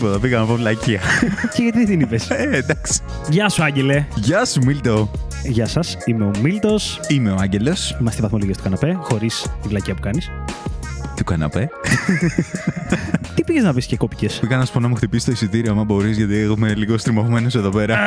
Τίποτα, πήγα να πω βλακεία. Και γιατί δεν την είπες; ε, εντάξει. Γεια σου, Άγγελε. Γεια σου, Μίλτο. Γεια σας, είμαι ο Μίλτος. Είμαι ο Άγγελος Είμαστε στη βαθμολογία στο καναπέ, χωρίς τη βλακία που κάνεις. του καναπέ. Τι πήγες να πεις και κόπηκες; Πήγα να σου πω να μου χτυπήσεις το εισιτήριο, άμα μπορείς, γιατί είμαι λίγο στριμωγμένο εδώ πέρα.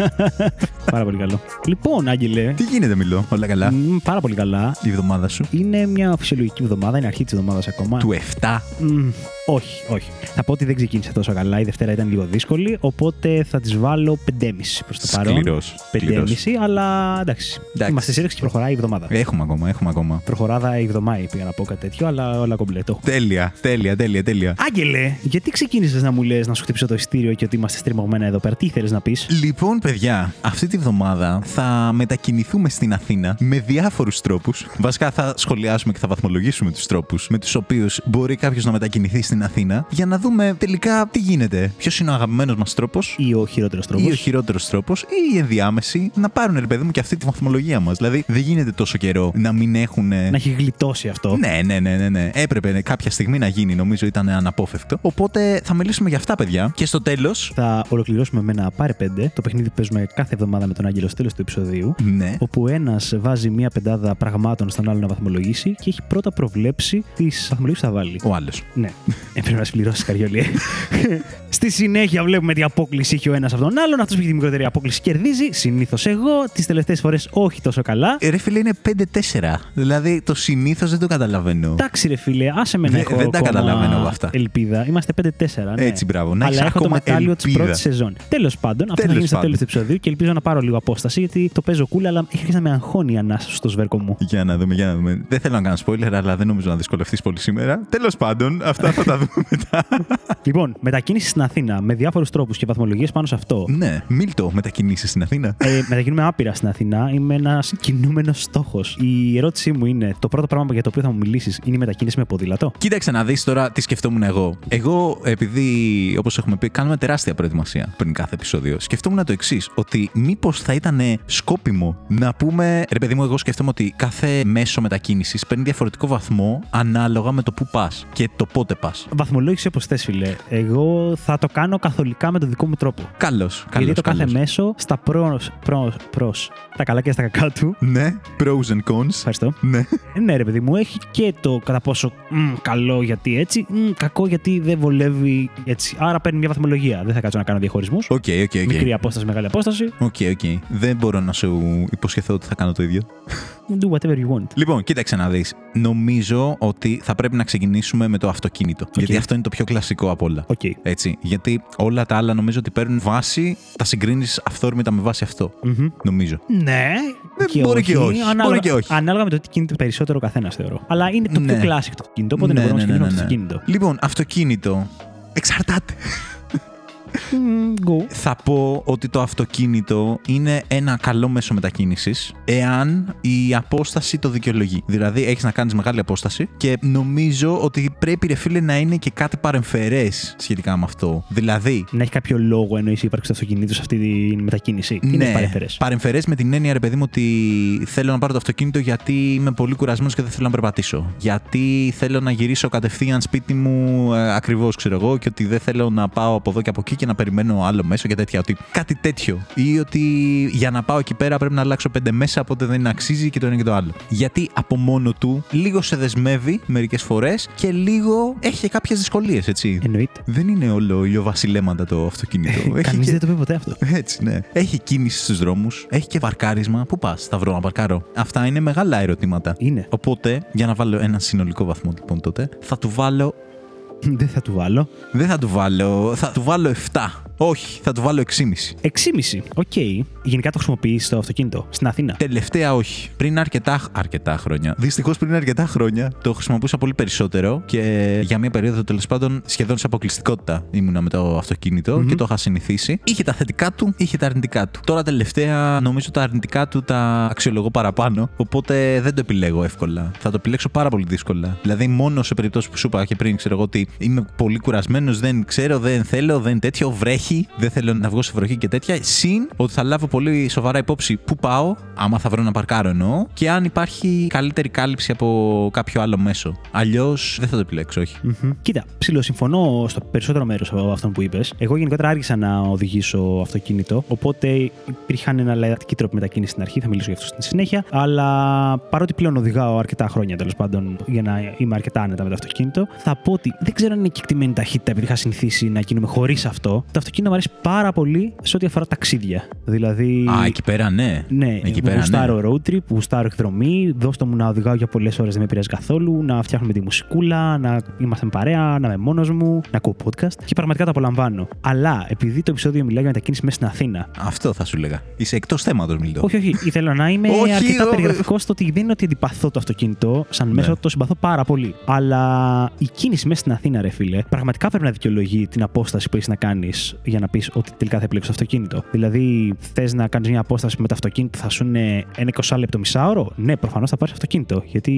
πάρα πολύ καλό. Λοιπόν, Άγγελε. Τι γίνεται, Μιλό, όλα καλά; μ, Πάρα πολύ καλά. Η εβδομάδα σου; Είναι μια φυσιολογική εβδομάδα, είναι αρχή της εβδομάδας ακόμα. Του 7. Μ, όχι, όχι. Θα πω ότι δεν ξεκίνησε τόσο καλά. Η Δευτέρα ήταν λίγο δύσκολη, οπότε θα της βάλω 5,5 προς το παρόν. Σκληρός, 5,5, σκληρός. αλλά εντάξει. Εντάξει. Είμαστε σύραξη και προχωράει η εβδομάδα. Έχουμε ακόμα, έχουμε ακόμα. Προχωράδα η εβδομάδα, πήγα να πω κάτι τέτοιο, αλλά όλα κομπλέτο. Τέλεια, τέλεια, τέλεια, τέλεια. Άγγελε, γιατί ξεκίνησες να μου λες να σου χτυπήσω το ειστήριο και ότι είμαστε στριμωγμένα εδώ πέρα, τι ήθελε να πεις; Λοιπόν, παιδιά, αυτή τη βδομάδα θα μετακινηθούμε στην Αθήνα με διάφορους τρόπους. Βασικά, θα σχολιάσουμε και θα βαθμολογήσουμε τους τρόπους με τους οποίους μπορεί κάποιος να μετακινηθεί στην Αθήνα για να δούμε τελικά τι γίνεται. Ποιος είναι ο αγαπημένος μας τρόπος Ή ο χειρότερος τρόπος; ή ο χειρότερος τρόπος ή η ενδιάμεση να πάρουν, ρε παιδί μου, και αυτή τη βαθμολογία μας. Δηλαδή, δεν γίνεται τόσο καιρό να μην έχουν. Να έχει γλιτώσει αυτό. Ναι, ναι, ναι, ναι, ναι. Έπρεπε κάποια στιγμή να γίνει, νομίζω ήταν αναπόφευκτο. Οπότε θα μιλήσουμε για αυτά, παιδιά. Και στο τέλο. Θα ολοκληρώσουμε με ένα πάρε πέντε, το παιχνίδι που παίζουμε κάθε εβδομάδα με τον Άγγελο στο τέλο του επεισοδίου. Ναι. Όπου ένας βάζει μία πεντάδα πραγμάτων στον άλλο να βαθμολογήσει και έχει πρώτα προβλέψει τις βαθμολογίε που θα βάλει. Ο άλλος. Ναι. Ε, πρέπει να συμπληρώσει καριόλι. ε. Στη συνέχεια βλέπουμε τι απόκληση έχει ο ένας από τον άλλον. Αυτός που έχει τη μικρότερη απόκληση κερδίζει. Συνήθως εγώ. Τις τελευταίες φορές όχι τόσο καλά. Ε, Ρε φίλε, είναι 5-4. Δηλαδή, το συνήθως δεν το καταλαβαίνω. Εντάξει, ρε φίλε, άσε με να Δεν- έχω δεν τα ακόμα καταλαβαίνω εγώ αυτά. Ελπίδα. Είμαστε 5-4. Ναι. Έτσι, μπράβο. Να έχεις Αλλά έχω το ακόμα μετάλλιο της ελπίδα. πρώτης σεζόν. Τέλος πάντων, αυτό θα Τέλος γίνει στο τέλος πάντων. του επεισοδίου και ελπίζω να πάρω λίγο απόσταση γιατί το παίζω cool, αλλά έχει αρχίσει να με αγχώνει η ανάσα στο σβέρκο μου. Για να δούμε, για να δούμε. Δεν θέλω να κάνω spoiler, αλλά δεν νομίζω να δυσκολευτείς πολύ σήμερα. Τέλος πάντων, αυτά θα τα δούμε μετά. λοιπόν, μετακίνησης στην Αθήνα με διάφορους τρόπους και βαθμολογίες πάνω σε αυτό. ναι, Μίλτο, μετακινήσεις στην Αθήνα. Ε, μετακινούμε άπειρα στην Αθήνα. Είμαι ένας κινούμενος στόχος. Η ερώτησή μου είναι: Το πρώτο πράγμα για το οποίο θα μου μιλήσεις είναι η μετακίνηση με ποδήλατο. Κοίταξε να δεις τώρα τι σκεφτόμουν εγώ. Εγώ, επειδή, όπως έχουμε πει, κάνουμε τεράστια προετοιμασία πριν κάθε επεισόδιο, σκεφτόμουν το εξής: Ότι μήπως θα ήταν σκόπιμο να πούμε. Ρε, παιδί μου, εγώ σκεφτόμαι ότι κάθε μέσο μετακίνησης παίρνει διαφορετικό βαθμό ανάλογα με το που πας και το πότε πας. Βαθμολόγηση όπως θες, φίλε. Εγώ θα το κάνω καθολικά με τον δικό μου τρόπο. Καλώς, καλώς. Γιατί το κάθε μέσο στα pro, pro, pros, τα καλά και στα κακά του. Ναι, pros and cons. Ευχαριστώ. Ναι. Ε, Ναι, ρε παιδί μου, έχει και το κατά πόσο μ, καλό γιατί έτσι, μ, κακό γιατί δεν βολεύει έτσι. Άρα παίρνει μια βαθμολογία. Δεν θα κάτσω να κάνω διαχωρισμούς. OK, OK, OK. Μικρή απόσταση, μεγάλη απόσταση. OK, OK. Δεν μπορώ να σου υποσχεθώ ότι θα κάνω το ίδιο. Do whatever you want. Λοιπόν, κοίταξε να δεις. Νομίζω ότι θα πρέπει να ξεκινήσουμε με το αυτοκίνητο. Γιατί αυτό είναι το πιο κλασικό από όλα. Οκ. Έτσι. Γιατί όλα τα άλλα νομίζω ότι παίρνουν βάση, τα συγκρίνεις αυθόρμητα με βάση αυτό. Μμμ. Νομίζω. Ναι, Ε, μπορεί και όχι. Ανάλογα, Μπορεί και όχι. ανάλογα με το τι κινείται περισσότερο ο καθένας, θεωρώ. Αλλά είναι το Ναι. πιο classic το κινητό, οπότε ναι, μπορούμε να ξεκινήσουμε από το αυτοκίνητο. Λοιπόν, αυτοκίνητο. Εξαρτάται. Μμ, Go. Θα πω ότι το αυτοκίνητο είναι ένα καλό μέσο μετακίνησης εάν η απόσταση το δικαιολογεί. Δηλαδή, έχεις να κάνεις μεγάλη απόσταση και νομίζω ότι πρέπει, ρε φίλε, να είναι και κάτι παρεμφερές σχετικά με αυτό. Δηλαδή, Να έχει κάποιο λόγο εννοείς η ύπαρξη του αυτοκινήτου σε αυτή τη μετακίνηση. Τι είναι παρεμφερές; Παρεμφερές με την έννοια, ρε παιδί μου, ότι θέλω να πάρω το αυτοκίνητο γιατί είμαι πολύ κουρασμένος και δεν θέλω να περπατήσω. Γιατί θέλω να γυρίσω κατευθείαν σπίτι μου ε, ακριβώς, ξέρω εγώ, και ότι δεν θέλω να πάω από εδώ και από εκεί και να περιμένω άλλο μέσο και τέτοια. Ότι κάτι τέτοιο. Ή ότι για να πάω εκεί πέρα πρέπει να αλλάξω πέντε μέσα, οπότε δεν αξίζει και το ένα και το άλλο. Γιατί από μόνο του λίγο σε δεσμεύει μερικές φορές και λίγο έχει και κάποιες δυσκολίες, έτσι. Εννοείται. Δεν είναι όλο ηλιοβασιλέματα το αυτοκίνητο. Έχει Κανείς και- δεν το πει ποτέ αυτό. έτσι, ναι. Έχει κίνηση στους δρόμους, έχει και παρκάρισμα. Πού πας, θα βρω να παρκάρω. Αυτά είναι μεγάλα ερωτήματα. Είναι. Οπότε, για να βάλω ένα συνολικό βαθμό, λοιπόν, τότε, θα του βάλω. Δεν θα του βάλω. Δεν θα του βάλω. Θα του βάλω 7. Όχι, θα του βάλω 6,5. 6,5. Οκ. Γενικά το χρησιμοποιείς στο αυτοκίνητο στην Αθήνα; Τελευταία όχι. Πριν αρκετά, αρκετά χρόνια. Δυστυχώς πριν αρκετά χρόνια το χρησιμοποιούσα πολύ περισσότερο και για μια περίοδο τέλος πάντων σχεδόν σε αποκλειστικότητα ήμουνα με το αυτοκίνητο Μμμ. και το είχα συνηθίσει. Είχε τα θετικά του, είχε τα αρνητικά του. Τώρα τελευταία νομίζω τα αρνητικά του τα αξιολογώ παραπάνω. Οπότε δεν το επιλέγω εύκολα. Θα το επιλέξω πάρα πολύ δύσκολα. Δηλαδή μόνο σε περιπτώσεις που σου είπα και πριν, ξέρω εγώ ότι είμαι πολύ κουρασμένος, δεν ξέρω, δεν θέλω, δεν τέτοιο, βρέχει βροχή. Δεν θέλω να βγω σε βροχή και τέτοια. Συν ότι θα λάβω πολύ σοβαρά υπόψη πού πάω, άμα θα βρω να παρκάρω εννοώ, και αν υπάρχει καλύτερη κάλυψη από κάποιο άλλο μέσο. Αλλιώς δεν θα το επιλέξω, όχι. Μμμ. Κοίτα, ψιλοσυμφωνώ στο περισσότερο μέρος από αυτό που είπες. Εγώ γενικότερα άργησα να οδηγήσω αυτοκίνητο, οπότε υπήρχαν εναλλακτικοί τρόποι μετακίνηση στην αρχή, θα μιλήσω για αυτό στη συνέχεια. Αλλά παρότι πλέον οδηγάω αρκετά χρόνια τέλος πάντων για να είμαι αρκετά άνετα με το αυτοκίνητο, θα πω ότι δεν ξέρω αν είναι κεκτημένη ταχύτητα επειδή είχα συνηθίσει να κινούμε χωρίς αυτό. Το αυτοκίνητο μου αρέσει πάρα πολύ σε ό,τι αφορά ταξίδια. Δηλαδή. Α, εκεί πέρα ναι. Ναι, εκεί που πέρα γουστάρω ναι. road trip, που γουστάρω εκδρομή, δώστε μου να οδηγάω για πολλές ώρες, δεν με πειράζει καθόλου, να φτιάχνουμε τη μουσικούλα, να είμαστε με παρέα, να είμαι μόνος μου, να ακούω podcast και πραγματικά το απολαμβάνω. Αλλά επειδή το επεισόδιο μιλάει για μετακίνηση μέσα στην Αθήνα, Αυτό θα σου λέγα. Είσαι εκτός θέματος, Μιλτό. όχι, όχι, ήθελα να είμαι Όχι, αρκετά εγώ- περιγραφικός στο ότι δεν είναι ότι αντιπαθώ το αυτοκίνητο, σαν μέσο Ναι. το συμπαθώ πάρα πολύ. Αλλά η κίνηση μέσα στην Αθήνα, ρε φίλε, πραγματικά πρέπει να δικαιολογεί την απόσταση που έχεις να κάνεις για να πεις ότι τελικά θα επιλέξει το αυτοκίνητο. Δηλαδή, θες να κάνεις μια απόσταση με το αυτοκίνητο, θα σου είναι ένα 20 λεπτό μισάωρο; Ναι, προφανώς θα πάρεις αυτοκίνητο. Γιατί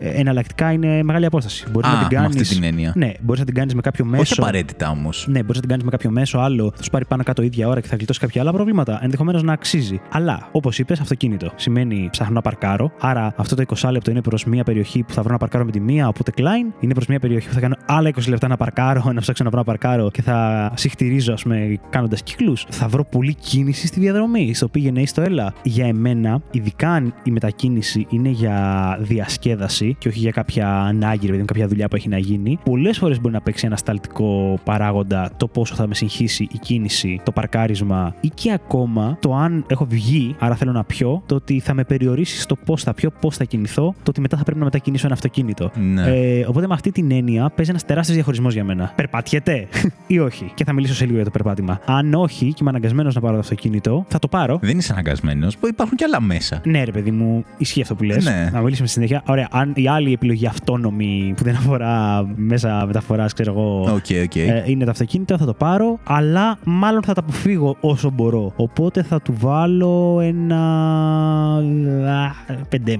ε, εναλλακτικά είναι μεγάλη απόσταση. Μπορείς Α, να την με κάνει. αυτή την έννοια. Ναι, μπορείς να την κάνεις με κάποιο μέσο. Όχι απαραίτητα όμως. Ναι, μπορείς να την κάνεις με κάποιο μέσο άλλο, θα σου πάρει πάνω κάτω ίδια ώρα και θα γλιτώσει κάποια άλλα προβλήματα. Ενδεχομένως να αξίζει. Αλλά, όπως είπες, αυτοκίνητο. Σημαίνει ψάχνω να παρκάρω. Άρα αυτό το 20 λεπτό είναι προς μια περιοχή που θα βρω να παρκάρω με τη μία, οπότε Klein. Είναι προς μια περιοχή που θα κάνω άλλα 20 λεπτά να παρκάρω, να ψάξω να βρω να παρκάρω και θα συχτηρίζω, ας πούμε, κάνοντας κύκλους. Θα βρω πολλή κίνηση στη διαδρομή, στο πήγαινε ή στο έλα. Για εμένα, ειδικά αν η μετακίνηση είναι για διασκέδαση και όχι για κάποια ανάγκη, δηλαδή κάποια δουλειά που έχει να γίνει, πολλές φορές μπορεί να παίξει ένα σταλτικό παράγοντα το πόσο θα με συγχύσει η κίνηση, το παρκάρισμα ή και ακόμα το αν έχω βγει, άρα θέλω να πιω, το ότι θα με περιορίσει στο πώς θα πιω, πώς θα κινηθώ, το ότι μετά θα πρέπει να μετακινήσω ένα αυτοκίνητο. Ναι. Ε, οπότε με αυτή την έννοια παίζει ένας τεράστιος διαχωρισμός για μένα. Περπατιέται ή όχι; Και θα μιλήσω σε λίγο για το περπάτημα. Αν όχι και είμαι αναγκασμένος να πάρω το αυτοκίνητο, θα το πάρω. Δεν είσαι αναγκασμένος. Υπάρχουν και άλλα μέσα. Ναι, ρε παιδί μου, ισχύει αυτό που λες. Ναι. Να μιλήσουμε στη συνέχεια. Ωραία, αν η άλλη επιλογή αυτόνομη που δεν αφορά μέσα μεταφοράς, ξέρω εγώ, OK, OK. ε, είναι το αυτοκίνητο, θα το πάρω. Αλλά μάλλον θα τα αποφύγω όσο μπορώ. Οπότε θα του βάλω ένα. α, 5,5.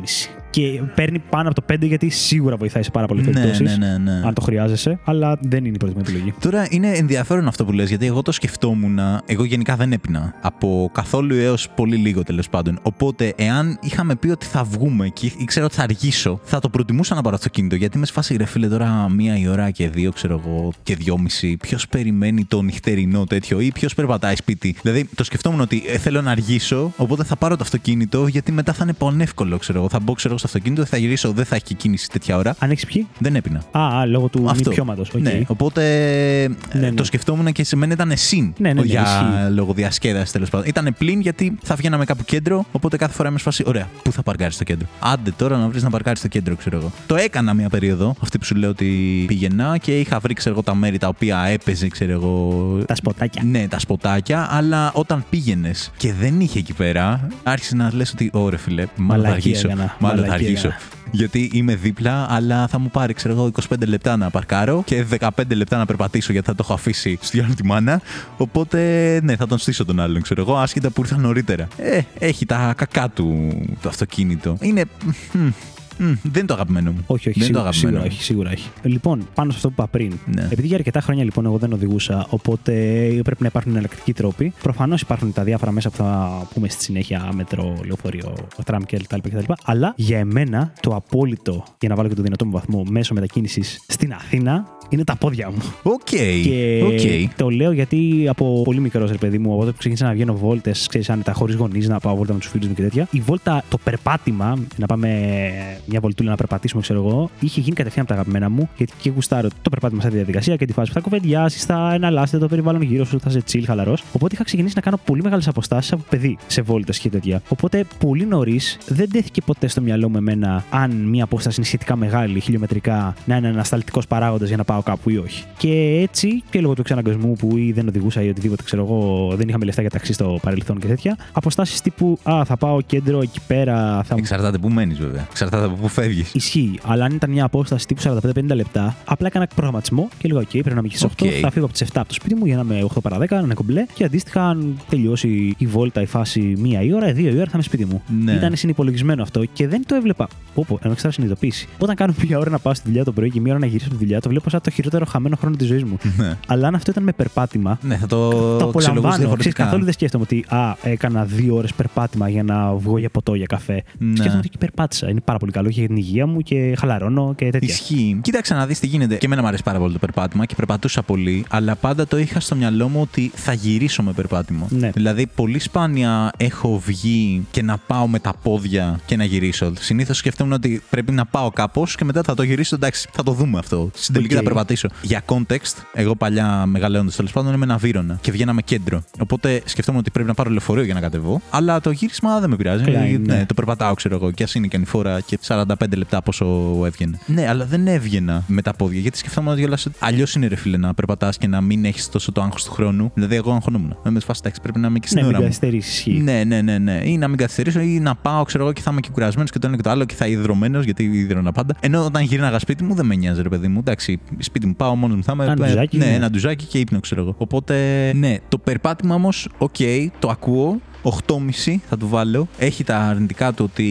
Και παίρνει πάνω από το 5 γιατί σίγουρα βοηθάει σε πάρα πολλές ναι, περιπτώσεις. ναι, ναι, ναι. Αν το χρειάζεσαι, αλλά δεν είναι η πρώτη μου επιλογή. Τώρα είναι ενδιαφέρον αυτό που λες, γιατί εγώ το σκεφτόμουν. Εγώ γενικά δεν έπινα. Από καθόλου έως πολύ λίγο τέλος πάντων. Οπότε, εάν είχαμε πει ότι θα βγούμε και ήξερα ότι θα αργήσω, θα το προτιμούσα να πάρω αυτοκίνητο. Γιατί είμαι σε φάση ρε φίλε τώρα μία η ώρα και δύο, ξέρω εγώ, και δυόμιση. Ποιος περιμένει το νυχτερινό τέτοιο ή ποιος περπατάει σπίτι; Δηλαδή, το σκεφτόμουν ότι ε, θέλω να αργήσω, οπότε θα πάρω το αυτοκίνητο, γιατί μετά θα είναι πανεύκολο, ξέρω εγώ. Θα μπω, ξέρω εγώ, στο αυτοκίνητο, θα γυρίσω, δεν θα έχει και κίνηση τέτοια ώρα. Αν έχεις πιει; Δεν έπινα. Α, α, λόγω του Αυτό. Μη πιώματο. Ναι, οπότε ε, Ναι, ναι. το σκεφτόμουν και σε μένα ήταν συν Ναι, ναι, ναι, για ισχύει. λόγω διασκέδασης τέλος πάντων. Ήταν πλην γιατί θα βγαίναμε κάπου κέντρο, οπότε κάθε φορά είμαι σφασί. Ωραία, πού θα παρκάρεις στο κέντρο; Άντε τώρα να βρεις να παρκάρεις στο κέντρο, ξέρω εγώ. Το έκανα μια περίοδο, αυτή που σου λέω ότι πήγαινα και είχα βρει, ξέρω εγώ, τα μέρη τα οποία έπαιζε, ξέρω εγώ. Τα σποτάκια. Ναι, τα σποτάκια, αλλά όταν πήγαινες και δεν είχε εκεί πέρα, άρχισε να λες ότι, ωραία φίλε, μάλλον θα Μαλακία αργήσω. έκανα. Μάλλον θα Μαλακία αργήσω. Έκανα. Γιατί είμαι δίπλα, αλλά θα μου πάρει, ξέρω εγώ, 25 λεπτά να παρκάρω και 15 λεπτά να περπατήσω γιατί θα το έχω αφήσει στη άλλη τη μάνα. Οπότε, ναι, θα τον στήσω τον άλλον, ξέρω εγώ, άσχετα που ήρθα νωρίτερα. Ε, έχει τα κακά του το αυτοκίνητο. Είναι. Μ, μ, δεν είναι το αγαπημένο μου. Όχι, όχι, δεν είναι το σίγουρα, αγαπημένο σίγουρα μου. έχει, σίγουρα έχει. Λοιπόν, πάνω σε αυτό που είπα πριν. Ναι. Επειδή για αρκετά χρόνια λοιπόν εγώ δεν οδηγούσα, οπότε πρέπει να υπάρχουν εναλλακτικοί τρόποι. Προφανώς υπάρχουν τα διάφορα μέσα που θα πούμε στη συνέχεια, μέτρο, λεωφορείο, τραμ κτλ. κτλ. Αλλά για εμένα το απόλυτο, για να βάλω και το δυνατό μου βαθμό, μέσο μετακίνησης στην Αθήνα είναι τα πόδια μου. Οκ. Και οκ. το λέω γιατί από πολύ μικρός ρε παιδί μου, από τότε που ξεκίνησα να βγαίνω βόλτες, ξέρεις, άνετα χωρίς γονείς, να πάω βόλτα με τους φίλους μου και τέτοια. Η βόλτα, το περπάτημα, να πάμε μια βολτούλα να περπατήσουμε, ξέρω εγώ, είχε γίνει κατευθείαν από τα αγαπημένα μου, γιατί και γουστάρω το περπάτημα σαν τη διαδικασία και τη φάση που θα κουβεντιάσεις, θα εναλλάσσεται το περιβάλλον γύρω σου, θα είσαι chill, χαλαρός. Οπότε είχα ξεκινήσει να κάνω πολύ μεγάλες αποστάσεις από παιδί σε βόλτες και τέτοια. Οπότε πολύ νωρίς δεν τέθηκε ποτέ στο μυαλό μου εμένα αν μια απόσταση είναι σχετικά μεγάλη, χιλιομετρικά, να είναι ανασταλτικός παράγοντας για να πάω κάπου ή όχι. Και έτσι και λόγω του εξαναγκασμού που ή δεν οδηγούσα ή οτιδήποτε, ξέρω εγώ, δεν είχαμε λεφτά για ταξί στο παρελθόν και τέτοια. Αποστάσεις τύπου Α, θα πάω κέντρο εκεί πέρα, θα μου Εξαρτάται που μένεις, βέβαια. Εξαρτάται από πού φεύγεις. Ισχύει. Αλλά αν ήταν μια απόσταση τύπου 45-50 λεπτά, απλά έκανα προγραμματισμό και λέγα: OK, πρέπει να είμαι εκεί στις 8. Οκ. Θα φύγω από τις 7 από το σπίτι μου για να είμαι 8 παρά 10, να είναι κομπλέ. Και αντίστοιχα, αν τελειώσει η βόλτα, η φάση μία η ώρα, δύο η ώρα θα είμαι σπίτι μου. Ναι. Ήταν συνυπολογισμένο αυτό και δεν το έβλεπα. Όπω, ενώ ξέρω συνειδητοποίηση. Όταν κάνω μία ώρα να πάω στη δουλειά το πρωί και μία ώρα να γυρίσω από τη δουλειά, το βλέπω σαν το χειρότερο χαμένο χρόνο της ζωής μου. Ναι. Αλλά αν αυτό ήταν με περπάτημα. Ναι, θα το, Το αξιολογούσα απολαμβάνω. Ξέρεις, διαφορετικά. καθόλου δεν σκέφτομαι ότι α, έκανα δύο ώρες περπάτημα για να βγω για ποτό, για καφέ. Ναι. Σκέφτομαι ότι εκεί περπάτησα. Είναι πάρα πολύ καλό και για την υγεία μου και χαλαρώνω και τέτοια. Ισχύει. Κοίταξε να δεις τι γίνεται. Και εμένα μου αρέσει πάρα πολύ το περπάτημα και περπατούσα πολύ, αλλά πάντα το είχα στο μυαλό μου ότι θα γυρίσω με περπάτημα. Ναι. Δηλαδή, πολύ σπάνια έχω βγει και να πάω με τα πόδια και να γυρίσω. Συνήθως σκεφτόμουν ότι πρέπει να πάω κάπως και μετά θα το γυρίσω. Εντάξει, θα το δούμε αυτό. Στην τελική Οκ. θα περπατήσω. Για context, εγώ παλιά μεγαλώνοντας τέλος πάντων έμενα Βύρωνα και βγαίναμε κέντρο. Οπότε σκεφτόμουν ότι πρέπει να πάρω λεωφορείο για να κατεβώ. Αλλά το γύρισμα δεν με πειράζει. Καλά, Ε, ναι. ναι, το περπατάω, ξέρω εγώ. Και ας είναι και ανηφόρα και 45 λεπτά πόσο έβγαινε. Ναι, αλλά δεν έβγαινα με τα πόδια. Γιατί σκεφτόμουν ότι όλα αλλιώς είναι ρε φίλε να περπατάς και να μην έχεις τόσο το άγχος του χρόνου. Δηλαδή, εγώ αγχωνόμουν. Με φάση εντάξει, πρέπει να είμαι και στην Ναι, μην ώρα μου. καθυστερήσεις. Ισχύει. Ναι, ναι, ναι, ναι. Ή να μην καθυστερήσω ή να πάω, ξέρω εγώ, και θα είμαι και κουρασμένος και το ένα και το άλλο και θα ιδρωμένος γιατί ίδρωνα πάντα. Ενώ όταν γύρναγα σπίτι μου δεν με νοιάζει, ρε παιδί μου. Εντάξει, σπίτι μου πάω μόνος μου θα είμαι. Ένα ντουζάκι, ναι, ναι. ένα ντουζάκι και ύπνο, ξέρω εγώ. Οπότε, ναι, το περπάτημα όμως, οκ, το ακούω. 8,5 θα του βάλω. Έχει τα αρνητικά του ότι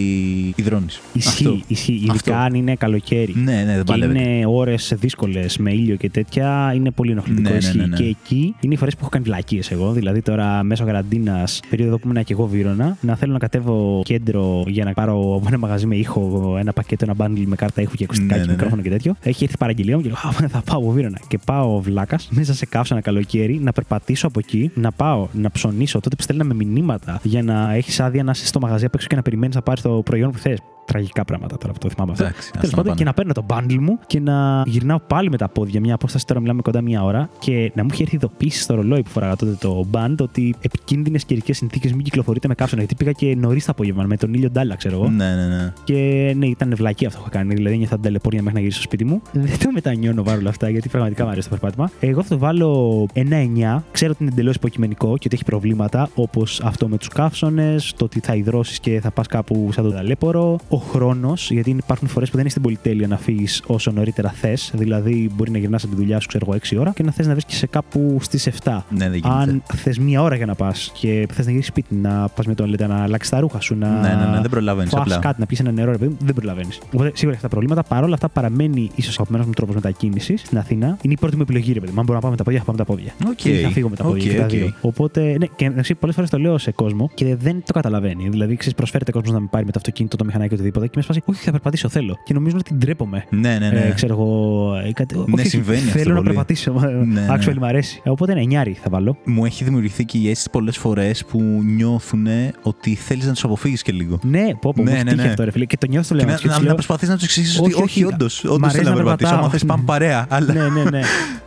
υδρώνεις. Ισχύει, ισχύει. Ειδικά Αυτό. αν είναι καλοκαίρι. Ναι, ναι, δεν και παλεύεται. είναι ώρες δύσκολες με ήλιο και τέτοια, είναι πολύ ενοχλητικό. Ναι, ναι, ισχύει. ναι, ναι. Και εκεί είναι οι φορές που έχω κάνει βλακίες εγώ. Δηλαδή τώρα μέσω καραντίνας, περίοδο που ήμουν και εγώ βύρονα, να θέλω να κατέβω κέντρο για να πάρω από ένα μαγαζί με ήχο, ένα πακέτο, ένα bundle με κάρτα ήχου και ακουστικά Ναι, και ναι, ναι. μικρόφωνο και τέτοιο. Έχει έρθει η παραγγελία μου και λέω Α, θα πάω από βύρονα. Και πάω βλάκας μέσα σε κάψα ένα καλοκαίρι, να περπατήσω από εκεί, να πάω να ψωνίσω. Τότε που στέλναμε μηνύματα για να έχεις άδεια να είσαι στο μαγαζί απ' έξω και να περιμένεις να πάρεις το προϊόν που θες. Τραγικά πράγματα τώρα που το θυμάμαι αυτό. Εντάξει, ας Τέλος τα πάντων, πάνε. και να παίρνω το bundle μου και να γυρνάω πάλι με τα πόδια. Μια απόσταση τώρα μιλάμε κοντά μία ώρα και να μου είχε έρθει ειδοποίηση στο ρολόι που φοράγα τότε το band ότι επικίνδυνες καιρικές συνθήκες μην κυκλοφορείτε με κάψονα. Γιατί πήγα και νωρίς το απόγευμα με τον ήλιο ντάλα, ξέρω εγώ. Ναι, ναι, ναι. Και ναι, ήταν βλακή αυτό που είχα κάνει. Δηλαδή, νιώθα ταλαιπωρία μέχρι να γυρίσω στο σπίτι μου. Δεν το μετανιώνω παρόλα αυτά, γιατί πραγματικά μου αρέσει το περπάτημα. Εγώ θα το βάλω ένα 9. Ξέρω ότι είναι εντελώς υποκειμενικό και ότι έχει προβλήματα, όπως αυτό με τους καύσονες, το ότι θα υδρώσεις και θα πας κάπου σαν το ταλέπορο. Ο χρόνος, γιατί υπάρχουν φορές που δεν είναι στην πολυτέλεια να φύγεις όσο νωρίτερα θες. Δηλαδή, μπορεί να γυρνάς από τη δουλειά σου, ξέρω εγώ, 6 ώρα και να θες να βρίσκεσαι κάπου στις 7. Ναι, δεν γίνεται. Αν θες μία ώρα για να πας και θες να γυρίσεις σπίτι, να πας με το λέτε, να αλλάξεις τα ρούχα σου, να. Ναι, ναι, ναι, δεν προλαβαίνεις φας απλά. κάτι, να πιει ένα νερό, ρε παιδί μου, δεν προλαβαίνεις. Οπότε σίγουρα έχει τα προβλήματα. Παρ' όλα αυτά παραμένει ίσως ο αγαπημένος μου τρόπος μετακίνησης στην Αθήνα. Είναι η πρώτη μου επιλογή, ρε παιδί μου. Αν μπορώ να πάω με τα πόδια, θα πάω με τα πόδια. Οκ. Ή θα φύγω με τα πόδια. Οκ, και τα οκ. δύο. Οπότε, ναι, και εντάξει, πολλές φορές το λέω σε κόσμο και δεν το καταλαβαίνει. Δηλαδή, ξέρεις, προσφέρεται κόσμος να με πάρει με το αυτοκίνητο, το μηχανάκι, οτιδήποτε. Και με φάση, Όχι, θα περπατήσω, θέλω. Και νομίζω ότι ντρέπομαι. Ναι, ναι, ναι. Ε, ξέρω εγώ. ε, κάτι- όχι, όχι, συμβαίνει αυτό Θέλω να πολύ. περπατήσω. ναι. Actually, μου αρέσει. Οπότε, ναι, νιάρι θα βάλω. Μου έχει δημιουργηθεί και η αίσθηση πολλές φορές που νιώθουν ότι θέλεις να τους αποφύγεις και λίγο. Ναι, πω, πω, Ναι, μου ναι, έχει τύχει ναι. αυτό, ρε φίλε. Και το νιώθω το Και λέω. να, και τους να, λέω, να προσπαθείς να τους εξηγήσεις Όχι, ότι όχι, όχι, όντως. μ' Όντως αρέσει θέλω να να περπατήσω. Άμα περπατάω. θες, πάμε παρέα. Αλλά, Ναι, ναι, ναι.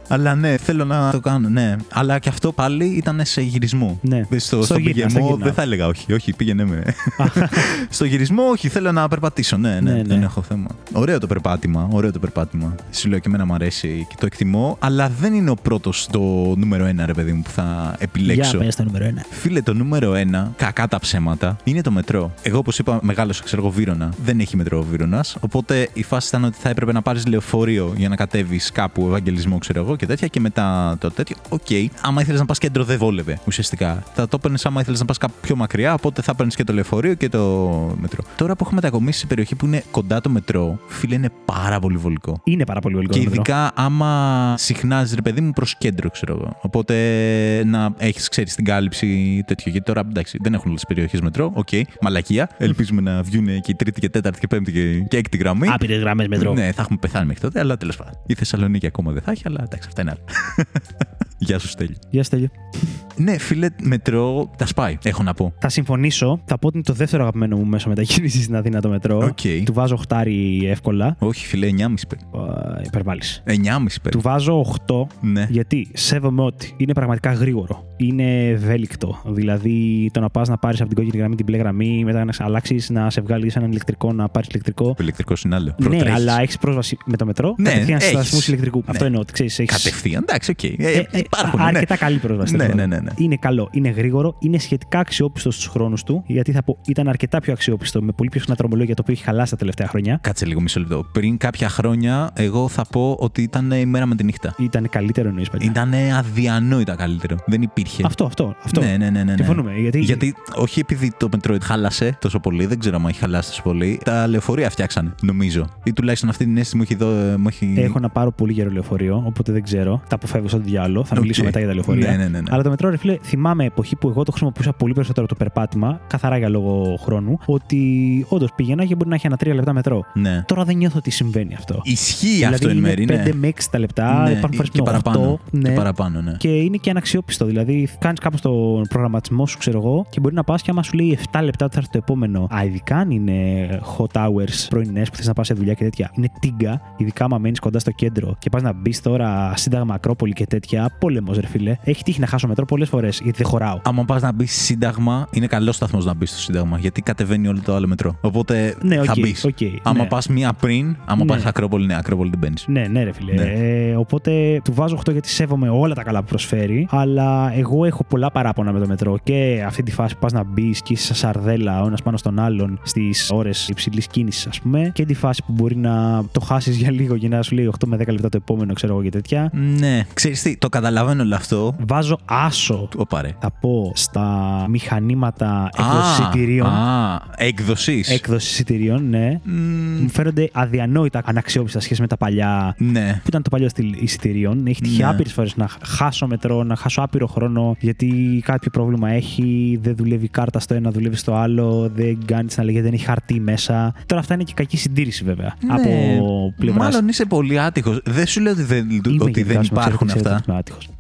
Αλλά ναι, θέλω να το κάνω, ναι. Αλλά και αυτό πάλι ήταν σε γυρισμό. Ναι. Στο, Στο στο γύρνα, στο πηγεμό γύρνα. δεν θα έλεγα όχι. Όχι, πήγαινε με. στο γυρισμό, όχι, θέλω να περπατήσω. Ναι, ναι, Ναι, δεν ναι. έχω θέμα. Ωραίο το περπάτημα. Ωραίο το περπάτημα. Σου λέω και εμένα μου αρέσει και το εκτιμώ. Αλλά δεν είναι ο πρώτος το νούμερο ένα, ρε παιδί μου, που θα επιλέξω. Για πες το νούμερο ένα. Φίλε, το νούμερο ένα, κακά τα ψέματα, είναι το μετρό. Εγώ, όπως είπα, μεγάλωσα, ξέρω εγώ, Βύρονα. Δεν έχει μετρό ο Βύρονα. Οπότε η φάση ήταν ότι θα έπρεπε να πάρεις λεωφορείο για να κατέβεις κάπου, Ευαγγελισμό, ξέρω εγώ και τέτοια. Και μετά το τέτοιο. Οκ. Άμα ήθελες να πας κέντρο, δεν βόλευε ουσιαστικά. Θα το έπαιρνες άμα ήθελες να πας κάπου πιο μακριά. Οπότε θα παίρνεις και το λεωφορείο και το μετρό. Τώρα που έχουμε μετακομίσει σε περιοχή που είναι κοντά το μετρό, φίλε, είναι πάρα πολύ βολικό. Είναι πάρα πολύ βολικό. Και το μετρό. ειδικά άμα συχνάζεις, ρε παιδί μου, προς κέντρο, ξέρω εγώ. Οπότε να έχεις, ξέρεις, την κάλυψη τέτοιο. Γιατί τώρα, εντάξει, δεν έχουν όλες τις περιοχές μετρό. Οκ, μαλακία. Ελπίζουμε να βγουν και η τρίτη και τέταρτη και πέμπτη και, και έκτη γραμμή. Άπειρες γραμμές μετρό. Ναι, θα έχουμε πεθάνει μέχρι τότε, αλλά τέλος πάντων. Η Θεσσαλονίκη ακόμα δεν θα έχει, αλλά εντάξει, αυτά είναι άλλα. Γεια σου, Στέλιο. Γεια Στέλιο. Ναι, φίλε, μετρό τα σπάει, έχω να πω. Θα συμφωνήσω. Θα πω ότι είναι το δεύτερο αγαπημένο μου μέσο μετακίνησης στην Αθήνα το μετρό. Οκ. Του βάζω 8 εύκολα. Όχι, φίλε, 9,5 παίρνει. Υπερβάλλεις. 9,5 παίρνει. Του βάζω 8 Ναι. γιατί σέβομαι ότι είναι πραγματικά γρήγορο. Είναι ευέλικτο. Δηλαδή το να πας να πάρεις από την κόκκινη γραμμή την μπλε γραμμή, μετά να αλλάξεις, να σε βγάλει σε έναν ηλεκτρικό, να πάρεις ηλεκτρικό. Το ηλεκτρικός είναι άλλο. Ναι, Προτρέχεις. αλλά έχεις πρόσβαση με το μετρό Ναι, κατευθείαν στους έχεις. σταθμούς ηλεκτρικού. Ναι. Αυτό εννοώ. ότι ξέρεις, έχεις- Κατευθείαν, εντάξει, οκ. Ε, Ε, ε, υπάρχουν. ναι. αρκετά καλή πρόσβαση. Ναι, τέλος ναι, πάντων. ναι, ναι. Είναι καλό, είναι γρήγορο, είναι σχετικά αξιόπιστο στους χρόνους του. Γιατί θα πω, ήταν αρκετά πιο αξιόπιστο με πολύ πιο συχνά δρομολόγια το οποίο έχει χαλάσει τα τελευταία χρόνια. Κάτσε λίγο μισό λεπτό. Πριν κάποια χρόνια, εγώ θα πω ότι ήταν η μέρα με τη νύχτα. Ήταν καλύτερο εννοείς παλιά. Ήταν αδιανόητα καλύτερο. Δεν υπήρχε. Αυτό, αυτό. αυτό. Ναι, ναι, ναι, ναι, ναι. Συμφωνούμε. Γιατί, Γιατί όχι επειδή το μετρό χάλασε τόσο πολύ, δεν ξέρω αν έχει χαλάσει τόσο πολύ. Τα λεωφορεία φτιάξανε, νομίζω. Ή τουλάχιστον αυτή την αίσθηση μου έχει, δω, μου έχει... έχω ένα πάρα πολύ γερό λεωφορείο, οπότε δεν ξέρω. Τα αποφεύγω σαν διάλογο. Θα Οκ. μιλήσω μετά για τα λεωφορεία. Ναι, ναι, ναι, ναι. Αλλά το μετρό, ρε φίλε, θυμάμαι εποχή που εγώ το χρησιμοποιούσα πολύ περισσότερο το περπάτημα, καθαρά για λόγο χρόνου, ότι όντως πήγαινα και μπορεί να έχει ένα τρία λεπτά μετρό. Ναι. Τώρα δεν νιώθω ότι συμβαίνει αυτό. Ισχύει αυτό εν μέρει, είναι ναι. 5 με 6 τα λεπτά, ναι. υπάρχουν φορές και που είναι 8. παραπάνω. Ναι. Και παραπάνω, ναι. Και είναι και αναξιόπιστο. Δηλαδή, κάνεις κάπως τον προγραμματισμό σου, ξέρω εγώ, και μπορεί να πας και άμα σου λέει 7 λεπτά ότι θα έρθει το επόμενο. Α, ειδικά αν είναι hot hours πρωινές που θες να πας σε δουλειά και τέτοια. Είναι τίγκα, ειδικά άμα μένεις κοντά στο κέντρο και πας να μπεις τώρα Σύνταγμα Ακρόπολη και τέτοια. Πόλεμος, ρε φίλε. Έχει τύχει να χάσω μετρό πολλές φορές γιατί δεν χωράω. Άμα πας να μπεις Σύνταγμα, είναι καλός σταθμός να μπεις στο Σύνταγμα. Γιατί κατεβαίνει όλο το άλλο μετρό. Οπότε Ναι, θα οκ, μπεις. οκ, άμα ναι. πας μία πριν, άμα Ναι. πας Ακρόπολη, ναι, Ακρόπολη δεν μπαίνει. Ναι, ναι, ρε φίλε. Ναι. Ε, οπότε του βάζω 8 γιατί σέβομαι όλα τα καλά που προσφέρει. Αλλά εγώ έχω πολλά παράπονα με το μετρό. Και αυτή τη φάση που πας να μπεις και είσαι σαν σαρδέλα ο ένας πάνω στον άλλον στις ώρες υψηλής κίνησης, ας πούμε. Και τη φάση που μπορεί να το χάσεις για λίγο και να σου λέει 8 με 10 λεπτά το επόμενο, ξέρω εγώ και τέτοια. Ναι, ξέρεις τι, το καταλαβαίνω όλο αυτό. Βάζω άσο. Όπα ρε. Θα πω στα μηχανήματα έκδοσης εισιτηρίων. Α, έκδοσης. Έκδοσης εισιτηρίων, ναι. Μου φαίνονται αδιανόητα αναξιόπιστα σχέση με τα παλιά ναι. που ήταν το παλιό στυλ εισιτηρίων. Έχει τύχει Ναι. άπειρες φορές να χάσω μετρό, να χάσω άπειρο χρόνο γιατί κάποιο πρόβλημα έχει, δεν δουλεύει η κάρτα στο ένα, δουλεύει στο άλλο, δεν κάνεις να λέγεται, δεν έχει χαρτί μέσα. Τώρα αυτά είναι και κακή συντήρηση βέβαια. Ναι. Από πλευράς. Μάλλον είσαι πολύ άτυχος. Δεν σου λέω ότι δεν, ότι δεν υπάρχουν αυτά.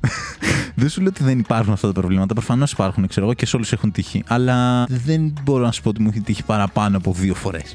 Δεν σου λέω ότι δεν υπάρχουν αυτά τα προβλήματα. Προφανώς υπάρχουν, ξέρω εγώ, και σε όλους έχουν τύχει. Αλλά δεν μπορώ να σου πω ότι μου έχει τύχει παραπάνω από δύο φορές.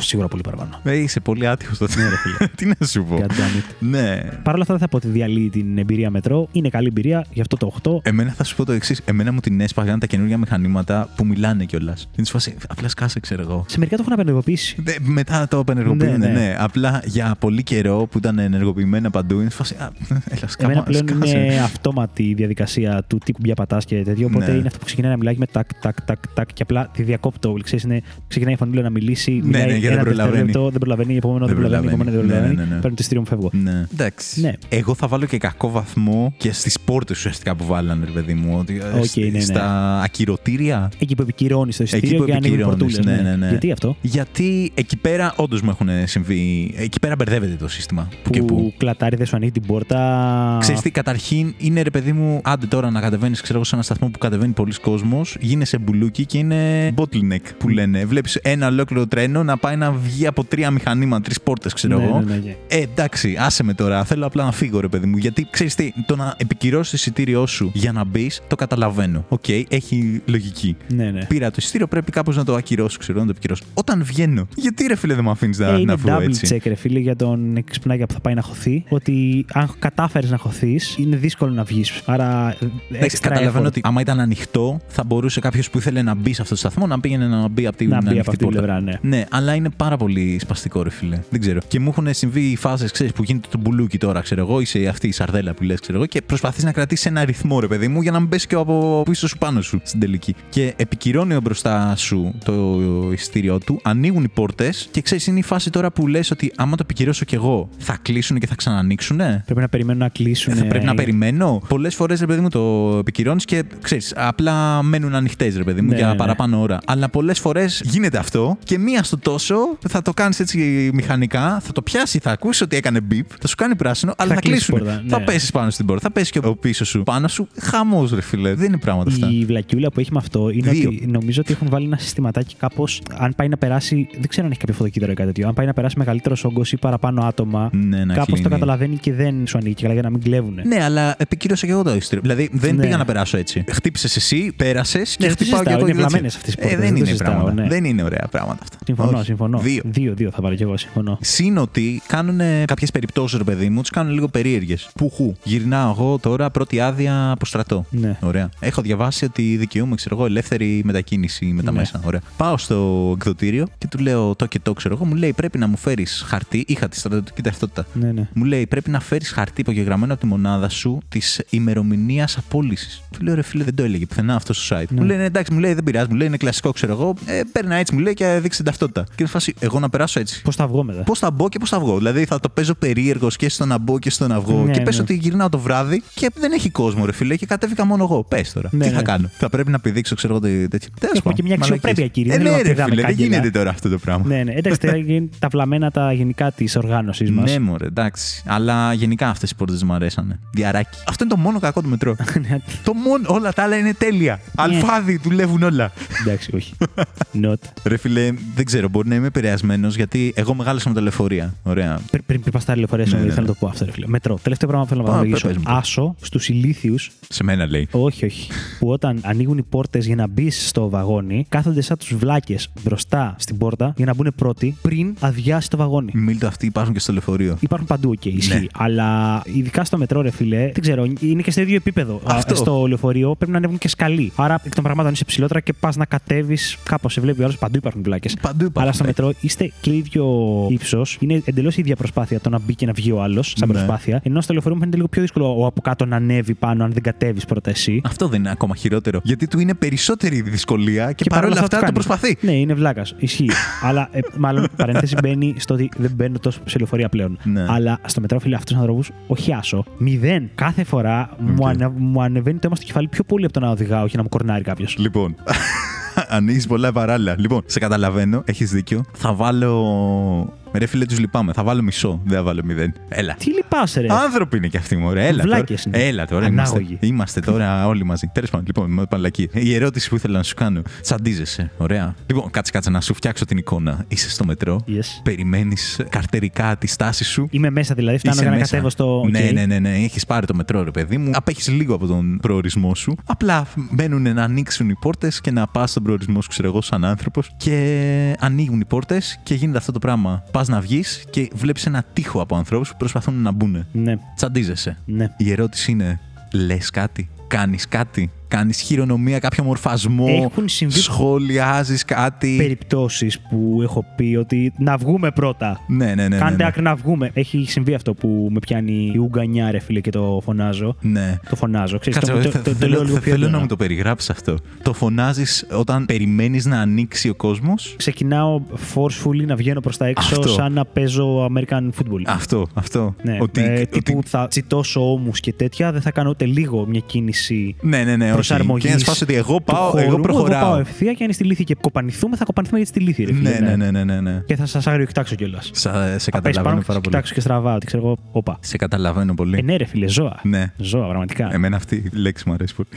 Σίγουρα πολύ παραπάνω. Ε, είσαι πολύ άτυχος τότε. Ναι, ρε φίλε. Τι να σου πω. God damn it. Ναι. Παρ' όλα αυτά δεν θα πω ότι διαλύει την εμπειρία μετρό. Είναι καλή εμπειρία, γι' αυτό το 8. Εμένα θα σου πω το εξής. Εμένα μου την έσπαγαν τα καινούργια μηχανήματα που μιλάνε κιόλας. Είναι σε φάση, απλά σκάσε, ξέρω εγώ. Σε μερικά το έχουν απενεργοποιήσει. Δε- μετά το απενεργοποιούν, ναι, Ναι, ναι. Απλά για πολύ καιρό που ήταν ενεργοποιημένα παντού, είναι σε φάση. Α, έλα, σκάσε, Εμένα πλέον σκάσε. Είναι αυτόματη η διαδικασία του τύπου ποια πατάς και τέτοιο. Οπότε Ναι. είναι αυτό που ξεκινάει να μιλάει με τάκ, τάκ, τάκ, τάκ και απλά τη διακόπτω. Ξέρεις, είναι, ξεκινάει η φωνή να μιλήσει. Ναι, μιλάει ναι, γιατί ένα δεν προλαβαίνει. δευτερόλεπτο, δεν προλαβαίνει, επόμενο δεν Δεν προλαβαίνει, επόμενο δεν προλαβαίνει. Ναι, προλαβαίνει. ναι, ναι, ναι. Παίρνω το εισιτήριό μου, φεύγω. Ναι. Εντάξει. Ναι. Εγώ θα βάλω και κακό βαθμό και στις πόρτες ουσιαστικά που βάλανε, ρε παιδί μου. Ότι, ε, Οκ, σ- ναι, ναι. Στα ακυρωτήρια. Εκεί που επικυρώνεις το Εκεί εισιτήριο που και ανοίγουν επικυρώνεις, πορτούλες. ναι, ναι, ναι. Γιατί αυτό; Γιατί εκεί πέρα όντως μου έχουν συμβεί. Εκεί πέρα μπερδεύεται το σύστημα. Που και που. Που κλατάρι δεν σου ανοίγει την πόρτα. Ξέρεις τι, καταρχήν είναι ρε παιδί μου, άντε τώρα να κατεβαίνεις, ξέρω εγώ, σε ένα σταθμό που κατεβαίνει πολύς κόσμος, γίνεσαι μπουλούκι και είναι bottleneck που λένε. Βλέπεις ένα ολόκληρο τρένο να πάει να βγει από τρία μηχανήματα, τρεις πόρτες, ξέρω Ναι, εγώ. ναι, ναι, ναι. Ε, εντάξει, άσε με τώρα. Θέλω απλά να φύγω, ρε παιδί μου. Γιατί ξέρεις τι, το να επικυρώσεις το εισιτήριό σου για να μπεις, το καταλαβαίνω. Οκ, έχει λογική. Ναι, ναι. Πήρα το εισιτήριο, πρέπει κάπως να το ακυρώσω, ξέρω, να το επικυρώσω. Όταν βγαίνω, γιατί ρε φίλε δεν με αφήνεις να, Ε, να είναι βγω double έτσι; check, ρε φίλε, για τον εξυπνάκια που θα πάει να χωθεί. Ότι αν κατάφερες να χωθείς, είναι δύσκολο να βγεις. Άρα, Εντάξει, extra καταλαβαίνω effort. ότι άμα ήταν ανοιχτό, θα μπορούσε κάποιος που ήθελε να μπει σε αυτό το σταθμό να πήγαινε να μπει από την Να μπει ανοιχτή από αυτή την πόρτα. πλευρά, ναι. Ναι, αλλά είναι πάρα πολύ σπαστικό, ρε φίλε. Δεν ξέρω. Και μου έχουν συμβεί φάσεις, ξέρεις, που γίνεται το μπουλούκι τώρα, ξέρω εγώ, είσαι αυτή η σαρδέλα που λες, ξέρω εγώ, και προσπαθείς να κρατήσεις ένα ρυθμό, ρε παιδί μου, για να μην πέσει και από πίσω σου πάνω σου στην τελική. Και επικυρώνει ο μπροστά σου το εισιτήριό του, ανοίγουν οι πόρτες και ξέρεις, είναι η φάση τώρα που λες ότι άμα το επικυρώσω κι εγώ, θα κλείσουν και θα ξανανοίξουν. Πρέπει να περιμένουν να κλείσουν. Ε, Θα πρέπει να ε, περιμένω. Πολλές φορές, ρε παιδί μου, το επικυρώνεις και ξέρεις, απλά μένουν ανοιχτές, ρε παιδί μου, Ναι, για ναι, ναι. παραπάνω ώρα. Αλλά πολλές φορές γίνεται αυτό και μία στο τόσο θα το κάνεις έτσι μηχανικά, θα το πιάσει, θα ακούσεις ότι έκανε beep, θα σου κάνει πράσινο, αλλά θα, κλείσεις κλείσουν. πόρτα, Θα ναι. πέσεις πάνω στην πόρτα, θα πέσεις και ο πίσω σου πάνω σου. Χαμός, ρε φιλέ. Δεν είναι πράγματα αυτά. Η βλακιούλα που έχει με αυτό είναι Δύο. ότι νομίζω ότι έχουν βάλει ένα συστηματάκι κάπως. Αν πάει να περάσει. Δεν ξέρω αν έχει κάποιο φωτοκύτταρο ή κάτι τέτοιο. Αν πάει να περάσει μεγαλύτερος όγκος ή παραπάνω άτομα. Ναι, να Κάπως το κλείνει. καταλαβαίνει και δεν σου ανήκει καλά για να μην κλέβουν. Ναι, αλλά επικύρωσα και εγώ το ειστήριο. Δηλαδή δεν Ναι. πήγα να περάσω έτσι. Χτύπησες εσύ, πέρασες και δεν το χτυπάω και συζητάω, εγώ. είναι και έτσι. βλαμμένες αυτές οι Ε, πόρτες, δεν δεν το είναι συζητάω, πράγματα. ναι. Δεν είναι ωραία πράγματα αυτά. Συμφωνώ, Όχι. συμφωνώ. Δύο. δύο, δύο θα βάλω κι εγώ, συμφωνώ. Συν ότι κάνουν κάποιες περιπτώσεις, ρε παιδί μου, τις κάνουν λίγο περίεργες. Πουχού. Γυρνάω εγώ τώρα πρώτη άδεια από στρατό. Ναι. Ωραία. Έχω διαβάσει ότι δικαιούμαι, ξέρω εγώ, ελεύθερη μετακίνηση με τα Ναι. μέσα. Ωραία. Πάω στο εκδοτήριο και του λέω το και το, ξέρω εγώ, μου λέει πρέπει να μου φέρεις χαρτί. Είχα τη στρατιωτική ταυτότητα. Ναι, ναι. Μου λέει πρέπει να φέρεις χαρτί υπογεγραμμένο από τη μονάδα σου της ημερομηνίας απόλυσης. Του λέω ρε φίλε, δεν το έλεγε πουθενά αυτό στο site. Ναι. Μου λέει «Ναι, εντάξει, μου λέει δεν πειράζει, μου λέει είναι κλασικό, ξέρω εγώ. Ε, παίρνα έτσι, μου λέει και δείξει την ταυτότητα. Και είναι φάση, εγώ να περάσω έτσι. Πώς θα βγω μετά; Πώς θα μπω και πώς θα βγω; Δηλαδή θα το παίζω περίεργο και στο να μπω και στο να βγω. Ναι, και πες ναι. ότι γυρνάω το βράδυ και δεν έχει κόσμο, ρε φίλε, και κατέβηκα μόνο εγώ. Πες τώρα. Ναι, Τι θα ναι. κάνω; Θα πρέπει να πηδήξω, ξέρω εγώ τε- τέτοιο. Τέλος Έχουμε πάντων, και μια μαλακίες. αξιοπρέπεια, κύριε. Ε, Δεν ναι, λέμε ρε ότι πηδάμε φίλε, δεν κάγκελα. γίνεται τώρα αυτό το πράγμα. Ναι, ναι. Εντάξει, τώρα είναι τα βλαμμένα γενικά της οργάνωσής μας. Ναι, μωρέ, εντάξει. Αλλά γενικά αυτές οι πόρτες μου αρέσανε. Διαράκι. Αυτό είναι το μόνο κακό του μετρό. το μόνο, όλα τα άλλα είναι τέλεια. Αλφάδι, δουλεύουν όλα. Εντάξει, όχι. Not. Ρε φίλε, δεν ξέρω, μπορεί να είμαι επηρεασμένος γιατί εγώ μεγάλωσα με τα λεωφορεία. Ωραία. Πριν, πριν πας στα λεωφορεία, Ναι, ναι, ναι, θέλω να ναι. το πω αυτό, ρε φίλε. Μετρό. Τελευταίο πράγμα που θέλω να Πάμε, παραδείγω. πες μου. Άσσο στους ηλίθιους. Σε μένα λέει. Όχι, όχι. Που όταν ανοίγουν οι πόρτες για να μπει στο βαγόνι, κάθονται σαν τους βλάκες μπροστά στην πόρτα για να μπουν πρώτοι πριν αδειάσει το βαγόνι. Μίλτο αυτοί υπάρχουν και στο λεωφορείο. Υπάρχουν παντού, οκ, ισχύει. Ναι. Αλλά ειδικά στο μετρό, ρε φίλε, δεν ξέρω, είναι και στο ίδιο επίπεδο. Α, Αυτό. Στο λεωφορείο πρέπει να ανέβουν και σκαλί. Άρα εκ των πραγμάτων είσαι ψηλότερα και πας να κατέβεις κάπως. Σε βλέπει ο άλλος, παντού υπάρχουν βλάκες. Παντού υπάρχουν Αλλά στο βλάκες. μετρό είστε και ίδιο ύψος. Είναι εντελώς η ίδια προσπάθεια το να μπει και να βγει ο άλλος, σαν Ναι. προσπάθεια. Ενώ στο λεωφορείο μου φαίνεται λίγο πιο δύσκολο ο από κάτω να ανέβει πάνω, αν δεν κατέβεις πρώτα εσύ. Αυτό δεν είναι ακόμα χειρότερο. Γιατί του είναι περισσότερη η δυσκολία και, παρόλα παρόλα αυτά το κάνει. προσπαθεί. Ναι, είναι βλάκας. Ισχύει. Αλλά ε, μάλλον παρένθεση μπαίνει στο ότι δεν μπαίνω τόσο σε λεωφορεία πλέον. Ναι. Αλλά στο μετρό, φίλε, αυτούς τους ανθρώπους, όχι άσο. Μηδέν. Κάθε φορά μου, Οκ. ανα, μου ανεβαίνει το αίμα στο κεφάλι πιο πολύ από το να οδηγάω και να μου κορνάρει κάποιος. Λοιπόν, ανοίγει πολλά παράλληλα. Λοιπόν, σε καταλαβαίνω, έχεις δίκιο. Θα βάλω. Ρε φίλε, τους λυπάμαι. Θα βάλω μισό. Δεν θα βάλω μηδέν. Έλα. Τι λυπάσαι, ρε. Άνθρωποι είναι κι αυτοί μου. Έλα. τώρα. Βλάκες είναι. Έλα τώρα. Είμαστε, Ανάγωγοι. είμαστε τώρα όλοι μαζί. Τέλος πάντων, λοιπόν, μεταλλαχθεί. Η ερώτηση που ήθελα να σου κάνω. Τσαντίζεσαι. Ωραία. Λοιπόν, κάτσε, κάτσε να σου φτιάξω την εικόνα. Είσαι στο μετρό. Yes. Περιμένεις καρτερικά τη στάση σου. Είμαι μέσα δηλαδή, φτάνω Είσαι για να μέσα. κατέβω στο. οκ. Ναι, ναι, ναι, ναι. Έχεις πάρει το μετρό, ρε παιδί μου. Απέχεις λίγο από τον προορισμό σου. Απλά μένουν να ανοίξουν οι πόρτες και να πας στον προορισμό σου, ξέρω εγώ, σαν άνθρωπος. Και ανοίγουν οι πόρτες και γίνεται αυτό το πράγμα. Πας να βγεις και βλέπεις ένα τείχος από ανθρώπους που προσπαθούν να μπουν. Ναι, Τσαντίζεσαι. ναι. Η ερώτηση είναι, λες κάτι, κάνεις κάτι, κάνεις χειρονομία, κάποιο μορφασμό, Έχουν συμβεί σχολιάζεις κάτι. περιπτώσεις που έχω πει ότι να βγούμε πρώτα. Ναι, ναι, ναι. ναι, Κάντε ναι. άκρη να βγούμε. Έχει συμβεί αυτό που με πιάνει η Ουγγανιά, ρε φίλε, και το φωνάζω. ναι. Το φωνάζω. Ξέρεις, Κάτσε, το, ε, το, θε- το, το θέλω, λέω λίγο θε- πιο θέλω να έντονα. μου το περιγράψεις αυτό. Το φωνάζεις όταν περιμένεις να ανοίξει ο κόσμος; Ξεκινάω forcefully να βγαίνω προς τα έξω Αυτό. σαν να παίζω American football. Αυτό, αυτό. Ναι, Ότι, ε, ότι- τύπου θα τσιτώσω ώμους και τέτοια, δεν θα κάνω ούτε λίγο μια κίνηση Ναι, ναι, ναι. Όχι. προσαρμογής. Και να σφάσω ότι εγώ πάω, εγώ Εγώ πάω προχωράω. ευθεία και αν είναι στη λύθη και κοπανηθούμε, θα κοπανηθούμε γιατί στη λύθη. Ρε, φίλε, Ναι, ναι, ναι, ναι, ναι, ναι. Και θα σας αγριοκτάξω κιόλας. Σα- σε Πες πάνω καταλαβαίνω και πάρα πολύ. κοιτάξω και στραβά, ότι ξέρω εγώ, όπα. Σε καταλαβαίνω πολύ. Ε, ναι, ρε φίλε, ζώα. Ναι. Ζώα, πραγματικά. Εμένα αυτή η λέξη μου αρέσει πολύ.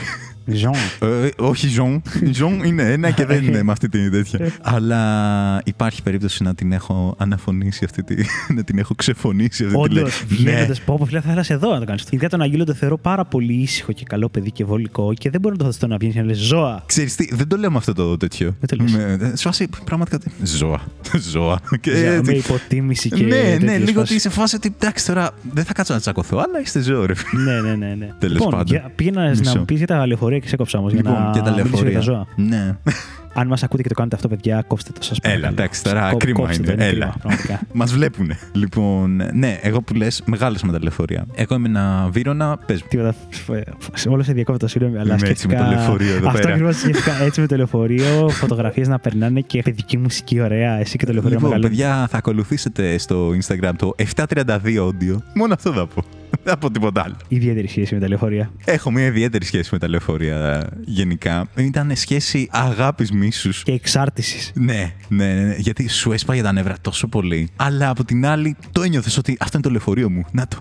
Ζώα. Ε, όχι Ζων. Ζων είναι ένα και δεν είναι με αυτή την τέτοια. Αλλά υπάρχει περίπτωση να την έχω αναφωνήσει αυτή τη. να την έχω ξεφωνήσει αυτή τη Όντως, λέξη. Ναι. βγαίνοντας. Πω, πω, φίλε, θα ήθελα εδώ να το κάνεις. Ειδικά τον Αγγίλο το θεωρώ πάρα πολύ ήσυχο και καλό παιδί και βολικό και δεν μπορεί να το φανταστώ να βγαίνει και να λες ζώα. Ξέρεις τι, δεν το λέω με αυτό το τέτοιο. Δεν το λες. Με- Σου φάση πραγματικά. τι- Ζώα. Ζώα. Και Ζώα, έτσι. με υποτίμηση και. ναι, ναι, τέτοιες λίγο ότι φάσεις. είσαι φάση ότι εντάξει τώρα δεν θα κάτσω να τσακωθώ, αλλά είστε ζώο, ρε φίλε. Ναι, ναι, ναι. ναι. Τέλος λοιπόν, πάντων. για- πήγαινα να Μισό. μου πεις για τα λεωφορεία και σε έκοψα όμως. για Λοιπόν, να και τα μιλήσω για λεωφορεία. τα ζώα. Ναι. Αν μας ακούτε και το κάνετε αυτό, παιδιά, κόψτε το σας Έλα, εντάξει, τώρα κρίμα είναι. Έλα. Μας βλέπουν. Λοιπόν, ναι, εγώ που λες, μεγάλωσα με τα λεωφορεία. Εγώ είμαι ένα βύρονα, πες μου. Τίποτα. Όλο σε διακόπτω, συγγνώμη, αλλά Είμαι έτσι με σκέφτηκα- το λεωφορείο εδώ Αυτό πέρα. ακριβώς σκέφτηκα. Έτσι με το λεωφορείο, φωτογραφίες να περνάνε και παιδική μουσική ωραία. Εσύ και το λεωφορείο Λοιπόν, μεγαλώνεις. παιδιά, θα ακολουθήσετε στο Instagram το 732 audio. Μόνο αυτό θα πω. Δεν θα πω τίποτα άλλο. Ιδιαίτερη σχέση με τα λεωφορεία. Έχω μια ιδιαίτερη σχέση με τα λεωφορεία γενικά. Ήταν σχέση αγάπης μίσους. Και εξάρτησης. Ναι, ναι, ναι, ναι, γιατί σου έσπαγε τα νεύρα τόσο πολύ. Αλλά από την άλλη, το ένιωθες ότι αυτό είναι το λεωφορείο μου. Να το.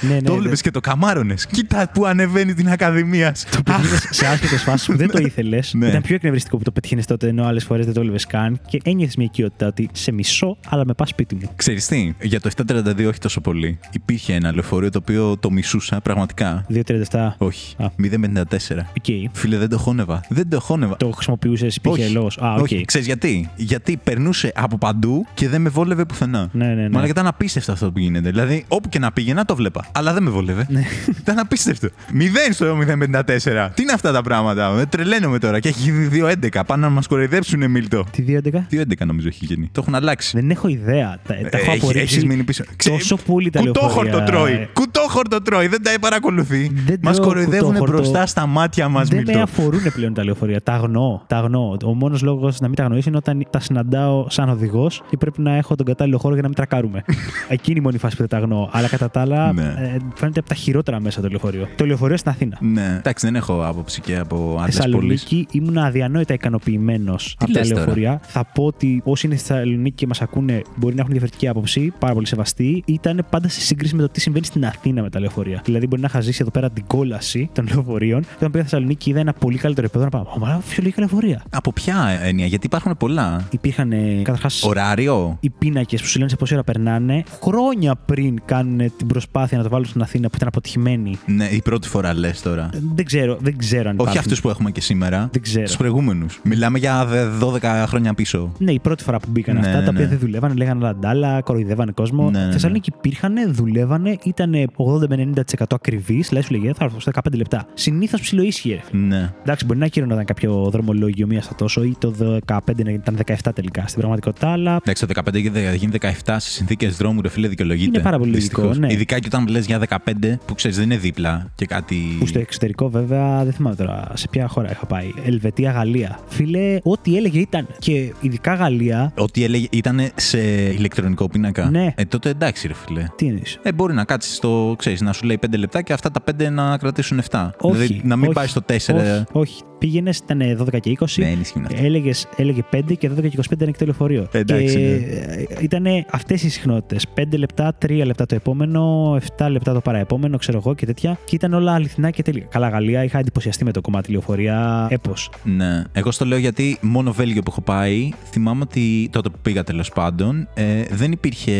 Ναι, ναι, το ναι. έβλεπε και το καμάρωνες. Κοίτα που ανεβαίνει την Ακαδημία. Το πήγαινε σε άσχετε φάσεις που δεν το ήθελες. Ναι. Ήταν πιο εκνευριστικό που το πετύχαινες τότε, ενώ άλλες φορές δεν το έβλεπε καν. Και ένιωθες μια οικειότητα ότι σε μισό, αλλά μα πας σπίτι μου. Ξέρεις τι, για το 732 όχι τόσο πολύ. Υπήρχε ένα λεωφορείο το οποίο το μισούσα πραγματικά. 2.37. Όχι. Α. 054. Οκ. Φίλε, δεν το χώνευα. Δεν το χώνευα. Το χρησιμοποιούσες, υπήρχε λόγος. Α, οκ. όχι. Ξέρεις γιατί; Γιατί περνούσε από παντού και δεν με βόλευε πουθενά. Ναι, ναι, ναι. Μα ήταν απίστευτο αυτό που γίνεται. Δηλαδή, όπου και να πήγαινα, το 'βλεπα. Αλλά δεν με βόλευε. Ναι. Ήταν απίστευτο. Μηδέν στο 054. Τι είναι αυτά τα πράγματα; Μα τρελαίνομαι τώρα. Και έχει 2.11. Πάνε να μας κοροϊδέψουν, Μίλτο. Τι 2.11. 2.11 νομίζω έχει γίνει. Το έχουν αλλάξει. Δεν έχω ιδέα. Τα, τα έχω Ε, Έχει- απορρίψει. έχεις μείνει πίσω. Ξέ- Τόσο πολύ τα Κουτόχορτο λεωφορεία. τρώει. Κουτόχορτο κουτόχορτο τρώει, δεν τα παρακολουθεί. Δεν Μας τρώω κοροϊδεύουν κουτόχορτο. μπροστά στα μάτια μας, Δεν με Μίλτο. αφορούν πλέον τα λεωφορεία. Τα αγνώ. Τα αγνώ. Ο μόνος λόγος να μην τα αγνοήσω είναι όταν τα συναντάω σαν οδηγός και πρέπει να έχω τον κατάλληλο χώρο για να μην τρακάρουμε. Εκείνη η μόνη φάση που δεν τα αγνώ. Αλλά κατά τα άλλα, Ναι. ε, φαίνεται από τα χειρότερα μέσα το λεωφορείο. Το λεωφορείο στην Αθήνα. Ναι, εντάξει, δεν έχω άποψη και από άλλες πόλεις. Θεσσαλονίκη ήμουν αδιανόητα ικανοποιημένος από τα λες τώρα; λεωφορεία. Θα πω ότι όσοι είναι στη Θεσσαλονίκη και μας ακούνε μπορεί να έχουν διαφορετική άποψη, πάρα πολύ σεβαστή. Ήταν πάντα σε σύγκριση με το τι συμβαίνει στην Αθήνα με τα λεωφορεία. Δηλαδή, μπορεί να είχα ζήσει εδώ πέρα την κόλαση των λεωφορείων και όταν πήγα στη Θεσσαλονίκη είδα ένα πολύ καλύτερο επίπεδο να πάω. Μα φυσιολογικά λεωφορεία. Από ποια έννοια, γιατί υπάρχουν πολλά. Υπήρχαν καταρχάς Ωράριο. οι πίνακες που σου λένε σε πόση ώρα περνάνε. Χρόνια πριν κάνουν την προσπάθεια να το βάλουν στην Αθήνα που ήταν αποτυχημένοι. Ναι, η πρώτη φορά λες τώρα. Δεν ξέρω, δεν ξέρω αν Όχι υπάρχουν. αυτούς που έχουμε και σήμερα. Δεν ξέρω. Τους προηγούμενους. Μιλάμε για δε- 12 χρόνια πίσω. Ναι, η πρώτη φορά που μπήκαν Ναι, αυτά, ναι, τα οποία ναι. δεν δουλεύανε, λέγανε λαντάλα, κοροϊδεύανε κόσμο. Ναι, ναι, ναι. Θεσσαλονίκη υπήρχαν, δουλεύανε, ήταν 80 με 90% ακριβεί. Δηλαδή σου λέγε θα έρθω στα 15 λεπτά. Συνήθως ψιλοίσχυε. Ναι. Εντάξει, μπορεί να ήταν κάποιο δρομολόγιο μία στα τόσο ή το 15 να ήταν 17 τελικά στην πραγματικότητα, αλλά Εντάξει, το 15 και δε- γίνει 17 σε συνθήκες δρόμου, ρε φίλε, δικαιολογείται. Είναι πάρα πολύ λογικό, Δυστυχώς. ναι. Ειδικά και όταν λε για 15, που ξέρεις δεν είναι δίπλα και κάτι. που στο εξωτερικό βέβαια δεν θυμάμαι τώρα σε ποια χώρα είχα πάει. Ελβετία, Γαλλία. Φίλε, ό,τι έλεγε ήταν. Και ειδικά Γαλλία. Ότι έλεγε ήταν σε ηλεκτρονικό πίνακα. Ναι. Ε, τότε εντάξει, ρε φίλε. Τι εννοείς; Ε, μπορεί να κάτσεις στο, ξέρεις, να σου λέει 5 λεπτά και αυτά τα 5 να κρατήσουν 7. Όχι. δηλαδή να μην όχι, πάει στο 4. Όχι, όχι. Πήγαινε, ήταν 12 και 20. Ναι, ενισχύουν αυτά. Έλεγες, έλεγε 5 και 12 και 25 ήταν και το λεωφορείο. Εντάξει, και ναι. ήταν αυτές οι συχνότητες. 5 λεπτά, 3 λεπτά το επόμενο, 7 λεπτά το παραεπόμενο, ξέρω εγώ και τέτοια. Και ήταν όλα αληθινά και τέλεια. Καλά, Γαλλία, είχα εντυπωσιαστεί με το κομμάτι λεωφορεία. Έπω. Ναι. Εγώ στο λέω γιατί μόνο Βέλγιο που έχω πάει, θυμάμαι ότι τότε που πήγα τέλος πάντων, ε, δεν υπήρχε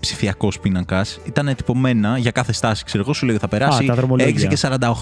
ψηφιακός πίνακας. Ήταν τυπωμένα για κάθε στάση. Ξέρω εγώ, σου λέγε θα περάσει τα 6 δρομολόγια. και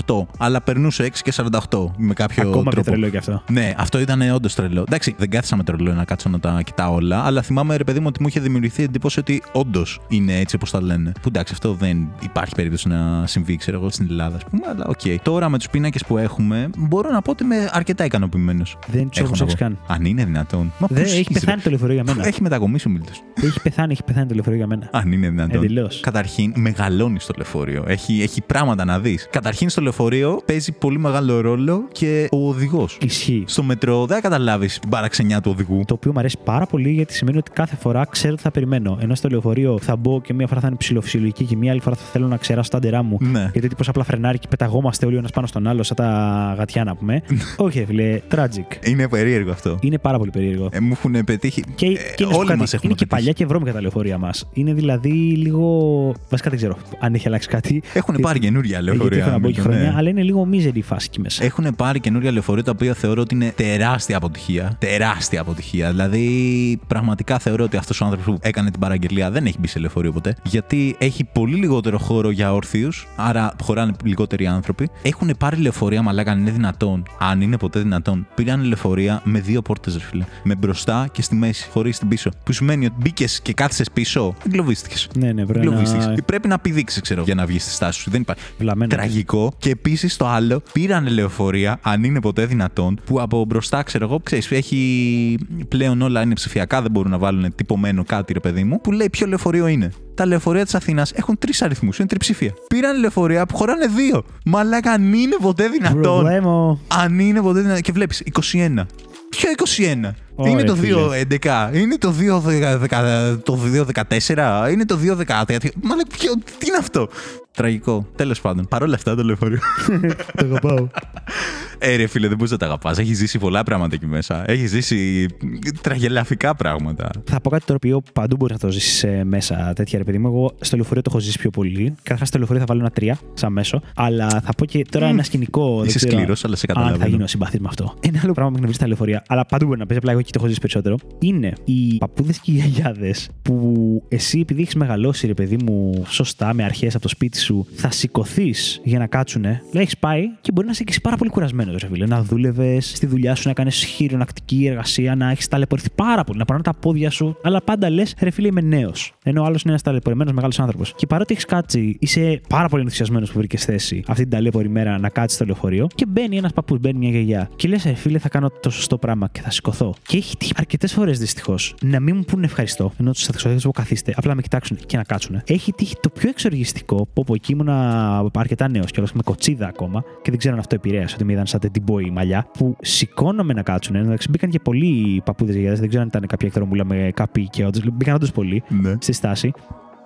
48. Αλλά περνούσε 6 και 48 με κάποιο Ακόμα πιο τρόπο. τρελό και αυτό. Ναι, αυτό ήταν όντως τρελό. Εντάξει, δεν κάθισα με το ρολόι να κάτσω να τα κοιτάω όλα, αλλά θυμάμαι, ρε παιδί μου, ότι μου είχε δημιουργηθεί εντύπωση ότι όντως είναι έτσι όπως τα λένε. Που εντάξει, αυτό δεν υπάρχει περίπτωση να συμβεί, ξέρω εγώ, στην Ελλάδα, ας πούμε, αλλά οκ. Τώρα με τους πίνακες που έχουμε, μπορώ να πω ότι είμαι αρκετά ικανοποιημένος. Δεν τους έχω προσέξει καν. Αν είναι δυνατόν. Μα Δεν, πώς έχει είσαι, πεθάνει το λεωφορείο για ρε. μένα. Έχει μετακομίσει ο Μίλτος. έχει πεθάνει, έχει πεθάνει το λεωφορείο για μένα. Αν είναι δυνατόν. Εντελώς. Καταρχήν, μεγαλώνεις στο λεωφορείο. Έχει, έχει πράγματα να δεις. Καταρχήν, στο λεωφορείο παίζει πολύ μεγάλο ρόλο και ο οδηγός. Ισχύει. Στο μετρό δεν καταλάβεις την παραξενιά του οδηγού. Το οποίο μου αρέσει πάρα πολύ γιατί σημαίνει ότι κάθε φορά ξέρω τι θα περιμένω. Ενώ στο λεωφορείο θα μπω και μία φορά θα είναι ψηλοφυσιολογική και μία άλλη φορά θα θέλω να ξεράσω τα ντερά μου. Ναι. Γιατί τύπος απλά φρενάρει και πεταγόμαστε όλοι ο ένας πάνω στον άλλο, σαν τα γατιά να πούμε. Όχι, ρε φίλε, tragic. Είναι περίεργο αυτό. Είναι πάρα πολύ περίεργο. Ε, μου έχουν πετύχει. Και, ε, και να σου πω όλοι κάτι, μας έχουμε είναι και πετύχει. παλιά και βρώμικα τα λεωφορεία μας. Είναι δηλαδή λίγο. Βασικά δεν ξέρω αν έχει αλλάξει κάτι. Έχουν πάρει καινούρια Ε, Γιατί λεωφορεία. έχω να πω και ναι. χρόνια, αλλά είναι λίγο μίζερη η φάση εκεί μέσα. Έχουν πάρει καινούρια λεωφορεία τα οποία θεωρώ ότι είναι τεράστια αποτυχία. Τεράστια αποτυχία. Δηλαδή, πραγματικά θεωρώ ότι αυτός ο άνθρωπος που έκανε την παραγγελία δεν έχει μπει σε λεωφορείο ποτέ. Γιατί έχει πολύ λιγότερο χώρο για όρθιους, άρα χωράνε λιγότεροι άνθρωποι. Έχουν πάρει λεωφορεία, μαλάκα, αν είναι δυνατόν. Αν είναι ποτέ δυνατόν. Πήραν λεωφορεία με δύο πόρτες, ρε φίλε. Με μπροστά και στη μέση, χωρίς την πίσω. Που σημαίνει ότι μπήκες και κάθισε πίσω, εγκλωβίστηκες. Ναι, ναι, πρέπει Εγκλωβίστηκες. να. Πρέπει να πηδήξεις, ξέρω, για να βγεις στη στάση σου. Δεν υπάρχει. Βλαμμένο. Τραγικό. Και επίσης το άλλο, πήραν λεωφορεία, αν είναι ποτέ δυνατόν, που από μπροστά, ξέρω εγώ, ξέρεις, έχει πλέον όλα είναι ψηφιακά, δεν μπορούν να βάλουν τυπωμένο κάτι, ρε παιδί μου, που λέει ποιο λεωφορείο είναι. Τα λεωφορεία της Αθήνας έχουν τρεις αριθμούς, είναι τριψηφία. Πήραν λεωφορεία που χωράνε δύο. Μαλάκα, αν είναι ποτέ δυνατόν. Προβλέμω. Αν είναι ποτέ δυνατόν. Και βλέπεις 21. Ποιο 21. Ωραία, είναι το φίλε. 2.11, είναι το 2.14, το 2.14, είναι το 2.13. Μαλάκα, ποιο, τι είναι αυτό; Τραγικό. Τέλος πάντων. Παρ' όλα αυτά το λεωφορείο. Το αγαπάω. ε, ρε φίλε, δεν μπορείς να τα αγαπάς. Έχεις ζήσει πολλά πράγματα εκεί μέσα. Έχεις ζήσει τραγελαφικά πράγματα. Θα πω κάτι το οποίο παντού μπορεί να το ζήσεις μέσα τέτοια ρε παιδί μου. Εγώ στο λεωφορείο το έχω ζήσει πιο πολύ. Καταρχάς στο λεωφορείο θα βάλω ένα τρία σαν μέσο. Αλλά θα πω και τώρα ένα σκηνικό. δεν Είσαι ξέρω σκληρός, αλλά σε Αν θα καταλαβαίνω. γίνω συμπαθής με αυτό. Ένα άλλο πράγμα που εκνευρίζεις τα λεωφορεία, αλλά παντού μπορεί να παίζει, απλά εγώ εκεί το έχω ζήσει περισσότερο. Είναι οι παππούδες και οι γιαγιάδες που εσύ επειδή έχεις μεγαλώσει, ρε παιδί μου, σωστά, με αρχές από το σπίτι σου, θα σηκωθείς για να κάτσουνε. Λέει, έχεις πάει και μπορεί να είσαι και εσύ πάρα πολύ κουρασμένος. ενθουσιασμένο, ρε φίλε. Να δούλευες στη δουλειά σου, να κάνεις χειρονακτική εργασία, να έχεις ταλαιπωρηθεί πάρα πολύ, να περνάνε τα πόδια σου. Αλλά πάντα λες, ρε φίλε, είμαι νέος. Ενώ ο άλλος είναι ένας ταλαιπωρημένος μεγάλος άνθρωπος. Και παρότι έχεις κάτσει, είσαι πάρα πολύ ενθουσιασμένος που βρήκες θέση αυτή την ταλαιπωρη μέρα να κάτσεις στο λεωφορείο και μπαίνει ένας παππούς, μπαίνει μια γιαγιά. Και λες, φίλε, θα κάνω το σωστό πράγμα και θα σηκωθώ. Και έχει τύχει αρκετές φορές δυστυχώς να μην μου πούνε ευχαριστώ, ενώ τους θα πω καθίστε, απλά με κοιτάξουν και να κάτσουν. Έχει τύχει το πιο εξοργιστικό που από εκεί ήμουν αρκετά νέος και με κοτσίδα ακόμα και δεν ξέρω αν αυτό επηρέασε ότι με είδαν σαν τεντιμπόι μαλλιά που σηκώνομαι να κάτσουν. Εντάξει, μπήκαν και πολλοί παππούδες γιαγιάδε, δεν ξέρω αν ήταν κάποια εκδρομούλα με καπί και όντως. Μπήκαν όντως πολλοί Ναι. στη στάση.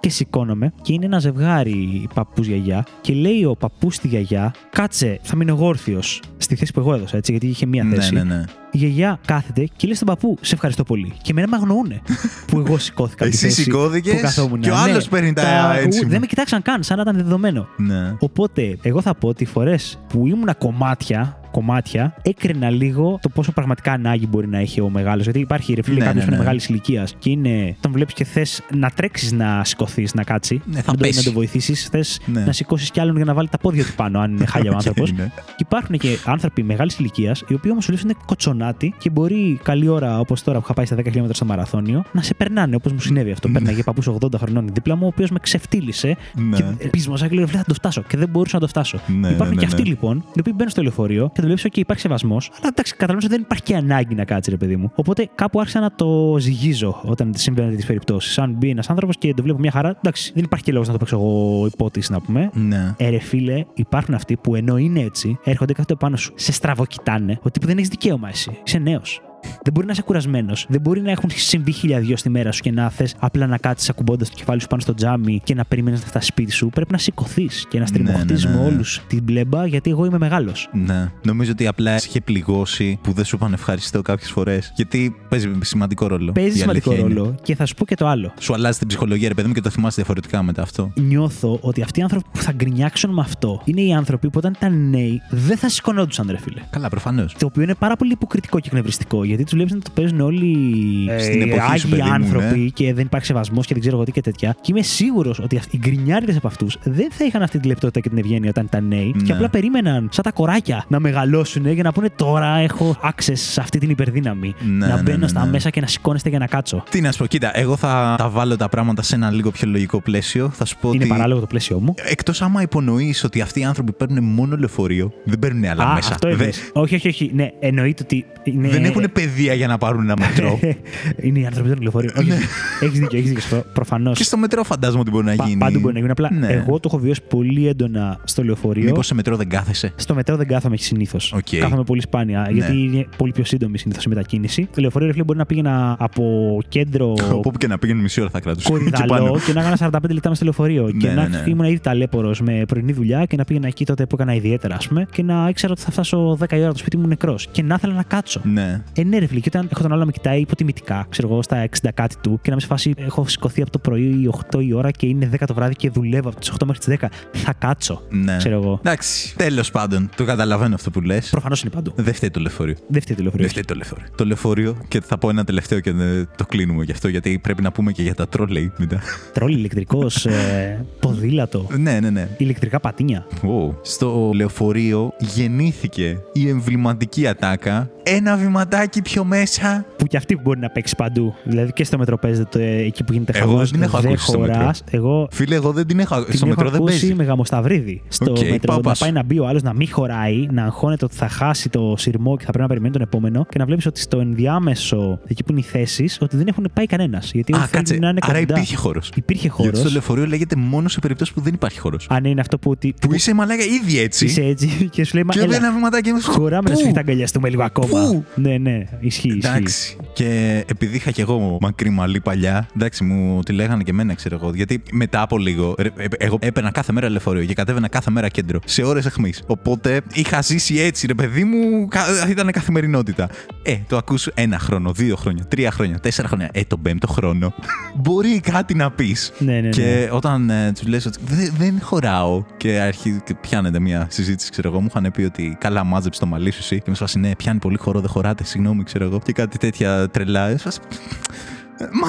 Και σηκώνομαι και είναι ένα ζευγάρι παππούς γιαγιά και λέει ο παππούς στη γιαγιά, κάτσε, θα μείνω εγώ όρθιος στη θέση που εγώ έδωσα, έτσι, γιατί είχε μία Ναι, θέση. ναι, ναι. Η γιαγιά κάθεται και λέει στον παππού, σε ευχαριστώ πολύ. Και εμένα με αγνοούνε που εγώ σηκώθηκα. από τη Εσύ θέση σηκώθηκες που καθόμουν. και ο Ναι, άλλος παίρνει τα έτσι. Δεν με κοιτάξαν καν, σαν να ήταν δεδομένο. Ναι. Οπότε, εγώ θα πω ότι οι φορές που ήμουνα κομμάτια, κομμάτια, έκρινα λίγο το πόσο πραγματικά ανάγκη μπορεί να έχει ο μεγάλος. Γιατί υπάρχει ρε φίλε Ναι, κάποιος ναι, που είναι ναι. μεγάλης ηλικίας και είναι. Τον βλέπεις και θες να τρέξεις να σηκωθείς, να κάτσεις. Ναι, θα να, το, πέσει. να το βοηθήσεις. Θες Ναι. να σηκώσεις κι άλλον για να βάλει τα πόδια του πάνω, αν είναι χάλια ο άνθρωπος. Οκ, ναι. Και υπάρχουν και άνθρωποι μεγάλης ηλικίας, οι οποίοι όμως σου λένε είναι κοτσονάτοι και μπορεί καλή ώρα όπως τώρα που είχα πάει στα 10 χιλιόμετρα στο μαραθώνιο να σε περνάνε όπως μου συνέβη αυτό. Πέρναγε παππούς 80 χρονών δίπλα μου, ο οποίος με ξεφτύλισε Ναι. και πείσμωσα και λέω «Ρε, θα το φτάσω. Και δεν μπορούσα να το φτάσω. Ναι, Υπάρχουν ναι, και ναι, αυτοί ναι. λοιπόν, οι οποίοι μπαίνουν στο λεωφορείο και το βλέπει ότι υπάρχει σεβασμός, αλλά εντάξει, καταλαβαίνω ότι δεν υπάρχει και ανάγκη να κάτσει, ρε παιδί μου. Οπότε κάπου άρχισα να το ζυγίζω όταν συμβαίνουν τέτοιες περιπτώσεις. Αν μπει ένας άνθρωπος και το βλέπω μια χαρά, εντάξει, δεν υπάρχει και λόγος να το παίξω εγώ υπότη, να πούμε. Ναι. Ε, ρε φίλε, υπάρχουν αυτοί που ενώ είναι έτσι, έρχονται κάτω πάνω σου, σε στραβοκοιτάνε, ότι που δεν έχεις δικαίωμα εσύ. Είσαι νέος. Δεν μπορεί να είσαι κουρασμένος. Δεν μπορεί να έχουν συμβεί χιλιαδιο στη μέρα σου και να θες απλά να κάτσεις ακουμπώντας το κεφάλι σου πάνω στο τζάμι και να περιμένεις να φτάσει σπίτι σου. Πρέπει να σηκωθείς και να στριμωχτείς ναι, ναι. με όλους την μπλέμπα γιατί εγώ είμαι μεγάλος. Ναι. Νομίζω ότι απλά σε είχε πληγώσει που δεν σου είπαν ευχαριστώ κάποιες φορές. Γιατί παίζει σημαντικό ρόλο. Παίζει Η σημαντικό αλήθεια είναι. ρόλο και θα σου πω και το άλλο. Σου αλλάζει την ψυχολογία, ρε παιδί μου, και το θυμάσαι διαφορετικά μετά αυτό. Νιώθω ότι αυτοί οι άνθρωποι που θα γκρινιάξουν με αυτό είναι οι άνθρωποι που όταν ήταν νέοι δεν θα σηκωνόντουσαν, ρε φίλε. Καλά, προφανώς. Το οποίο είναι πάρα πολύ υποκριτικό και εκνευριστικό γιατί τους βλέπεις να το παίζουν όλοι Στην ε, εποχή σου, άγιοι παιδί μου, άνθρωποι ναι. και δεν υπάρχει σεβασμός και δεν ξέρω εγώ τι και τέτοια. Και είμαι σίγουρος ότι αυτοί- οι γκρινιάριδες από αυτούς δεν θα είχαν αυτή τη λεπτότητα και την ευγένεια όταν ήταν νέοι Ναι. και απλά περίμεναν σαν τα κοράκια να μεγαλώσουν για να πούνε τώρα έχω access σε αυτή την υπερδύναμη. Ναι, να ναι, μπαίνω ναι, στα ναι. μέσα και να σηκώνεστε για να κάτσω. Τι να σου πω, κοίτα, εγώ θα τα βάλω τα πράγματα σε ένα λίγο πιο λογικό πλαίσιο. Θα σου πω Είναι ότι. παράλογο το πλαίσιο μου. Εκτός άμα υπονοείς ότι αυτοί οι άνθρωποι παίρνουν μόνο λεωφορείο, δεν παίρνουν άλλα Α, μέσα. αυτό Δεν- είναι. Όχι, όχι, όχι. Ναι, εννοείται ότι. Είναι... Δεν έχουν παιδεία για να πάρουν ένα μετρό. είναι οι άνθρωποι των λεωφορείων. Ναι. Έχεις δίκιο, έχεις δίκιο. Προφανώς. και στο μετρό φαντάζομαι ότι μπορεί να Πα- γίνει. Πάντου μπορεί να γίνει. Απλά Ναι. εγώ το έχω βιώσει πολύ έντονα στο λεωφορείο. Μήπως σε μετρό δεν κάθεσαι; Στο μετρό δεν κάθομαι συνήθως. Οκ. Κάθομαι πολύ σπάνια. Ναι. Γιατί είναι πολύ πιο σύντομη συνήθως η μετακίνηση. Το λεωφορείο ρε φίλε, μπορεί να πήγαινα από κέντρο Όπου και να πήγαινε μισή ώρα θα κρατούσε. Και Κορυδαλλό πάνω. και να έκανα 45 λεπτά με στο λεωφορείο. και Ναι, να ναι, ναι. ήμουν ήδη ταλαίπωρος με πρωινή δουλειά και να πήγαινα εκεί τότε που έκανα ιδιαίτερα, ας πούμε, και να ήξερα ότι θα φτάσω 10 η ώρα από το σπίτι μου νεκρός. Και να ήθελα να κάτσω. Ναι. Ε, ναι, ρε φίλε, και όταν έχω τον άλλο να με κοιτάει υποτιμητικά, ξέρω εγώ, στα 60 κάτι του, και να με σε φάση έχω σηκωθεί από το πρωί 8 η ώρα και είναι 10 το βράδυ και δουλεύω από τις 8 μέχρι τις 10. Θα κάτσω. Ναι. Ξέρω εγώ. Εντάξει, τέλος πάντων, το καταλαβαίνω αυτό που λες. Προφανώς είναι παντού. Δεν φταίει το λεωφορείο. Δεν φταίει το λεωφορείο. Δεν φταίει το λεωφορείο. Το λεωφορείο, και θα πω ένα τελευταίο και δεν το κλείνουμε γι' αυτό, γιατί πρέπει να πούμε και για τα τρόλεϊ μετά. Τρόλι ηλεκτρικός, ε, ποδήλατο, ναι, ναι, ναι. ηλεκτρικά πατίνια. Wow. Στο λεωφορείο γεννήθηκε η εμβληματική ατάκα. Ένα βηματάκι πιο μέσα. Που και αυτή μπορεί να παίξει παντού. Δηλαδή και στο μετρό παίζεται ε, εκεί που γίνεται Εγώ χαμός. δεν την έχω ακούσει στο μετρό. Εγώ Φίλε, εγώ δεν την έχω. την στο έχω μετρό δεν ακούσει παίζει. με γαμοσταυρίδι. Στο Οκ, μετρό. πάω να πάσο. πάει να μπει ο άλλος να μην χωράει, να αγχώνεται ότι θα χάσει το συρμό και θα πρέπει να περιμένει τον επόμενο και να βλέπεις ότι στο ενδιάμεσο, εκεί που είναι οι θέσεις, ότι δεν έχουν πάει κανένας. Γιατί όλοι Α, κάτσε. θέλουν να είναι Άρα κοντά. υπήρχε χώρος. Υπήρχε χώρος. Γιατί στο λεωφορείο λέγεται μόνο σε περίπτωση που δεν υπάρχει χώρος. Αν είναι αυτό που. Ότι, Που είσαι μαλάκα ήδη έτσι. είσαι έτσι και σου λέει Μα Και έλα, ένα βηματάκι μέσα. χωράμε να Πού; σου φύγει τα αγκαλιαστούμε λίγο ακόμα. Πού; Ναι, ναι, ισχύει. ισχύει. Εντάξει. Και επειδή είχα και εγώ μακρύ μαλλί παλιά, εντάξει, μου τη λέγανε και εμένα, ξέρω εγώ. Γιατί μετά από λίγο, ρε, ε, εγώ έπαιρνα κάθε μέρα λεωφορείο και κατέβαινα κάθε μέρα κέντρο. Σε ώρες αιχμής. Οπότε είχα ζήσει έτσι, ρε παιδί μου, κα- ήταν καθημερινότητα. Ε, το ακούς ένα χρόνο, δύο χρόνια, τρία χρόνια, τέσσερα χρόνια. Ε, τον πέμπτο χρόνο. Μπορεί κάτι να πεις. Ναι, ναι, ναι. Και όταν ε, τους λες ότι «Δε- δεν χωράω και αρχίζει και πιάνεται μια συζήτηση, ξέρω εγώ, μου είχαν πει ότι καλά μάζεψε το μαλλί σου εσύ. Και με σφάσει, ναι, πιάνει πολύ χώρο, δεν χωράτε, συγγνώμη, ξέρω εγώ. Και κάτι τέτοια τρελά. Ε, σφάση, «Ε, Μα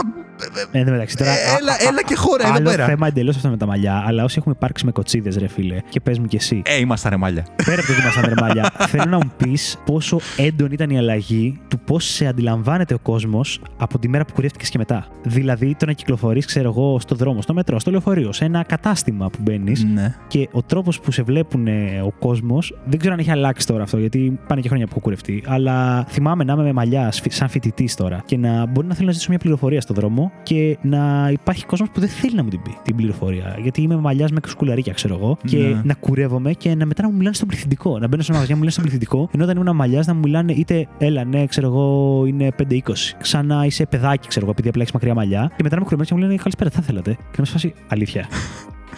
Εν τω μεταξύ, τώρα. Ε, έλα, έλα και χώρα εδώ Άλλο πέρα. θέμα εντελώς αυτό με τα μαλλιά, αλλά όσοι έχουμε υπάρξει με κοτσίδες, ρε φίλε, και πες μου κι εσύ. Ε, είμαστε ρε μάλια. Πέρα από το ότι ήμασταν ρε μαλλιά, θέλω να μου πεις πόσο έντονη ήταν η αλλαγή του πώς σε αντιλαμβάνεται ο κόσμος από τη μέρα που κουρεύτηκες και μετά. Δηλαδή, το να κυκλοφορείς, ξέρω εγώ, στο δρόμο, στο μετρό, στο λεωφορείο, σε ένα κατάστημα που μπαίνεις Ναι. και ο τρόπος που σε βλέπουν ε, ο κόσμος, δεν ξέρω αν έχει αλλάξει τώρα αυτό, γιατί πάνε και χρόνια που έχω κουρευτεί. Αλλά θυμάμαι να είμαι με μαλλιά σφι- σαν φοιτητής τώρα και να μπορεί να θέλω να ζητήσω μια πληροφορία στο δρόμο και να υπάρχει κόσμος που δεν θέλει να μου την πει την πληροφορία. Γιατί είμαι με μαλλιάς με σκουλαρίκια, ξέρω εγώ, και Ναι. να κουρεύομαι και να μετά να μου μιλάνε στον πληθυντικό. Να μπαίνω σε ένα μαγαζιά, μου μιλάνε στον πληθυντικό, ενώ όταν ήμουν μαλλιάς να μου μιλάνε είτε έλα, ναι, ξέρω εγώ, είναι 5-20. Ξανά είσαι παιδάκι, ξέρω εγώ, επειδή απλά έχεις μακριά μαλλιά. Και μετά να με κουρεύουν και μου λένε καλησπέρα, τι θα θέλατε. Και να με φάση αλήθεια.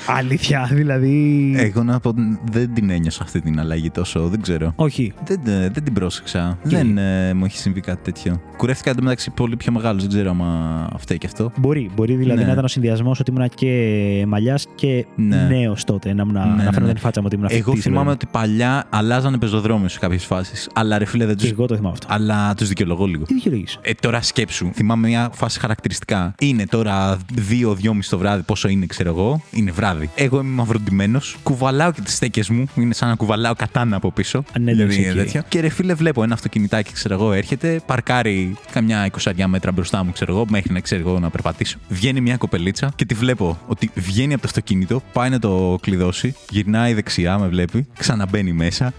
Αλήθεια, δηλαδή. Εγώ να πω δεν την ένιωσα αυτή την αλλαγή τόσο, δεν ξέρω. Όχι. Δεν, ε, δεν την πρόσεξα. Και- Δεν ε, μου έχει συμβεί κάτι τέτοιο. Κουρεύτηκα εντωμεταξύ πολύ πιο μεγάλος. Δεν ξέρω άμα φταίει και αυτό. Μπορεί, μπορεί δηλαδή Ναι. να ήταν ο συνδυασμός ότι ήμουν και μαλλιάς και Ναι. νέος τότε. Να, ήμουν, να ναι, φαίνονταν ναι. η φάτσα μου ότι ήμουν Εγώ φοιτητής, θυμάμαι ρε. ότι παλιά αλλάζανε πεζοδρόμιο σε κάποιες φάσεις. Αλλά ρε φίλε δεν Και του. εγώ το θυμάμαι αυτό. Αλλά τους δικαιολογώ λίγο. Τι δικαιολογείς; Ε, τώρα σκέψου. Θυμάμαι μια φάση χαρακτηριστικά. Είναι τώρα 2-2.30 το βράδυ, πόσο είναι, ξέρω εγώ. Είναι βράδυ. Εγώ είμαι μαυροντυμένος. Κουβαλάω και τις στέκες μου. Είναι σαν να κουβαλάω κατάνα από πίσω. Α, ναι, Γιατί εντάξει, είναι οκ. τέτοιο. Και ρε φίλε, βλέπω ένα αυτοκινητάκι, ξέρω εγώ, έρχεται, παρκάρει καμιά 20 μέτρα μπροστά μου, ξέρω εγώ, μέχρι να ξέρω εγώ να περπατήσω. Βγαίνει μια κοπελίτσα και τη βλέπω ότι βγαίνει από το αυτοκίνητο, πάει να το κλειδώσει, γυρνάει δεξιά, με βλέπει, ξαναμπαίνει μέσα,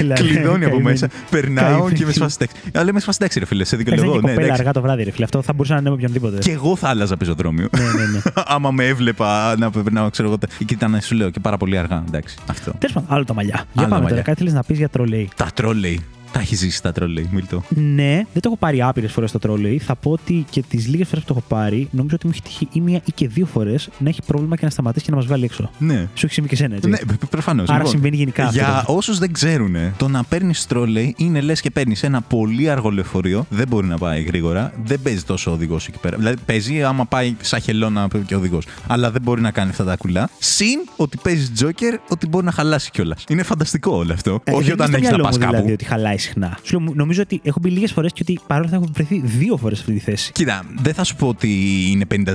Έλα, κλειδώνει από καημένη. μέσα, περνάω Καημένη. και με σφάσει τέξη. Αλλά είμαι σφάσει τέξη, ρε φίλε, σε Εντάξει, δικαιολογώ. είναι Ναι, κοπέλα εντάξει. αργά το βράδυ, ρε φίλε. Αυτό θα μπορούσε να είναι με οποιονδήποτε. Και εγώ θα άλλαζα πεζοδρόμιο. ναι, ναι, ναι. Άμα με έβλεπα να περνάω, ξέρω εγώ. Και ήταν, σου λέω, και πάρα πολύ αργά. Εντάξει, αυτό. Τέλος πάντων, άλλο τα μαλλιά. Για τα πάμε τώρα. μαλλιά. Κάτι θέλεις να πεις για τρολέι. Τα τρόλεϊ. Τα έχει ζήσει τα τρόλεϊ, Μίλτο. Ναι, δεν το έχω πάρει άπειρες φορές το τρόλεϊ. Θα πω ότι και τις λίγες φορές που το έχω πάρει, νομίζω ότι μου έχει τύχει ή μία ή και δύο φορές να έχει πρόβλημα και να σταματήσει και να μας βγάλει έξω. Ναι. Σου έχει συμβεί και εσένα, έτσι. Ναι, προφανώς. Άρα συμβαίνει γενικά αυτό Για το- όσους δεν ξέρουν, το να παίρνεις τρόλεϊ είναι λες και παίρνεις ένα πολύ αργό λεωφορείο. Δεν μπορεί να πάει γρήγορα. Δεν παίζει τόσο ο οδηγός εκεί πέρα. Δηλαδή παίζει άμα πάει σαν χελώνα και ο οδηγός. Αλλά δεν μπορεί να κάνει αυτά τα κουλά. Συν ότι παίζει τζόκερ, ότι μπορεί να χαλάσει κιόλας. Είναι φανταστικό όλο αυτό. Ε, Όχι δεν όταν είναι έχεις στο να μυαλό πας μου, κάπου. Δηλαδή ότι χαλάει συχνά. Σου λέω, νομίζω ότι έχω μπει λίγες φορές και ότι παρόλα αυτά έχω βρεθεί δύο φορές σε αυτή τη θέση. Κοίτα, δεν θα σου πω ότι είναι 50-50.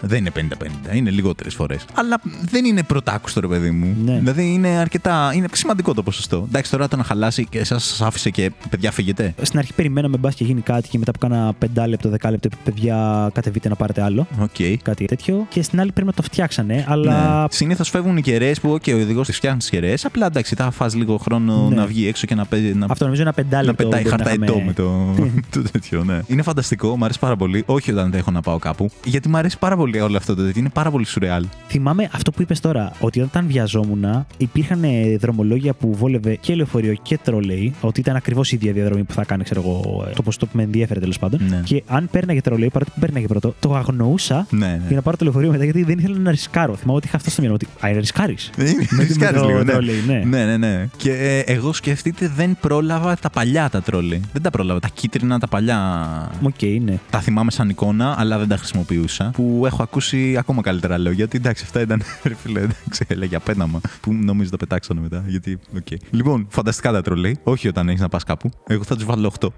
Δεν είναι 50-50. Είναι λιγότερες φορές. Αλλά δεν είναι πρωτάκουστο, ρε παιδί μου. Ναι. Δηλαδή είναι αρκετά. Είναι σημαντικό το ποσοστό. Εντάξει, τώρα το να χαλάσει και εσάς σας άφησε και παιδιά φύγετε. Στην αρχή περιμέναμε μπας και γίνει κάτι και μετά που κάνα 5 λεπτό, 10 λεπτό, είπε, παιδιά, κατεβείτε να πάρετε άλλο. Οκ. Κάτι τέτοιο. Και στην άλλη πρέπει να το φτιάξανε, αλλά. Ναι. Συνήθως φεύγουν οι κεραίες που, OK, ο οδηγός τη φτιάχνει τις κεραίες. Απλά εντάξει, θα φας λίγο χρόνο Ναι. να βγει έξω και να παίζει. Να... Αυτό νομίζω ένα να πεντάλεπτο. πετάει μπορεί να χαρταετό είχαμε- με το, το τέτοιο, ναι. Είναι φανταστικό, μου αρέσει πάρα πολύ. Όχι όταν δεν έχω να πάω κάπου. Γιατί μου αρέσει πάρα πολύ όλο αυτό το τέτοιο. Είναι πάρα πολύ σουρεάλ. Θυμάμαι αυτό που είπες τώρα, ότι όταν βιαζόμουν, υπήρχαν ε, δρομολόγια που βόλευε και λεωφορείο και τρόλεϊ, ότι ήταν ακριβώς η ίδια διαδρομή που θα κάνει, ξέρω εγώ, ε, το ποσοστό που με ενδιέφερε τέλος πάντων. Ναι. Και αν πέρναγε τρόλεϊ, παρότι που πέρναγε πρώτο, το αγνοούσα Ναι, ναι. για να πάρω το λεωφορείο μετά, γιατί δεν ήθελα να ρισκάρω. Θυμάμαι ότι είχα αυτό στο μυαλό μου. Ότι Α, είναι ρισκάρεις. Είναι Με ρισκάρεις το λίγο, ναι. τρόλεϊ, ναι. ναι, ναι, ναι. Και ε, εγώ σκεφτείτε δεν πρόλαβα τα παλιά τα τρόλεϊ. Δεν τα πρόλαβα. Τα κίτρινα, τα παλιά. Οκ, ναι. Τα θυμάμαι σαν εικόνα, αλλά δεν τα χρησιμοποιούσα. Που έχω ακούσει ακόμα καλύτερα λόγια. Γιατί εντάξει, αυτά ήταν. Ρε φίλε, εντάξει, έλεγε απέναμα. Που νομίζω τα πετάξανε μετά. Γιατί, οκ. Λοιπόν, φανταστικά τα τρόλεϊ. Όχι όταν έχεις να πας κάπου. Εγώ θα τους βάλω 8.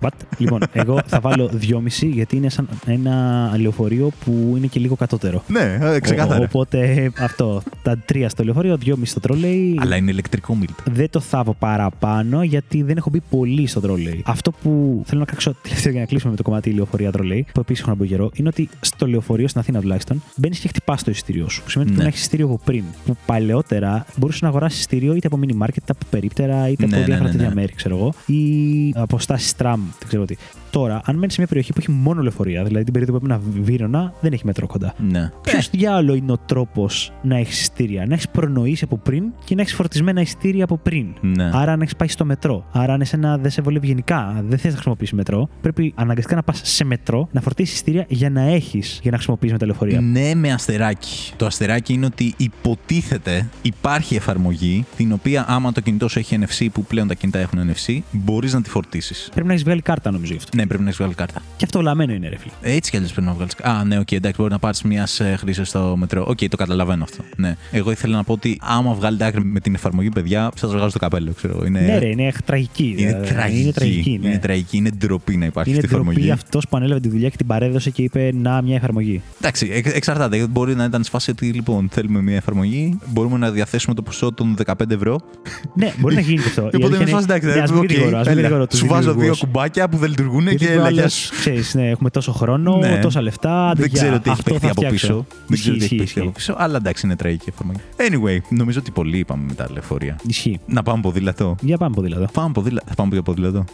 What? λοιπόν, εγώ θα βάλω 2,5 γιατί είναι σαν ένα λεωφορείο που είναι και λίγο κατώτερο. ναι, ε, Ο- ξεκάθαρα. οπότε αυτό. Τα τρία στο λεωφορείο, 2,5 στο τρόλεϊ. Αλλά είναι ηλεκτρικό μίλτ. Δεν το θάβω παραπάνω γιατί δεν έχω μπει πολύ στο τρολέι. Αυτό που θέλω να κράξω τελευταίο για να κλείσουμε με το κομμάτι λεωφορεία τρολέι, που επίσης έχω να πω καιρό, είναι ότι στο λεωφορείο στην Αθήνα τουλάχιστον μπαίνεις και χτυπάς το εισιτήριό σου. Που σημαίνει ότι Ναι. πρέπει να έχεις εισιτήριο από πριν. Που παλαιότερα μπορούσες να αγοράσεις εισιτήριο είτε από mini market, είτε από περίπτερα, είτε Ναι, από ναι, διάφορα ναι, τέτοια ναι. μέρη, ξέρω εγώ. Ή αποστάσεις τραμ, δεν ξέρω τι. Τώρα, αν μένει σε μια περιοχή που έχει μόνο λεωφορεία, δηλαδή την περίοδο που έμεινα Βύρονα, δεν έχει μετρό κοντά. Ναι. Ποιος διάολο είναι ο τρόπος να έχεις εισιτήρια, να έχεις προνοήσεις από πριν και να έχεις φορτισμένα εισιτήρια από πριν; Ναι. Άρα, αν έχεις πάει στο μετρό, άρα αν εσένα δεν σε βολεύει γενικά, δεν θες να χρησιμοποιήσεις μετρό, πρέπει αναγκαστικά να πας σε μετρό, να φορτίσεις εισιτήρια για να έχεις, για να χρησιμοποιήσεις με τα λεωφορεία. Ναι, με αστεράκι. Το αστεράκι είναι ότι υποτίθεται υπάρχει εφαρμογή την οποία άμα το κινητό σου έχει NFC που πλέον τα κινητά έχουν NFC, μπορείς να τη φορτίσεις. Πρέπει να έχεις βγάλει κάρτα, νομίζω γι' αυτό. Ναι, πρέπει να έχεις βγάλει κάρτα. Και αυτό λαμμένο είναι, ρε φίλε. Έτσι κι αλλιώς πρέπει να βγάλεις. Α, ναι, οκ, εντάξει, μπορεί να πάρεις μιας χρήσης στο μετρό. Οκ, το καταλαβαίνω αυτό. Ναι. Εγώ ήθελα να πω ότι άμα βγάλετε άκρη με την εφαρμογή, παιδιά, σας βγάζω το καπέλο, ξέρω εγώ. Είναι... Ναι, ρε, είναι τραγική. Είναι δηλαδή. τραγική. Είναι τραγική. ναι. Είναι τραγική. Είναι ντροπή να υπάρχει Είναι αυτή η εφαρμογή. ντροπή αυτός που ανέλαβε τη δουλειά και την παρέδωσε και είπε Να, μια εφαρμογή. Εντάξει, εξ- εξαρτάται. Μπορεί να ήταν σε φάση ότι λοιπόν θέλουμε μια εφαρμογή, μπορούμε να διαθέσουμε το ποσό των 15 ευρώ. ναι, μπορεί να γίνει και αυτό. Η Οπότε αλήθεια είμαι σε φάση είναι- εντάξει, ναι, ας οκ, μην γρήγορα, ας μην έλα, γρήγορα τους Σου βάζω δύο δημιουργούς. κουμπάκια που δεν λειτουργούν Γιατί και ο έλα, γεια άλλος, σου. ξέρεις, ναι, έχουμε τόσο χρόνο, Ναι. τόσα λεφτά. άντε, Δεν γεια, ξέρω τι έχει αυτό παιχτεί θα από φτιάξω. πίσω. Δεν ξέρω τι Ισχύει, έχει ισχύει, παιχτεί από πίσω. Αλλά εντάξει, είναι τραγική εφαρμογή. Anyway, νομίζω ότι πολλά είπαμε με τα λεωφορεία. Ισχύει. Να πάμε ποδήλατο. Για πάμε ποδήλατο. Πάμε ποδήλατο. Θα πάμε για ποδήλατο.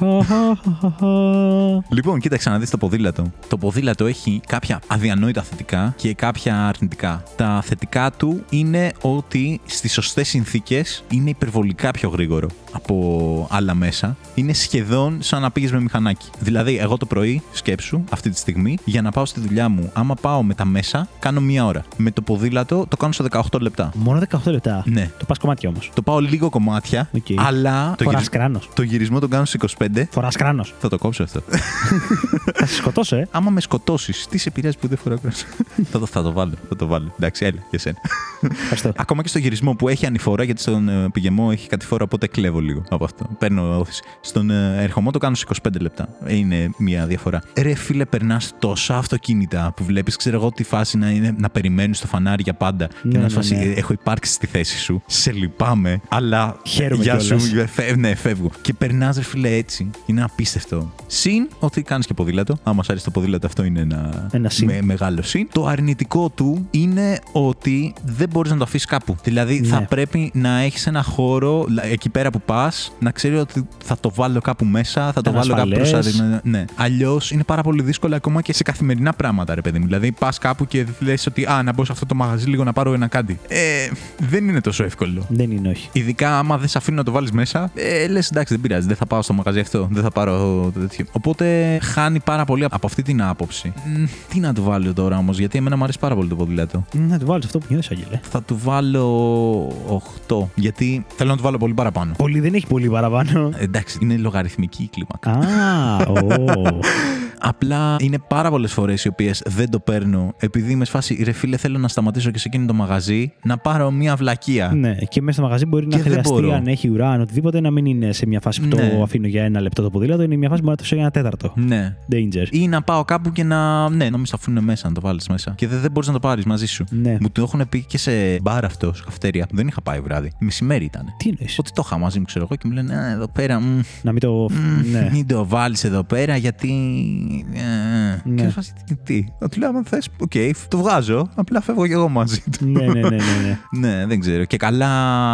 Λοιπόν, κοίταξε να δεις το ποδήλατο. Το ποδήλατο έχει κάποια αδιανόητα θετικά και κάποια αρνητικά. Τα θετικά του είναι ότι στις σωστές συνθήκες είναι υπερβολικά πιο γρήγορο από άλλα μέσα. Είναι σχεδόν σαν να πήγες με μηχανάκι. Δηλαδή, εγώ το πρωί, σκέψου, αυτή τη στιγμή, για να πάω στη δουλειά μου, άμα πάω με τα μέσα, κάνω μία ώρα. Με το ποδήλατο το κάνω σε 18 λεπτά. Μόνο 18 λεπτά. Ναι. Το πας κομμάτια όμως. Το πάω λίγο κομμάτια, Οκ. αλλά το, Φοράς γυρι- κράνος. το γυρισμό τον κάνω σε 25. Φοράς κράνος. Θα το κόψω αυτό. θα σε σκοτώσω, ε. Άμα με σκοτώσεις, τι σε πειράζει που δεν φοράω κράνος; θα, το, θα το βάλω. Θα το βάλω. Εντάξει, έλα, για σένα. Ευχαριστώ. Ακόμα και στο γυρισμό που έχει ανηφορά, γιατί στον ε, πηγεμό έχει κατηφόρα, οπότε κλέβω λίγο από αυτό. Παίρνω όθηση. Στον ε, ερχομό το κάνω σε 25 λεπτά. Είναι μια διαφορά. Ρε φίλε, περνάς τόσα αυτοκίνητα που βλέπεις, ξέρω εγώ, τη φάση να, είναι, να περιμένεις το φανάρι για πάντα. και Ναι, να ναι, σου φάση, ναι. «Ε, έχω υπάρξει στη θέση σου. Σε λυπάμαι, αλλά. Χαίρομαι Γεια σου. κιόλας. Φε- ναι, φεύγω. Και περνάς, ρε φίλε, έτσι. Είναι απίστευτο. Συν ότι κάνεις και ποδήλατο. Άμα σ' αρέσει το ποδήλατο, αυτό είναι ένα, Ένα συν. με- μεγάλο συν. Το αρνητικό του είναι ότι δεν μπορείς να το αφήσεις κάπου. Δηλαδή, θα Ναι. πρέπει να έχεις ένα χώρο λα- εκεί πέρα που πας, να ξέρεις ότι θα το βάλω κάπου μέσα, θα το Ένα βάλω κάπου ασφαλές. προσαρμοσμένο. Ναι. Αλλιώς είναι πάρα πολύ δύσκολο ακόμα και σε καθημερινά πράγματα, ρε παιδί μου. Δηλαδή, πας κάπου και λες ότι Α, να μπω σε αυτό το μαγαζί λίγο να πάρω ένα κάτι. Ε, δεν είναι τόσο εύκολο. Δεν είναι, όχι. Ειδικά άμα δεν σε αφήνουν να το βάλεις μέσα, ε, λες εντάξει, δεν πειράζει, δεν θα πάω στο μαγαζί αυτό, δεν θα πάρω το τέτοιο. Οπότε χάνει πάρα πολύ από αυτή την άποψη. Μ, τι να του βάλω τώρα όμως, γιατί εμένα μου αρέσει πάρα πολύ το ποδήλατο. Να του βάλεις αυτό που νιώθεις, Άγγελε. Θα του βάλω 8, γιατί θέλω να του βάλω πολύ παραπάνω. Πολύ δεν έχει πολύ παραπάνω. Ε, εντάξει, είναι λογαριθμική η κλίμακα. Α, ω. Απλά είναι πάρα πολλές φορές οι οποίες δεν το παίρνω επειδή είμαι σε φάση ρε φίλε, θέλω να σταματήσω και σε εκείνο το μαγαζί να πάρω μια βλακεία. Ναι, και μέσα στο μαγαζί μπορεί να Και δεν χρειαστεί, μπορώ. αν έχει ουρά, αν οτιδήποτε, να μην είναι σε μια φάση που Ναι. το αφήνω για ένα λεπτό το ποδήλατο, είναι μια φάση που μπορεί να το αφήσω για ένα τέταρτο. Ναι. Danger. Ή να πάω κάπου και να. Ναι, να μην σε αφήνουν μέσα, να το βάλεις μέσα. Και δεν, δεν μπορείς να το πάρεις μαζί σου. Ναι. Μου το έχουν πει και σε μπαρ αυτός, σε καυτέρια. Δεν είχα πάει βράδυ. Μεσημέρι ήταν. Τι εννοείς; Ότι το είχα μαζί μου, ξέρω εγώ, και μου λένε «Α, εδώ πέρα. μ, Να μην το. μ, ναι. Μην το βάλεις εδώ πέρα γιατί. ε, Ναι. Και σε φάση, τι. τι. Θα του λέω, αν θες, οκ, το βγάζω. Απλά φεύγω και εγώ μαζί του. ναι, ναι, ναι, ναι, ναι. ναι, δεν ξέρω. Και καλά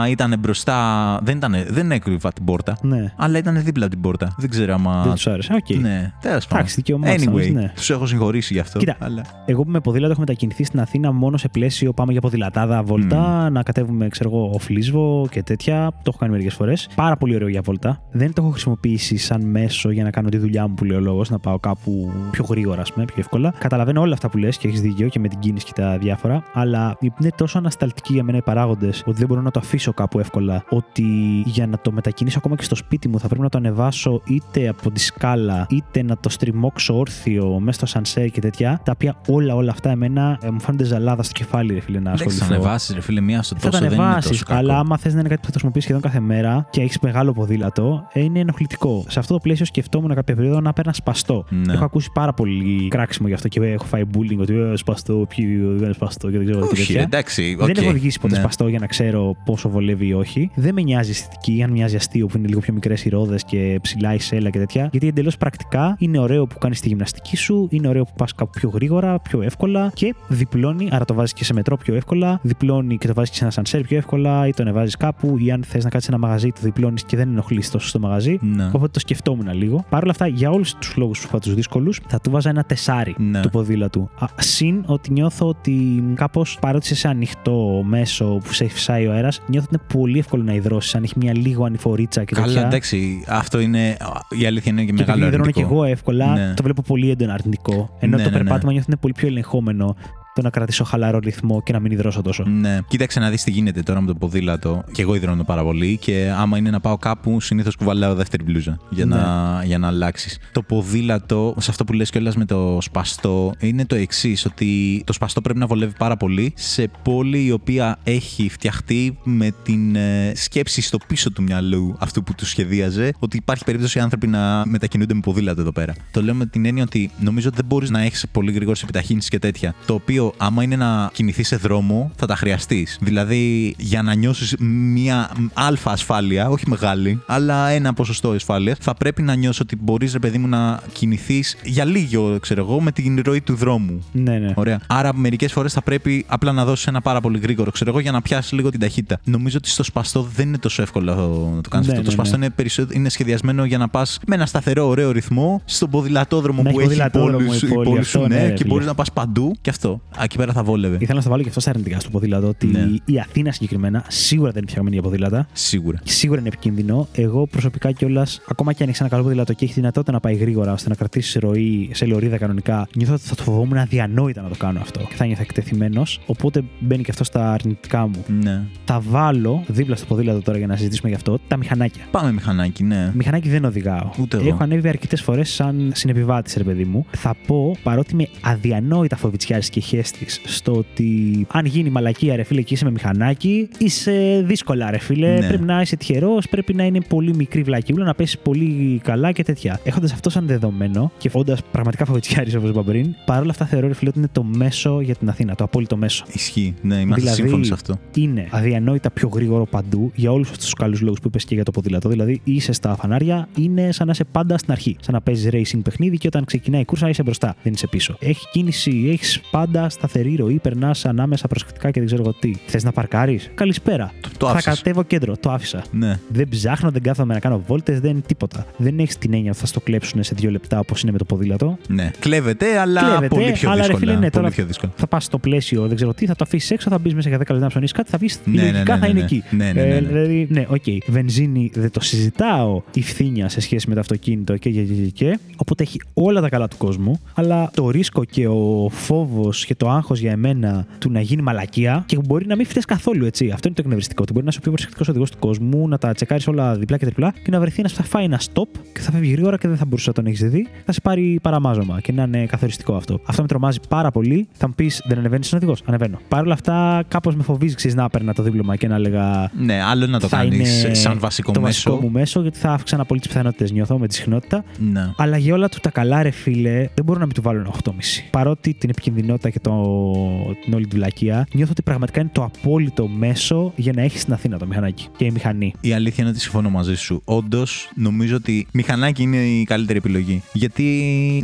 ήταν μπροστά. Δεν, ήταν, δεν έκρυβα την πόρτα. ναι. Αλλά ήταν δίπλα από την πόρτα. Δεν ξέρω άμα. Δεν τους άρεσε. Οκ. Ναι, τέλος πάντων. Εντάξει, δικαίωμά τους, Anyway, ναι. τους έχω συγχωρήσει γι' αυτό. Κοίτα, αλλά... Εγώ που με ποδήλατο έχω μετακινηθεί στην Αθήνα μόνο σε πλαίσιο πάμε για ποδηλατάδα, βόλτα, να κατέβουμε, ξέρω εγώ, Φλοίσβο και τέτοια. Το έχω κάνει μερικές φορές. Πάρα πολύ ωραίο για βόλτα. Δεν το έχω χρησιμοποιήσει σαν μέσο για να κάνω τη δουλειά μου που λέει ο λόγος, να πάω κάπου πιο γρήγορα, ας πούμε, πιο εύκολα. Καταλαβαίνω όλα αυτά που λες και έχεις δίκιο και με την κίνηση και τα διάφορα, αλλά είναι τόσο ανασταλτικοί για μένα οι παράγοντες ότι δεν μπορώ να το αφήσω κάπου εύκολα. Ότι για να το μετακινήσω ακόμα και στο σπίτι μου θα πρέπει να το ανεβάσω είτε από τη σκάλα, είτε να το στριμώξω όρθιο μέσα στο σανσέρ και τέτοια. Τα οποία όλα, όλα αυτά εμένα ε, μου φαίνονται ζαλάδα στο κεφάλι, ρε φίλε, να Εντάξει, θα ασχοληθώ. ανεβάσεις, ρε φίλε, μία στο Θα τόσο τα δεν είναι ανεβάσεις, τόσο κακό. αλλά άμα θες να είναι κάτι που θα το χρησιμοποιήσει σχεδόν κάθε μέρα και έχεις μεγάλο ποδήλατο, ε, είναι ενοχλητικό. Σε αυτό το πλαίσιο σκεφτόμουν κάποια περίοδο να παίρνα σπαστό. Ναι. Έχω ακούσει πάρα πολύ κράξιμο γι' αυτό και έχω φάει bullying ότι ε, σπαστό, ποιοι δεν είναι σπαστό και δεν ξέρω τι Όχι, τέτοια. εντάξει. Δεν οκ. έχω οδηγήσει ποτέ Ναι. σπαστό για να ξέρω πόσο βολεύει ή όχι. Δεν με νοιάζει η αισθητική, αν μοιάζει αστείο που είναι λίγο πιο μικρές οι ρόδες και ψηλά η σέλα και τέτοια. Γιατί εντελώς πρακτικά είναι ωραίο που κάνεις τη γυμναστική σου, είναι ωραίο που πας κάπου πιο γρήγορα, πιο εύκολα και διπλώνει. Άρα το βάζεις και σε μετρό πιο εύκολα, διπλώνει και το βάζεις και σε ένα ασανσέρ πιο εύκολα ή το ανεβάζεις κάπου ή αν θες να κάτσεις ένα μαγαζί, το διπλώνεις και δεν ενοχλείς τόσο στο μαγαζί. Ναι. Οπότε το σκεφτόμουν λίγο. Παρ' όλα αυτά, για όλους τους λόγους που είπα τους δύσκολους, θα του 'βαζα ένα τεσάρι Ναι. του ποδήλατου. Α, συν ότι νιώθω ότι κάπως παρότι είσαι σε ανοιχτό μέσο που σε φυσάει ο αέρας, νιώθω ότι είναι πολύ εύκολο να ιδρώσεις. Αν έχεις μια λίγο ανηφορίτσα και Καλά, τέτοια. εντάξει. Αυτό είναι. Η αλήθεια είναι και, Και μεγάλο επειδή υδρώνω αρνητικό. και εγώ εύκολα, Ναι. το βλέπω πολύ έντονα αρνητικό. Ενώ Ναι, το ναι, ναι. περπάτημα νιώθω είναι πολύ πιο ελεγχόμενο. Το να κρατήσω χαλαρό ρυθμό και να μην υδρώσω τόσο. Ναι. Κοίταξε να δεις τι γίνεται τώρα με το ποδήλατο. Και εγώ υδρώνω πάρα πολύ. Και άμα είναι να πάω κάπου, συνήθως κουβαλάω δεύτερη μπλούζα για, Ναι. να, για να αλλάξεις. Το ποδήλατο, σε αυτό που λες κιόλας με το σπαστό, είναι το εξής: Ότι το σπαστό πρέπει να βολεύει πάρα πολύ σε πόλη η οποία έχει φτιαχτεί με την ε, σκέψη στο πίσω του μυαλού αυτού που τους σχεδίαζε, ότι υπάρχει περίπτωση οι άνθρωποι να μετακινούνται με ποδήλατο εδώ πέρα. Το λέω με την έννοια ότι νομίζω ότι δεν μπορείς να έχεις πολύ γρήγορες επιταχύνσεις και τέτοια. Το οποίο, άμα είναι να κινηθείς σε δρόμο, θα τα χρειαστείς. Δηλαδή, για να νιώσεις μια αλφα ασφάλεια, όχι μεγάλη, αλλά ένα ποσοστό ασφάλεια, θα πρέπει να νιώσει ότι μπορείς, ρε παιδί μου, να κινηθείς για λίγο, ξέρω εγώ, με την ροή του δρόμου. Ναι, ναι. Ωραία. Άρα, μερικές φορές θα πρέπει απλά να δώσεις ένα πάρα πολύ γρήγορο, ξέρω εγώ, για να πιάσεις λίγο την ταχύτητα. Νομίζω ότι στο σπαστό δεν είναι τόσο εύκολο να το κάνεις Ναι, αυτό. ναι, το σπαστό ναι. είναι, περισσότερο, είναι σχεδιασμένο για να πας με ένα σταθερό, ωραίο ρυθμό στον ποδηλατόδρομο Να που έχει έχει ποδηλατόδρομο πόλους- η η πόλη, πόλη αυτό, σου, ναι, ναι, ρε και φίλε. μπορείς να πας παντού και αυτό. Α, εκεί πέρα θα βόλευε. Ήθελα να στο βάλω και αυτό στα αρνητικά στο ποδήλατο ότι Ναι. η Αθήνα συγκεκριμένα σίγουρα δεν είναι φτιαγμένη για ποδήλατα. Σίγουρα. Και Σίγουρα είναι επικίνδυνο. Εγώ προσωπικά κιόλας, ακόμα και αν έχει ένα καλό ποδήλατο και έχει δυνατότητα να πάει γρήγορα ώστε να κρατήσει ροή σε λεωρίδα κανονικά, νιώθω ότι θα το φοβόμουν αδιανόητα να το κάνω αυτό. Και θα νιώθω εκτεθειμένος. Οπότε μπαίνει και αυτό στα αρνητικά μου. Ναι. Θα βάλω δίπλα στο ποδήλατο τώρα για να συζητήσουμε γι' αυτό τα μηχανάκια. Πάμε μηχανάκι, ναι. Μηχανάκι δεν οδηγάω. Ούτε εγώ. Έχω ανέβει αρκετές φορές σαν συνεπιβάτης, ρε παιδί μου. Θα πω, παρότι είμαι αδιανόητα φοβητσιάρης και χέστη, στο ότι αν γίνει μαλακία, ρε φίλε, και είσαι με μηχανάκι, είσαι δύσκολα, ρε φίλε. Ναι. Πρέπει να είσαι τυχερός, πρέπει να είναι πολύ μικρή βλακιούλα, να πέσεις πολύ καλά και τέτοια. Έχοντας αυτό σαν δεδομένο και όντα πραγματικά φοβητσιάρη όπως είπα πριν, παρόλα αυτά θεωρώ, ρε φίλε, ότι είναι το μέσο για την Αθήνα, το απόλυτο μέσο. Ισχύει. Ναι, είμαστε Δηλαδή, σύμφωνοι σε αυτό. Είναι αδιανόητα πιο γρήγορο παντού για όλους αυτούς τους καλούς λόγους που είπες και για το ποδήλατο. Δηλαδή, είσαι στα φανάρια, είναι σαν να είσαι πάντα στην αρχή. Σαν να παίζεις racing παιχνίδι και όταν ξεκινάει η κούρσα είσαι μπροστά, δεν είσαι πίσω. Έχει κίνηση, έχεις πάντα σταθερή ροή, περνάς ανάμεσα προσεκτικά και δεν ξέρω εγώ τι. Θες να παρκάρεις; Καλησπέρα. Το- το Θα άφησες. κατέβω κέντρο, το άφησα. Ναι. Δεν ψάχνω, δεν κάθομαι να κάνω βόλτες, δεν τίποτα. Δεν έχεις την έννοια ότι θα στο κλέψουν σε δύο λεπτά όπως είναι με το ποδήλατο; Ναι. Κλέβεται, αλλά Κλέβεται, πολύ πιο αλλά, ρε δύσκολα. φίλε, ναι, πολύ τώρα πιο δύσκολα. θα πας στο Πλαίσιο, δεν ξέρω τι, θα το αφήσεις έξω, θα μπεις μέσα για 10 λεπτά να ψωνίσεις κάτι, θα βγεις Ναι, ναι, λογικά ναι, θα ναι, είναι ναι. εκεί. Ναι, ναι, ναι, Ε, ναι. δηλαδή, ναι, οκ. Βενζίνη δεν το συζητάω η φτήνια σε σχέση με το αυτοκίνητο και, και, και, και, και. Οπότε έχει όλα τα καλά του κόσμου. Αλλά το ρίσκο και ο φόβος και το άγχος για εμένα του να γίνει μαλακία και μπορεί να μην φταίει καθόλου έτσι. Αυτό είναι το εκνευριστικό. Ότι μπορεί να είσαι ο πιο προσεκτικός οδηγός του κόσμου, να τα τσεκάρεις όλα διπλά και τριπλά και να βρεθεί ένας που θα φάει ένα stop και θα φεύγει γρήγορα και δεν θα μπορούσε να τον έχεις δει. Θα σε πάρει παραμάζωμα και να είναι καθοριστικό αυτό. Αυτό με τρομάζει πάρα πολύ. Θα μου πεις, δεν ανεβαίνεις σαν οδηγός; Ανεβαίνω. Παρ' όλα αυτά, κάπως με φοβίζεις ξέρεις, να έπαιρνα το δίπλωμα και να έλεγα Ναι, άλλο να το θα κάνεις είναι σαν βασικό το μέσο. βασικό μου μέσο, γιατί θα αύξανα πολύ τις πιθανότητες, νιώθω με τη συχνότητα. Ναι. Αλλά για όλα του τα καλά, ρε φίλε, δεν μπορώ να μην του βάλω ένα 8,5. Παρότι την επικινδυνότητα και το, την όλη τη βλακεία, νιώθω ότι πραγματικά είναι το απόλυτο μέσο για να έχεις στην Αθήνα το μηχανάκι και η μηχανή. Η αλήθεια είναι ότι συμφωνώ μαζί σου. Όντως, νομίζω ότι μηχανάκι είναι η καλύτερη επιλογή. Γιατί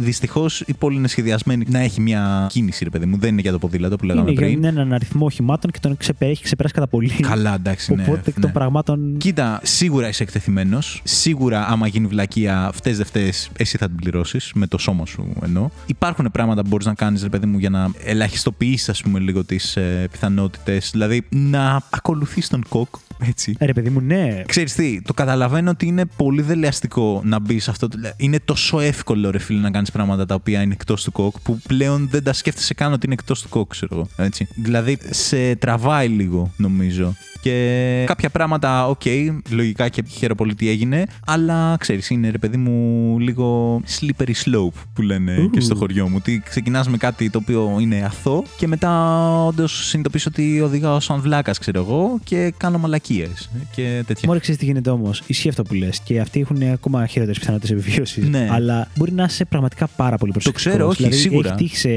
δυστυχώς η πόλη είναι σχεδιασμένη να έχει μια κίνηση, ρε παιδί μου. Δεν είναι για το ποδήλατο που λέγαμε Είναι για πριν. έναν αριθμό οχημάτων και τον ξεπε, έχει ξεπεράσει κατά πολύ. Καλά, εντάξει, ναι. Οπότε εκ ναι. των πραγμάτων. Κοίτα, σίγουρα είσαι εκτεθειμένος. Σίγουρα, άμα γίνει βλακεία, φταίει δεν φταίει, εσύ θα την πληρώσεις με το σώμα σου εννοώ. Υπάρχουν πράγματα που μπορείς να κάνεις, ρε παιδί μου, για να ελαχιστοποιήσει, ας πούμε, λίγο τις ε, πιθανότητες. Δηλαδή, να ακολουθείς τον κοκ, έτσι. Ε, ρε παιδί μου, ναι. Ξέρεις τι, το καταλαβαίνω ότι είναι πολύ δελεαστικό να μπεις σε αυτό. το- Είναι τόσο εύκολο, ρε φίλε, να κάνεις πράγματα τα οποία είναι εκτός του ΚΟΚ, που πλέον δεν τα σκέφτεσαι καν ότι είναι εκτός του ΚΟΚ, ξέρω εγώ. Έτσι. Δηλαδή, σε τραβάει λίγο, νομίζω. Και κάποια πράγματα, οκ, λογικά και χαίρομαι πολύ ότι έγινε, αλλά ξέρεις, είναι ρε παιδί μου λίγο slippery slope που λένε Ου. και στο χωριό μου. Ότι ξεκινάς με κάτι το οποίο είναι αθώο και μετά όντως συνειδητοποιείς ότι οδηγάω σαν βλάκα, ξέρω εγώ, και κάνω μαλακίες και τέτοια. Μόλι ξέρεις τι γίνεται όμως, ισχύει αυτό που λες και αυτοί έχουν ακόμα χειρότερες πιθανότητες επιβίωσης. Ναι. Αλλά μπορεί να είσαι πραγματικά πάρα πολύ προσεκτικός. ξέρω, όχι, δηλαδή, σίγουρα. Έχει τύχει σε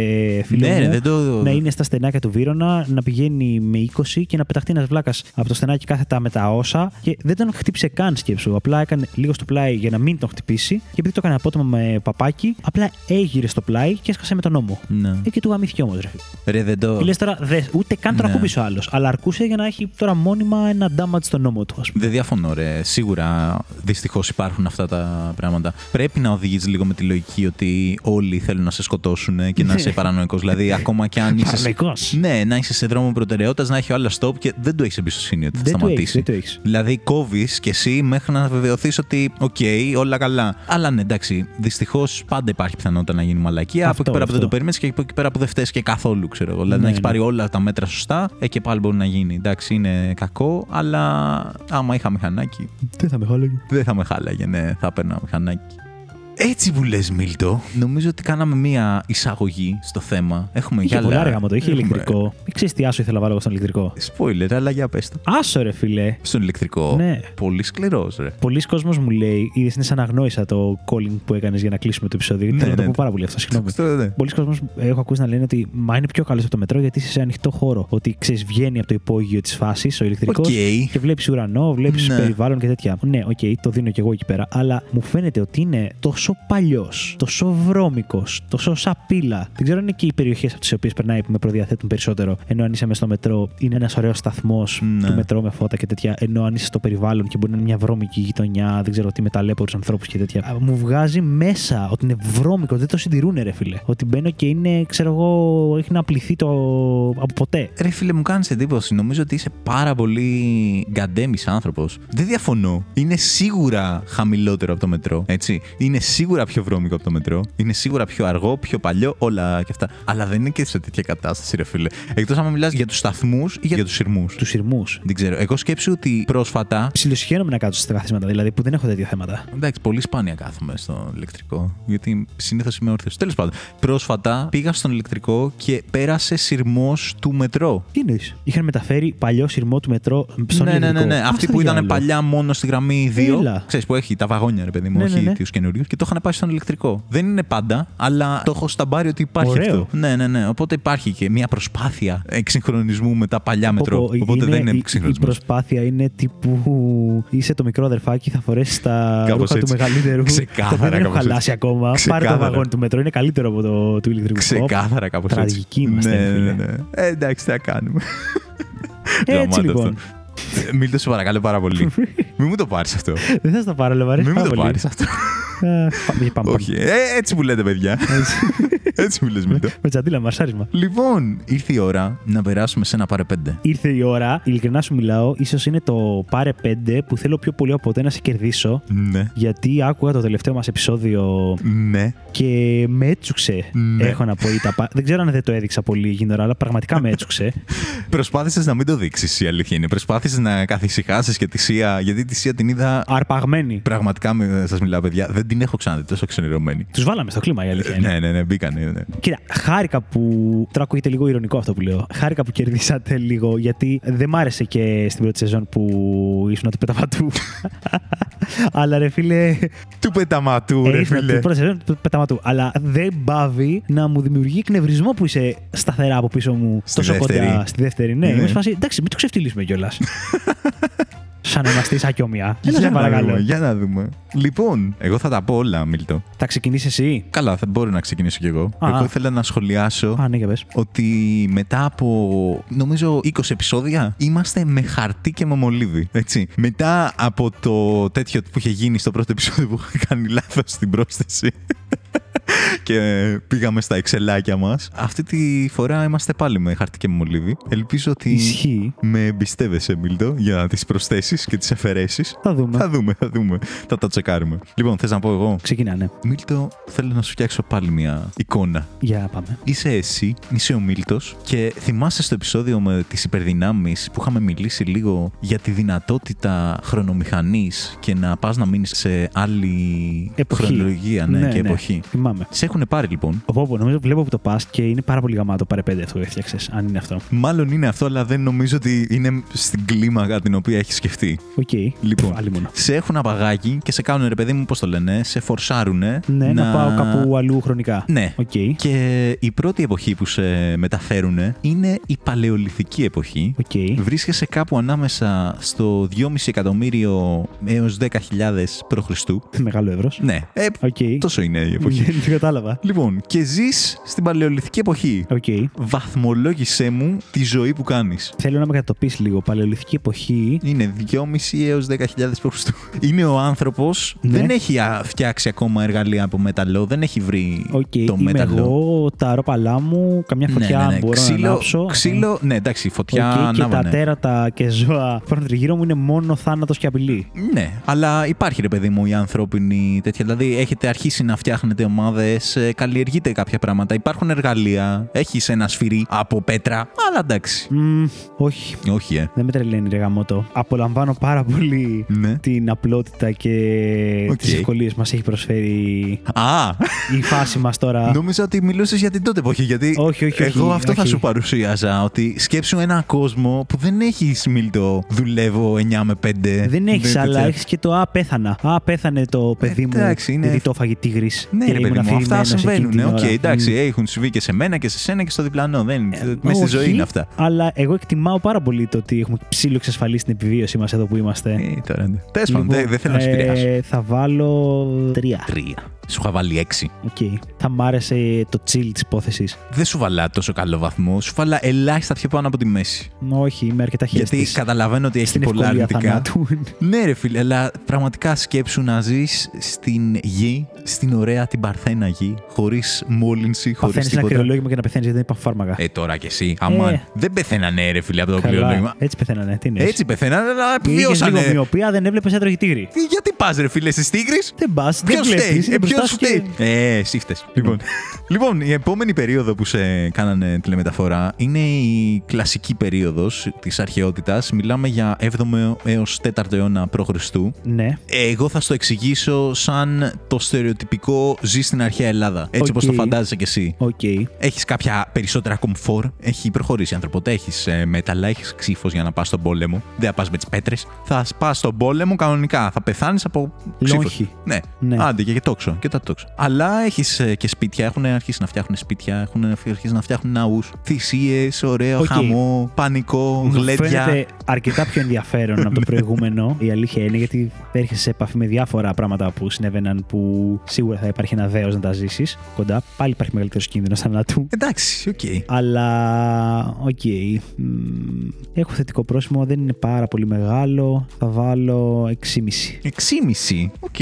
φίλο Ναι, μου ρε, δεν το. να είναι στα στενάκια του Βύρονα, να πηγαίνει με 20 και να πεταχτεί ένας βλάκας από το στενάκι κάθετα με τα όσα και δεν τον χτύπησε καν σκέψου. Απλά έκανε λίγο στο πλάι για να μην τον χτυπήσει και επειδή το έκανε απότομα με παπάκι, απλά έγειρε στο πλάι και έσκασε με τον νόμο. Ναι. Ε, και του γαμήθηκε όμως, ρε. Ρε, δεν το. Και λες τώρα, δε, ούτε καν τον Ναι. ακούμπησε ο άλλος. Αλλά αρκούσε για να έχει τώρα μόνιμα ένα damage στον ώμο του, ας πούμε. Δεν διαφωνώ, ρε. Σίγουρα δυστυχώς υπάρχουν αυτά τα πράγματα. Πρέπει να οδηγείς λίγο με τη λογική ότι όλοι θέλουν να σε σκοτώσουν και να είσαι παρανοϊκός. δηλαδή, ακόμα και αν είσαι. Παρανοϊκός. Ναι, να είσαι σε δρόμο προτεραιότητας, να έχει ο άλλος stop και δεν του έχεις εμπιστοσύνη. Εμπιστοσύνη ότι θα Δεν το έχεις. σταματήσει. Δεν το έχεις. Δηλαδή, κόβεις και εσύ μέχρι να βεβαιωθείς ότι, οκ, όλα καλά. Αλλά ναι, εντάξει, δυστυχώς πάντα υπάρχει πιθανότητα να γίνει μαλακία. Αυτό, από εκεί πέρα που δεν αυτό. το περίμενε και από εκεί πέρα που δεν φταίεις και καθόλου, ξέρω εγώ. Δηλαδή, Ναι, να έχεις ναι. πάρει όλα τα μέτρα σωστά, ε, και πάλι μπορεί να γίνει. Εντάξει, είναι κακό, αλλά άμα είχα μηχανάκι, Δεν θα με χάλαγε. δεν θα με χάλαγε, ναι, θα έπαιρνα μηχανάκι. Έτσι που λες Μίλτο, νομίζω ότι κάναμε μία εισαγωγή στο θέμα. Έχουμε Είχε γυαλά. πολλά ρε γάμο το, είχε Έχουμε- ηλεκτρικό. Μην ξέρεις τι άσο ήθελα να βάλω εγώ στον ηλεκτρικό. Spoiler, αλλά για πες το. Άσο ρε φίλε. Στον ηλεκτρικό. Ναι. Πολύ σκληρός ρε. Πολλοί κόσμος μου λέει, είδε είναι σαν να γνώρισα το calling που έκανες για να κλείσουμε το επεισόδιο. Ναι, Θέλω να το ναι. πω πάρα πολύ αυτό, συγγνώμη. Αυτό, ναι. Πολλοί κόσμος ε, έχω ακούσει να λένε ότι μα είναι πιο καλό από το μετρό γιατί είσαι σε ανοιχτό χώρο. Ότι ξέρεις, βγαίνει από το υπόγειο της φάσης ο ηλεκτρικός Οκ. και βλέπεις ουρανό, βλέπεις Ναι. περιβάλλον και τέτοια. Ναι, οκ, το δίνω κι εγώ εκεί πέρα. Αλλά μου φαίνεται ότι είναι τόσο παλιός, τόσο βρώμικος, τόσο σαπίλα. Δεν ξέρω αν είναι και οι περιοχές από τις οποίες περνάει που με προδιαθέτουν περισσότερο. Ενώ αν είσαι μέσα στο μετρό, είναι ένας ωραίος σταθμός Ναι. του μετρό με φώτα και τέτοια. Ενώ αν είσαι στο περιβάλλον και μπορεί να είναι μια βρώμικη γειτονιά, δεν ξέρω τι, με ταλαίπωρους ανθρώπους και τέτοια. Α, Μου βγάζει μέσα ότι είναι βρώμικο, δεν το συντηρούν, ρε φίλε. Ότι μπαίνω και είναι, ξέρω εγώ, έχει να πλυθεί το από ποτέ. Ρε φίλε, μου κάνεις εντύπωση. Νομίζω ότι είσαι πάρα πολύ γκαντέμις άνθρωπος. Δεν διαφωνώ. Είναι σίγουρα χαμηλότερο από το μετρό. Έτσι. Είναι σίγουρα πιο βρώμικο από το μετρό. Είναι σίγουρα πιο αργό, πιο παλιό, όλα και αυτά. Αλλά δεν είναι και σε τέτοια κατάσταση, ρε φίλε. Εκτός άμα μιλάς για τους σταθμούς ή για τους σειρμούς. Τους σειρμούς. Δεν ξέρω. Εγώ σκέψου ότι πρόσφατα. Ψιλοσυχαίνομαι να κάτσω στα καθίσματα, δηλαδή που δεν έχω τέτοια θέματα. Εντάξει, πολύ σπάνια κάθομαι στο ηλεκτρικό. Γιατί συνήθως είμαι όρθιος. Τέλος πάντων, πρόσφατα πήγα στον ηλεκτρικό και πέρασε σειρμός του μετρό. Τι εννοείς; Είχαν μεταφέρει παλιό σειρμό του μετρό στον ναι, ναι, ναι, ηλεκτρικό. ναι. Ας Αυτοί το που ήταν διάλογο. παλιά μόνο στη γραμμή 2. Έλα. Ξέρεις που έχει τα βαγόνια, ρε παιδί μου, Ναι, όχι ναι, ναι. τους καινούριους. Και το είχαν πάει στον ηλεκτρικό. Δεν είναι πάντα, αλλά το έχω σταμπάρει ότι υπάρχει Ωραίο. αυτό. Ναι, ναι, ναι. Οπότε υπάρχει και μια προσπάθεια εξυγχρονισμού με τα παλιά μετρό. Πω, πω, Οπότε δεν είναι η- Η εξυγχρονισμός. προσπάθεια είναι τύπου είσαι το μικρό αδερφάκι, θα φορέσεις τα Κάπως ρούχα του έτσι. μεγαλύτερου. Ξεκάθαρα, το οποίο δεν έχω κάπως χαλάσει ακόμα. Πάρε το Ξεκάθαρα. βαγόνι του μετρό, είναι καλύτερο από το του ηλεκτρικού. Ξεκάθαρα κάπως έτσι. Τραγικοί είμαστε, Ναι, ρε ναι, φίλε. ναι. Ε, εντάξει, τι να κάνουμε. Έτσι Γαμάτο λοιπόν. αυτό. Ε, Μίλτο, σε παρακαλώ πάρα πολύ. Μην μου το πάρεις αυτό. Δεν θα στα πάρω, αλλά μου αρέσει Μην μου πάρα το πολύ. πάρεις αυτό. Ε, πάμε, πάμε, Όχι. Ε, έτσι που λέτε, παιδιά. Έτσι. Έτσι που λες, Μίλτο. Με τσαντίλα, μαρσάρισμα. Λοιπόν, ήρθε η ώρα να περάσουμε σε ένα πάρε πέντε. Ήρθε η ώρα, ειλικρινά σου μιλάω, ίσως είναι το πάρε 5 που θέλω πιο πολύ από ποτέ να σε κερδίσω. Ναι. Γιατί άκουγα το τελευταίο μας επεισόδιο Ναι. και με έτσουξε. Ναι. Έχω να πω ή τα πα- Δεν ξέρω αν δεν το έδειξα πολύ γίνορα, αλλά πραγματικά με έτσουξε. Προσπάθησες να μην το δείξεις, η αλήθεια είναι. Προσπάθησες να καθησυχάσεις και τη Σία, γιατί τη Σία την είδα. Αρπαγμένη. Πραγματικά σας μιλάω, παιδιά. Δεν την έχω ξαναδεί τόσο ξενερωμένη. Τους βάλαμε στο κλίμα η αλήθεια είναι. Ναι, ναι, ναι, μπήκανε. Ναι. Κοίτα, χάρηκα που. Τώρα ακούγεται λίγο ηρωνικό αυτό που λέω. Χάρηκα που κερδίσατε λίγο, γιατί δεν μ' άρεσε και στην πρώτη σεζόν που ήσουν του πεταματού. Αλλά ρε φίλε. Του πεταματού, ε, ρε ήσουν φίλε. την πρώτη σεζόν του πεταματού. Αλλά δεν πάβει να μου δημιουργεί εκνευρισμό που είσαι σταθερά από πίσω μου Στη τόσο δεύτερη. κοντά στη δεύτερη. Ναι, Ναι. είμαι σε φάση. Εντάξει, μην το ξεφτυλίσουμε κιόλας. Σαν να είμαστε σαν κιόμια. Έλα, σε Για να δούμε, παρακαλώ. για να δούμε. Λοιπόν, εγώ θα τα πω όλα, Μίλτο. Θα ξεκινήσεις εσύ; Καλά, θα μπορώ να ξεκινήσω κι εγώ. Α. εγώ ήθελα να σχολιάσω Α, ναι, για πες. ότι μετά από νομίζω 20 επεισόδια είμαστε με χαρτί και με μολύβι. Έτσι. Μετά από το τέτοιο που είχε γίνει στο πρώτο επεισόδιο που είχα κάνει λάθος στην πρόσθεση. και πήγαμε στα εξελάκια μας. Αυτή τη φορά είμαστε πάλι με χαρτί και με μολύβι. Ελπίζω ότι Ισχύει. με εμπιστεύεσαι, Μίλτο, για τις προσθέσεις και τις αφαιρέσεις. Θα δούμε. Θα δούμε, θα δούμε. Θα τα τσεκάρουμε. Λοιπόν, θες να πω εγώ; Ξεκινάνε. Μίλτο, θέλω να σου φτιάξω πάλι μια εικόνα. Για πάμε. Είσαι εσύ, είσαι ο Μίλτος και θυμάσαι στο επεισόδιο με τις υπερδυνάμεις που είχαμε μιλήσει λίγο για τη δυνατότητα χρονομηχανής και να πας να μείνεις σε άλλη Εποχή. χρονολογία ναι, και εποχή. Θυμάμαι. Σε έχουν πάρει λοιπόν. Οπότε νομίζω βλέπω που το πας και είναι πάρα πολύ γαμάτο πάρε πέντε αυτό που έφτιαξες, αν είναι αυτό. Μάλλον είναι αυτό, αλλά δεν νομίζω ότι είναι στην κλίμακα την οποία έχεις σκεφτεί. Οκ. Λοιπόν, Άλλη μόνο. σε έχουν απαγάγει και σε κάνουν ρε παιδί μου, πώς το λένε, σε φορσάρουνε. Ναι, να... πάω κάπου αλλού χρονικά. Ναι. Οκ. Και η πρώτη εποχή που σε μεταφέρουν είναι η παλαιολιθική εποχή. Οκ. Βρίσκεσαι κάπου ανάμεσα στο 2,5 εκατομμύριο έως 10.000 π.Χ. Μεγάλο εύρος. Ναι, ε, Οκ. τόσο είναι η εποχή. Δεν κατάλαβα. λοιπόν, και ζεις στην παλαιολιθική εποχή. Οκ. Βαθμολόγησέ μου τη ζωή που κάνεις. Θέλω να με κατατοπίσεις λίγο. Παλαιολιθική εποχή. Είναι 8.500 έως 10.000 π.Χ. Είναι ο άνθρωπος, Ναι. δεν έχει α, φτιάξει ακόμα εργαλεία από μέταλλο, δεν έχει βρει Οκ, το είμαι μέταλλο. εγώ, τα ρόπαλά μου, καμιά φωτιά ναι, ναι, ναι. μπορώ ξύλο, να ανάψω. Ξύλο, ναι, εντάξει, φωτιά Οκ, και τα ανάβανε. τέρατα και ζώα που υπάρχουν τριγύρω μου είναι μόνο θάνατος και απειλή. Ναι, αλλά υπάρχει ρε παιδί μου η ανθρώπινη τέτοια. Δηλαδή έχετε αρχίσει να φτιάχνετε ομάδες, καλλιεργείτε κάποια πράγματα. Υπάρχουν εργαλεία, έχεις ένα σφυρί από πέτρα, αλλά εντάξει. Μμ, όχι. Όχι, ε. Δεν με τρελαίνει ρε γαμώτο. Απολαμβάνω πάρα πολύ Ναι. την απλότητα και Οκ. τις ευκολίες μας έχει προσφέρει Α, η φάση μας τώρα. νόμιζα ότι μιλούσες για την τότε εποχή. Γιατί Όχι, όχι, όχι, εγώ αυτό θα όχι. σου παρουσίαζα. Ότι σκέψου ένα κόσμο που δεν έχει Μίλτο. Δουλεύω 9 με 5. Δεν έχεις, τέτοια. αλλά έχεις και το Α, πέθανα. Α, πέθανε το παιδί μου. εντάξει, είναι- Γιατί το έφαγε τίγρης. Ναι, ρε παιδί μου, αυτά συμβαίνουν. Οκ, εντάξει, έχουν συμβεί και σε μένα και σε σένα και στο διπλανό. Δεν, μέσα στη ζωή είναι αυτά. Αλλά εγώ εκτιμάω πάρα πολύ το ότι έχουμε ψιλοεξασφαλίσει την επιβίωσή μας εδώ που είμαστε. Ε, τώρα, ναι. Τέλος πάντων, Λοιπόν, δεν δεν θέλω να σου ε, επηρεάσω. Θα βάλω τρία. Τρία. Σου είχα βάλει έξι. Οκ. Θα μ' άρεσε το chill της υπόθεσης. Δεν σου βαλά τόσο καλό βαθμό. Σου βαλά ελάχιστα πιο πάνω από τη μέση. Όχι, είμαι αρκετά χέστης. Γιατί καταλαβαίνω ότι έχει Στην πολλά ευκολία αρνητικά. θανάτου. Ναι, ρε φίλε, αλλά πραγματικά σκέψου να ζεις στην γη, στην ωραία την παρθένα γη, χωρίς μόλυνση, χωρίς Παθαίνεις ένα τίποτα. κρυολόγημα και να πεθαίνεις γιατί δεν υπάρχουν φάρμακα. Ε, τώρα κι εσύ. Αμάν. Ε. Δεν πεθαίνανε, ρε φίλε, από το Καλά. κρυολόγημα. Έτσι πεθαίνανε. Τι είναι. Έτσι πεθαίνανε, αλλά Είχες επιβιώσανε. λίγο μυωπία, δεν έβλεπες έτρωγε τίγρη. Ε, Γιατί πας, ρε φίλε, στη τίγρη. Δεν πας, δεν Ποιος φταίει, βλέπει. Ε, ποιος φταίει. Ε, εσύ φταίς. Λοιπόν. λοιπόν, η επόμενη περίοδο που σε κάνανε τηλεμεταφορά είναι η κλασική περίοδος της αρχαιότητας. Μιλάμε για 7ο έως 4ο αιώνα π.Χ. Ναι. Εγώ θα στο εξηγήσω σαν το στερεοτυπικό ζει στην αρχαία Ελλάδα. Έτσι Οκ. όπως το φαντάζεσαι κι εσύ. Οκ. Έχεις κάποια περισσότερα κομφόρ; Έχει προχωρήσει η ανθρωπότητα. Έχεις ε, μέταλλα, έχεις ξίφος για να πας στον πόλεμο; Δεν θα πας με τις πέτρες. Θα πας στον πόλεμο κανονικά. Θα πεθάνεις από ξίφος. Λόγχη. Ναι. Ναι. Άντε και, και τόξο. Και τα τόξο. Αλλά έχεις και σπίτια. Έχουν αρχίσει να φτιάχνουν σπίτια. Έχουν αρχίσει να φτιάχνουν ναούς. Θυσίες, ωραίο Οκ. χαμό, πανικό, Μου γλέντια. Φαίνεται αρκετά πιο ενδιαφέρον από το προηγούμενο. Η αλήθεια είναι γιατί έρχεσαι σε επαφή με διάφορα πράγματα που συνέβαιναν που σίγουρα θα υπάρχει ένα δέος να τα ζήσεις κοντά. Πάλι υπάρχει μεγαλύτερος κίνδυνος θανάτου. Εντάξει, οκ. Αλλά, οκ. Μμμ, Έχω θετικό πρόσημο, δεν είναι πάρα πολύ μεγάλο. Θα βάλω 6,5. 6,5. Οκ.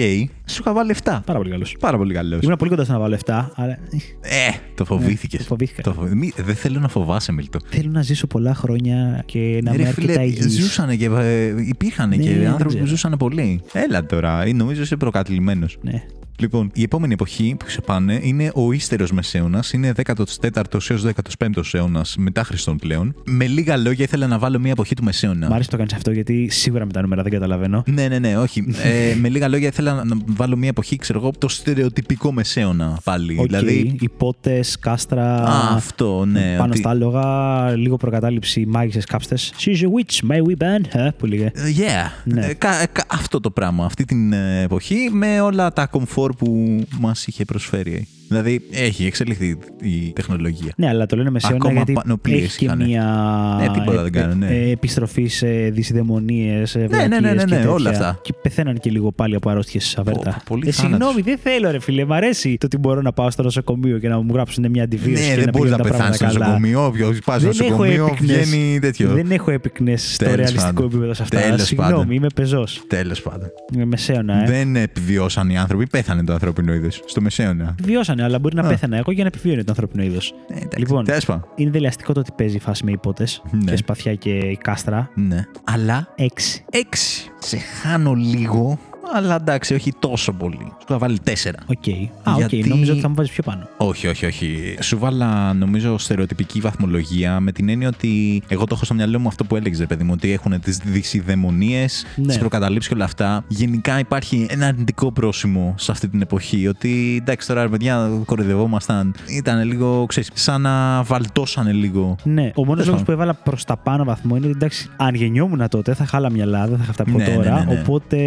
Σου είχα βάλει 7. Πάρα πολύ καλός. Πάρα πολύ καλός. Ήμουν πολύ κοντά στο να βάλω 7, αλλά Ε, το φοβήθηκες. το φοβήθηκα. Το φοβ- Μη- Δεν θέλω να φοβάσαι, Μίλτο. θέλω να ζήσω πολλά χρόνια και να Ε, είμαι Ρε φίλε, αρκετά υγιής. ζούσανε και ε, υπήρχαν Ναι, και δεν άνθρωποι που ξέρω. ζούσαν πολύ. Έλα τώρα, ε, νομίζω είσαι προκατειλημμένος. Ναι. Λοιπόν, η επόμενη εποχή που σε πάνε είναι ο ύστερος μεσαίωνας. Είναι 14ο έως 15ο αιώνας μετά Χριστόν πλέον. Με λίγα λόγια, ήθελα να βάλω μια εποχή του μεσαίωνα. Μ' άρεσε που το κάνεις αυτό γιατί σίγουρα με τα νούμερα δεν καταλαβαίνω. Ναι, ναι, ναι, όχι. ε, με λίγα λόγια, ήθελα να- να βάλω μια εποχή, ξέρω εγώ, το στερεοτυπικό μεσαίωνα πάλι. Οκ, Δηλαδή. υπότες, κάστρα. Α, αυτό, ναι. Πάνω ότι- στα άλογα, λίγο προκατάληψη μάγισσες κάψτες. She's a witch, may we ban her, που λέγε. Ε, Yeah. Ναι. Ε, κα- ε, κα- αυτό το πράγμα, αυτή την ε, εποχή με όλα τα κομφόρ που μας είχε προσφέρει. Δηλαδή έχει εξελιχθεί η τεχνολογία. Ναι, αλλά το λένε μεσαίωνα Ακόμα γιατί πανοπλίες έχει και είχανε. μια Ναι, τίποτα δεν κάνουν, ναι. ε, επιστροφή σε δυσιδαιμονίες, ναι, ναι, ναι, ναι, όλα αυτά. Και πεθαίναν και λίγο πάλι από αρρώστιες αβέρτα. Πω, πολύ ε, θάνατος. συγγνώμη, δεν θέλω, ρε φίλε. Μ' αρέσει το ότι μπορώ να πάω στο νοσοκομείο και να μου γράψουν μια αντιβίωση. Ναι, και δεν μπορείς να πηγαίνουν τα πεθάνεις στο πράγματα καλά. νοσοκομείο. Όποιος πας στο Δεν έχω νοσοκομείο έπικνες- βγαίνει τέτοιο. Δεν έχω έπικνε στο Τέλος ρεαλιστικό πάντων. επίπεδο σε αυτά. Τέλος Συγγνώμη, πάντων. είμαι πεζός. Τέλος πάντων. Είμαι μεσαίωνα, ε. Δεν επιβιώσαν οι άνθρωποι, πέθανε το ανθρώπινο είδος στο μεσαίωνα. Βιώσανε, αλλά μπορεί να Α. πέθανα εγώ για να επιβιώνει το ανθρώπινο είδος. Ε, εντάξει. Λοιπόν. Τέλος πάντων. Είναι δελεαστικό το ότι παίζει η φάση με υπότες Ναι. και σπαθιά και κάστρα. Ναι. Αλλά 6. 6. Σε χάνω λίγο, αλλά εντάξει, όχι τόσο πολύ. Σου είχα βάλει 4. Οκ. Α, οκ. Γιατί- Νόμιζα ότι θα μου βάζεις πιο πάνω. Όχι, όχι, όχι. Σου βάλα νομίζω στερεοτυπική βαθμολογία με την έννοια ότι εγώ το έχω στο μυαλό μου αυτό που έλεγες, παιδί μου, ότι έχουν τις δεισιδαιμονίες, Ναι. τις προκαταλήψεις και όλα αυτά. Γενικά υπάρχει ένα αρνητικό πρόσημο σε αυτή την εποχή. Ότι εντάξει τώρα, ρε παιδιά, κοροϊδευόμασταν. Ήταν λίγο, ξέρεις, σαν να βαλτώσανε λίγο. Ναι, ο μόνος Τέλος λόγος πάντων. που έβαλα προς τα πάνω βαθμό είναι ότι εντάξει, αν γεννιόμουν τότε θα χάλα μυαλά, δεν θα είχα αυτά που έχω Ναι, ναι, τώρα. ναι, ναι. Οπότε,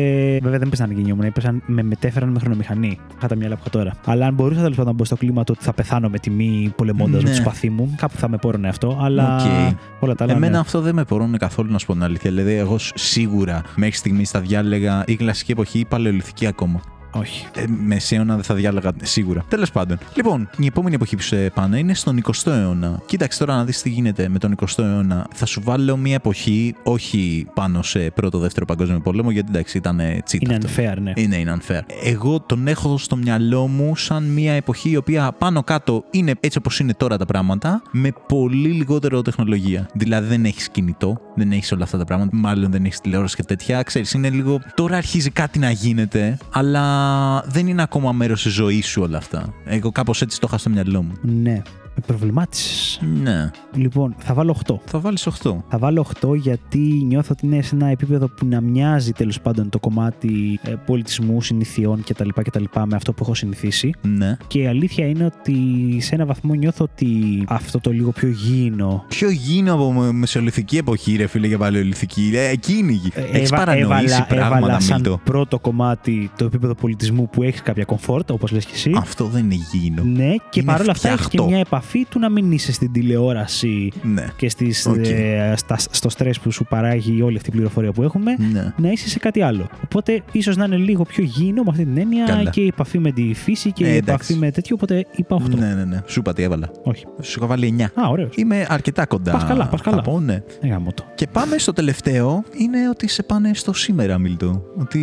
βέβαια δεν πέσαν αν γεννιόμουν, έπεσαν, με μετέφεραν με χρονομηχανή. Είχα τα μυαλά που έχω τώρα. Αλλά αν μπορούσα τέλος πάντων να μπω στο κλίμα του ότι θα πεθάνω με τιμή πολεμώντας Ναι. με το σπαθί μου, κάπου θα με πόρωνε αυτό. Αλλά ΟΚ. όλα τα άλλα. Εμένα ναι. αυτό δεν με πορώνει καθόλου να σου πω την αλήθεια. Δηλαδή, εγώ σ- σίγουρα μέχρι στιγμής θα διάλεγα η κλασική εποχή ή η παλαιολιθική ακόμα. Όχι. Ε, μεσαίωνα δεν θα διάλεγα σίγουρα. Τέλος πάντων. Λοιπόν, η επόμενη εποχή που σε πάνε είναι στον 20ο αιώνα. Κοίταξε τώρα να δεις τι γίνεται με τον 20ο αιώνα. Θα σου βάλω μια εποχή, όχι πάνω σε πρώτο-δεύτερο παγκόσμιο πόλεμο, γιατί εντάξει ήταν τσίτα. Είναι αυτό. unfair, ναι. Είναι, είναι unfair. Εγώ τον έχω στο μυαλό μου σαν μια εποχή η οποία πάνω κάτω είναι έτσι όπως είναι τώρα τα πράγματα, με πολύ λιγότερο τεχνολογία. Δηλαδή δεν έχεις κινητό, δεν έχεις όλα αυτά τα πράγματα, μάλλον δεν έχεις τηλεόραση και τέτοια. Ξέρεις, είναι λίγο. Τώρα αρχίζει κάτι να γίνεται, αλλά δεν είναι ακόμα μέρος της ζωής σου όλα αυτά. Εγώ κάπως έτσι το είχα στο μυαλό μου. Ναι. Με προβλημάτισε. Ναι. Λοιπόν, θα βάλω 8. Θα βάλεις 8. Θα βάλω 8 γιατί νιώθω ότι είναι σε ένα επίπεδο που να μοιάζει τέλος πάντων το κομμάτι ε, πολιτισμού, συνηθιών κτλ, κτλ. με αυτό που έχω συνηθίσει. Ναι. Και η αλήθεια είναι ότι σε ένα βαθμό νιώθω ότι αυτό το λίγο πιο γήινο. Πιο γήινο από με- μεσολιθική εποχή, ρε φίλε, και παλαιολιθική. Ε, εκείνη. ε, Έχεις έβα- παρανοήσει έβαλα, πράγματα, έβαλα σαν Μίλτο. πρώτο κομμάτι το επίπεδο πολιτισμού που έχεις κάποια comfort, όπως λες και εσύ. Αυτό δεν είναι γήινο. Ναι, και Είναι παρόλα αυτά έχεις και φτιαχτό. μια επαφή του να μην είσαι στην τηλεόραση Ναι. και στις, ΟΚ. ε, στα, στο στρες που σου παράγει όλη αυτή η πληροφορία που έχουμε. Ναι. Να είσαι σε κάτι άλλο. Οπότε ίσως να είναι λίγο πιο γήινο με αυτή την έννοια Καλά. και η επαφή με τη φύση και Ε, η εντάξει. επαφή με τέτοιο. Οπότε είπα 8. Ναι, ναι, ναι. Σου είπα τι έβαλα. Όχι. Σου είχα βάλει 9. Α, ωραίος. Είμαι αρκετά κοντά. Πας καλά, πας καλά. Θα πω, ναι. Ε, γαμώτο. Και πάμε στο τελευταίο. Είναι ότι σε πάνε στο σήμερα, Μίλτο. Ότι